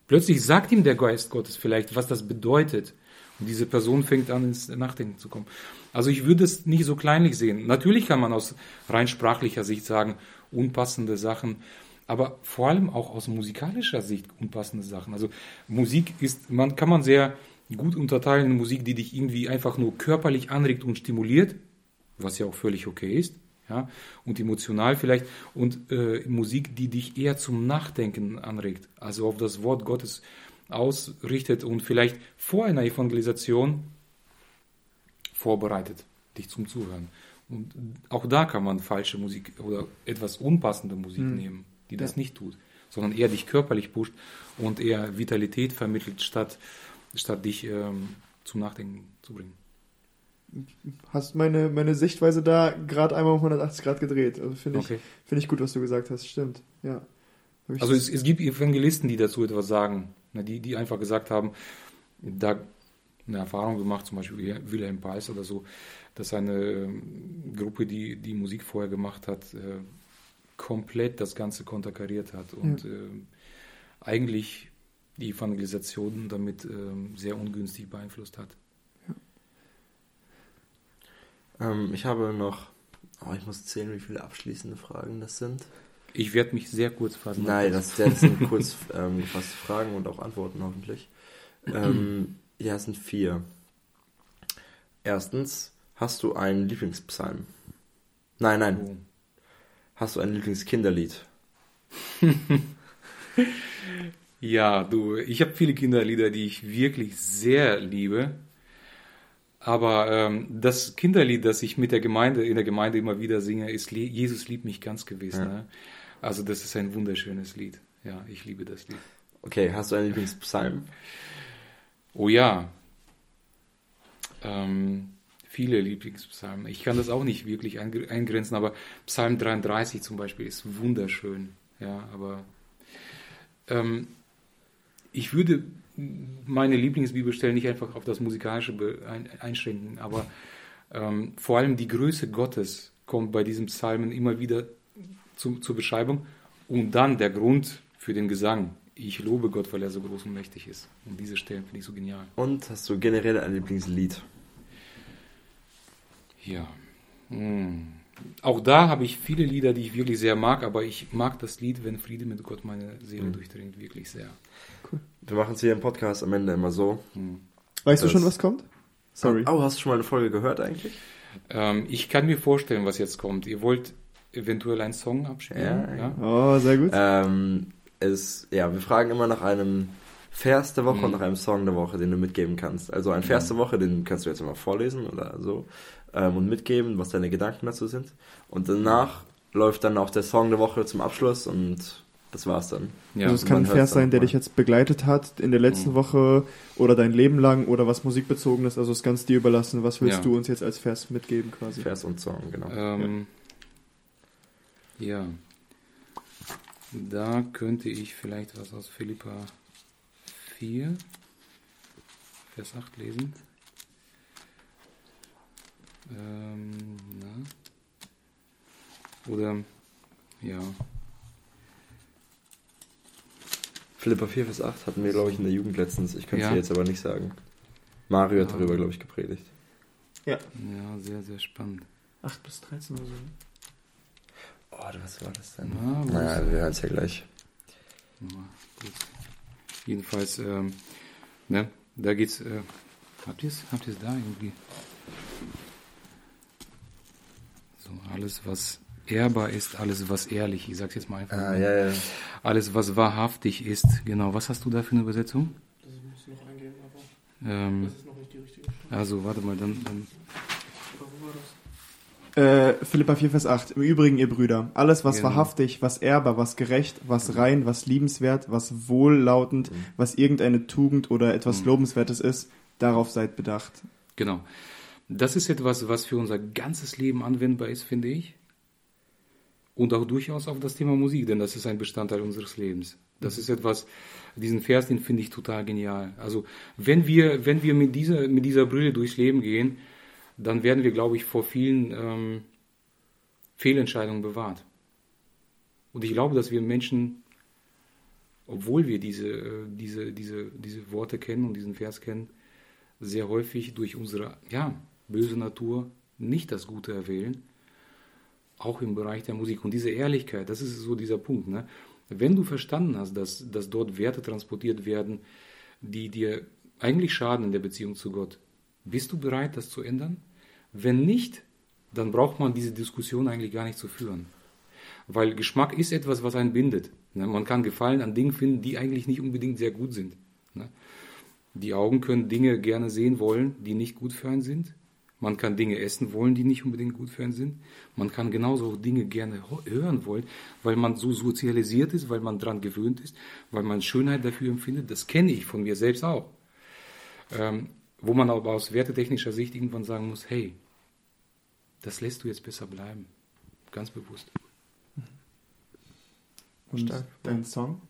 plötzlich sagt ihm der Geist Gottes vielleicht, was das bedeutet. Und diese Person fängt an, ins Nachdenken zu kommen. Also ich würde es nicht so kleinlich sehen. Natürlich kann man aus rein sprachlicher Sicht sagen, unpassende Sachen, aber vor allem auch aus musikalischer Sicht unpassende Sachen. Also Musik ist, man kann man sehr gut unterteilen in Musik, die dich irgendwie einfach nur körperlich anregt und stimuliert, was ja auch völlig okay ist ja, und emotional vielleicht und äh, Musik, die dich eher zum Nachdenken anregt, also auf das Wort Gottes ausrichtet und vielleicht vor einer Evangelisation vorbereitet, dich zum Zuhören. Und auch da kann man falsche Musik oder etwas unpassende Musik mhm. nehmen, die das ja. nicht tut, sondern eher dich körperlich pusht und eher Vitalität vermittelt, statt, statt dich ähm, zum Nachdenken zu bringen hast meine, meine Sichtweise da gerade einmal um 180 Grad gedreht. Also finde ich, okay. Find ich gut, was du gesagt hast. Stimmt, ja. Also es, es, gibt Evangelisten, die dazu etwas sagen, ne, die, die einfach gesagt haben, da eine Erfahrung gemacht, zum Beispiel Wilhelm Peiss oder so, dass eine ähm, Gruppe, die die Musik vorher gemacht hat, äh, komplett das Ganze konterkariert hat und ja. äh, eigentlich die Evangelisation damit äh, sehr ungünstig beeinflusst hat. Ähm, ich habe noch, oh, ich muss zählen, wie viele abschließende Fragen das sind. Ich werde mich sehr kurz fassen. Nein, das, das sind kurz ähm, gefasste Fragen und auch Antworten hoffentlich. Ähm, ja, es sind vier. Erstens, hast du einen Lieblingspsalm? Nein, nein. Oh. Hast du ein Lieblingskinderlied? ja, du, ich habe viele Kinderlieder, die ich wirklich sehr liebe. Aber ähm, das Kinderlied, das ich mit der Gemeinde, in der Gemeinde immer wieder singe, ist Jesus liebt mich ganz gewiss. Ja. Ne? Also das ist ein wunderschönes Lied. Ja, ich liebe das Lied. Okay, hast du einen Lieblingspsalm? Oh ja. Ähm, viele Lieblingspsalmen. Ich kann das auch nicht wirklich eingrenzen, aber Psalm 33 zum Beispiel ist wunderschön. Ja, aber ähm, ich würde meine Lieblingsbibelstellen nicht einfach auf das Musikalische einschränken, aber ähm, vor allem die Größe Gottes kommt bei diesem Psalmen immer wieder zu, zur Beschreibung und dann der Grund für den Gesang. Ich lobe Gott, weil er so groß und mächtig ist. Und diese Stellen finde ich so genial. Und hast du generell ein Lieblingslied? Ja. Hm. Auch da habe ich viele Lieder, die ich wirklich sehr mag, aber ich mag das Lied, wenn Friede mit Gott meine Seele mhm. durchdringt, wirklich sehr. Cool. Wir machen es hier im Podcast am Ende immer so. Mhm. Weißt du schon, was kommt? Sorry. Oh, hast du schon mal eine Folge gehört eigentlich? Ähm, ich kann mir vorstellen, was jetzt kommt. Ihr wollt eventuell einen Song abspielen? Ja. ja? Oh, sehr gut. Ähm, es, ja, wir fragen immer nach einem Vers der Woche mhm. und nach einem Song der Woche, den du mitgeben kannst. Also ein Vers mhm. der Woche, den kannst du jetzt immer vorlesen oder so ähm, und mitgeben, was deine Gedanken dazu sind. Und danach läuft dann auch der Song der Woche zum Abschluss und das war's dann. Ja, also es kann ein Vers sein, der dich jetzt begleitet hat in der letzten mhm. Woche oder dein Leben lang oder was musikbezogen ist. Also es ganz dir überlassen. Was willst ja. du uns jetzt als Vers mitgeben quasi? Vers und Song, genau. Ähm, ja. ja. Da könnte ich vielleicht was aus Philippa 4, Vers 8 lesen. Ähm, na. Oder, ja. Philippa 4, Vers 8 hatten wir, glaube ich, in der Jugend letztens. Ich könnte es ja. jetzt aber nicht sagen. Mario hat darüber, glaube ich, gepredigt. Ja, sehr, sehr spannend. 8 bis 13 oder so. Oh, was war das denn? Na, naja, wir hören es ja gleich. Ja, gut. Jedenfalls, ähm, ne, da geht's. Äh, habt ihr es habt ihr's da irgendwie? So, alles, was ehrbar ist, alles, was ehrlich, ich sag's jetzt mal einfach. Ah, mal. ja, ja. Alles, was wahrhaftig ist. Genau, was hast du da für eine Übersetzung? Das muss noch eingehen, aber Ähm, ist noch nicht die richtige. also, warte mal, dann, dann Äh, Philippa 4, Vers 8. Im Übrigen, ihr Brüder, alles, was Genau. wahrhaftig, was ehrbar, was gerecht, was rein, was liebenswert, was wohllautend, was irgendeine Tugend oder etwas Mhm. Lobenswertes ist, darauf seid bedacht. Genau. Das ist etwas, was für unser ganzes Leben anwendbar ist, finde ich. Und auch durchaus auf das Thema Musik, denn das ist ein Bestandteil unseres Lebens. Das ist etwas, diesen Vers, den finde ich total genial. Also, wenn wir, wenn wir mit dieser, mit dieser Brille durchs Leben gehen, dann werden wir, glaube ich, vor vielen ähm, Fehlentscheidungen bewahrt. Und ich glaube, dass wir Menschen, obwohl wir diese, äh, diese, diese, diese Worte kennen und diesen Vers kennen, sehr häufig durch unsere ja, böse Natur nicht das Gute erwählen, auch im Bereich der Musik. Und diese Ehrlichkeit, das ist so dieser Punkt. Ne? Wenn du verstanden hast, dass, dass dort Werte transportiert werden, die dir eigentlich schaden in der Beziehung zu Gott, bist du bereit, das zu ändern? Wenn nicht, dann braucht man diese Diskussion eigentlich gar nicht zu führen. Weil Geschmack ist etwas, was einen bindet. Ne? Man kann Gefallen an Dingen finden, die eigentlich nicht unbedingt sehr gut sind. Ne? Die Augen können Dinge gerne sehen wollen, die nicht gut für einen sind. Man kann Dinge essen wollen, die nicht unbedingt gut für einen sind. Man kann genauso auch Dinge gerne hören wollen, weil man so sozialisiert ist, weil man daran gewöhnt ist, weil man Schönheit dafür empfindet. Das kenne ich von mir selbst auch. Ähm, wo man aber aus wertetechnischer Sicht irgendwann sagen muss, hey, das lässt du jetzt besser bleiben. Ganz bewusst. Und Stark. dein Song?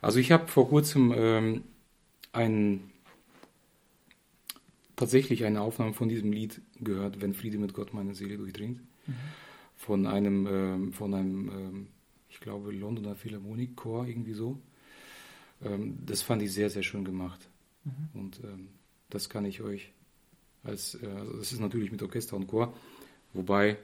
Also ich habe vor kurzem ähm, ein, tatsächlich eine Aufnahme von diesem Lied gehört, wenn Friede mit Gott meine Seele durchdringt. Von einem, ähm, von einem, ähm, ich glaube, Londoner Philharmonikchor, irgendwie so. Ähm, das fand ich sehr, sehr schön gemacht. Und ähm, das kann ich euch als, äh, also das ist natürlich mit Orchester und Chor, wobei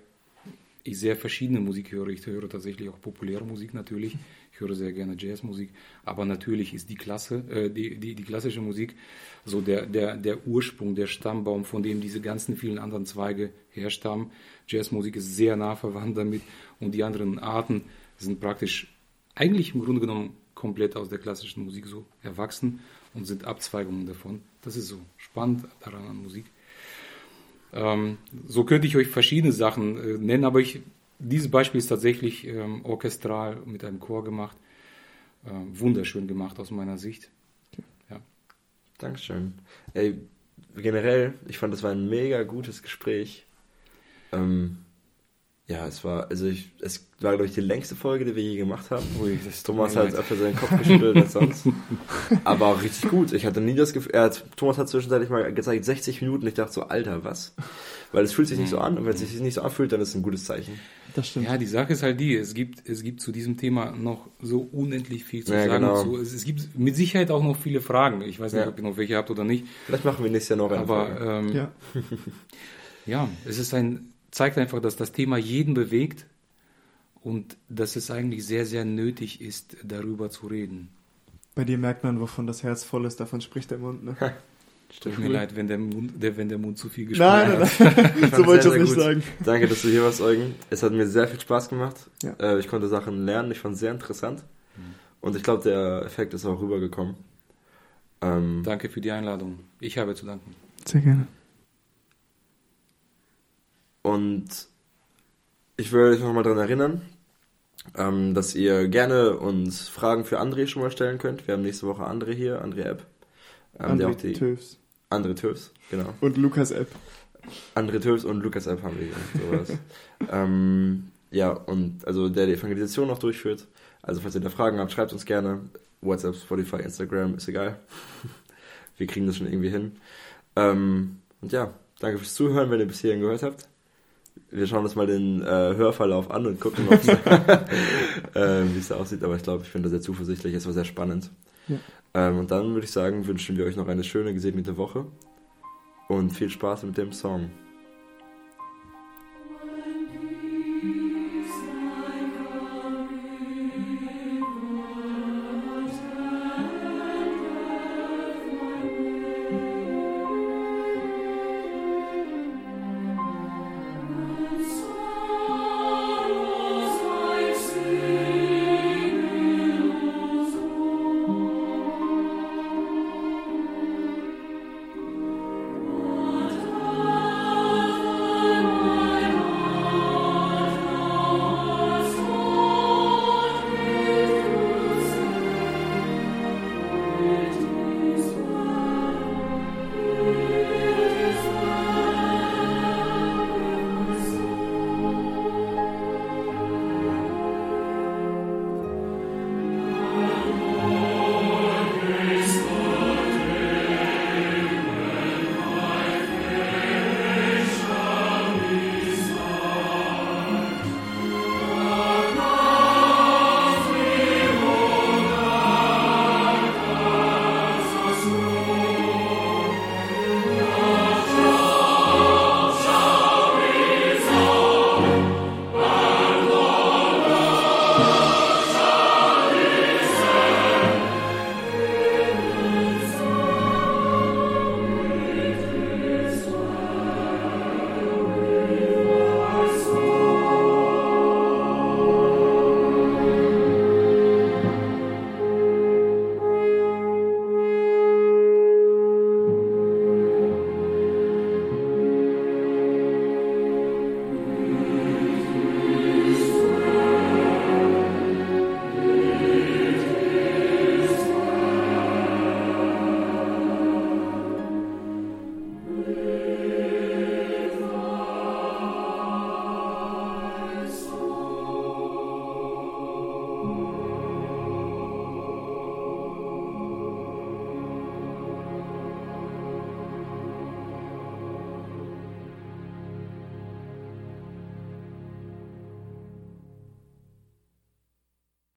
ich sehr verschiedene Musik höre. Ich höre tatsächlich auch populäre Musik natürlich. Ich höre sehr gerne Jazzmusik. Aber natürlich ist die Klasse, äh, die, die, die klassische Musik so der, der, der Ursprung, der Stammbaum, von dem diese ganzen vielen anderen Zweige herstammen. Jazzmusik ist sehr nah verwandt damit und die anderen Arten sind praktisch eigentlich im Grunde genommen komplett aus der klassischen Musik so erwachsen und sind Abzweigungen davon. Das ist so spannend daran an Musik. Ähm, so könnte ich euch verschiedene Sachen äh, nennen, aber ich, dieses Beispiel ist tatsächlich ähm, orchestral mit einem Chor gemacht. Ähm, wunderschön gemacht aus meiner Sicht. Ja. Dankeschön. Ey, generell, ich fand, das war ein mega gutes Gespräch. Ähm, ja, es war, also ich, es war, glaube ich, die längste Folge, die wir je gemacht haben. Ui, Thomas hat öfter seinen Kopf geschüttelt als sonst. Aber auch richtig gut. Ich hatte nie das Gefühl, er hat, Thomas hat zwischenzeitlich mal gezeigt, 60 Minuten. Ich dachte so, Alter, was? Weil es fühlt sich nicht so an. Und wenn es sich nicht so anfühlt, dann ist es ein gutes Zeichen. Das stimmt. Ja, die Sache ist halt die, es gibt, es gibt zu diesem Thema noch so unendlich viel zu Ja, sagen. genau. So, es, es gibt mit Sicherheit auch noch viele Fragen. Ich weiß nicht, Ja. ob ihr noch welche habt oder nicht. Vielleicht machen wir nächstes Jahr noch eine Aber Folge. ähm, ja. Ja. es ist ein, zeigt einfach, dass das Thema jeden bewegt und dass es eigentlich sehr, sehr nötig ist, darüber zu reden. Bei dir merkt man, wovon das Herz voll ist, davon spricht der Mund. Ne? Tut mir leid, wenn der Mund, der, wenn der Mund zu viel Nein, gesprochen nein, hat. nein. so wollte ich das nicht gut. sagen. Danke, dass du hier warst, Eugen. Es hat mir sehr viel Spaß gemacht. Ja. Äh, ich konnte Sachen lernen. Ich fand es sehr interessant. Und ich glaube, der Effekt ist auch rübergekommen. Ähm, Danke für die Einladung. Ich habe zu danken. Sehr gerne. Und ich würde euch nochmal daran erinnern, ähm, dass ihr gerne uns Fragen für André schon mal stellen könnt. Wir haben nächste Woche André hier, André App. Ähm, der auch André die Töfs. André Töfs, genau. Und Lukas App. André Töfs und Lukas App haben wir hier. Sowas. ähm, ja, und also der die Evangelisation noch durchführt. Also falls ihr da Fragen habt, schreibt uns gerne. WhatsApp, Spotify, Instagram, ist egal. wir kriegen das schon irgendwie hin. Ähm, und ja, danke fürs Zuhören, wenn ihr bis hierhin gehört habt. Wir schauen uns mal den äh, Hörverlauf an und gucken, äh, wie es da aussieht. Aber ich glaube, ich bin da sehr zuversichtlich. Es war sehr spannend. Ja. Ähm, und dann würde ich sagen, wünschen wir euch noch eine schöne, gesegnete Woche. und viel Spaß mit dem Song.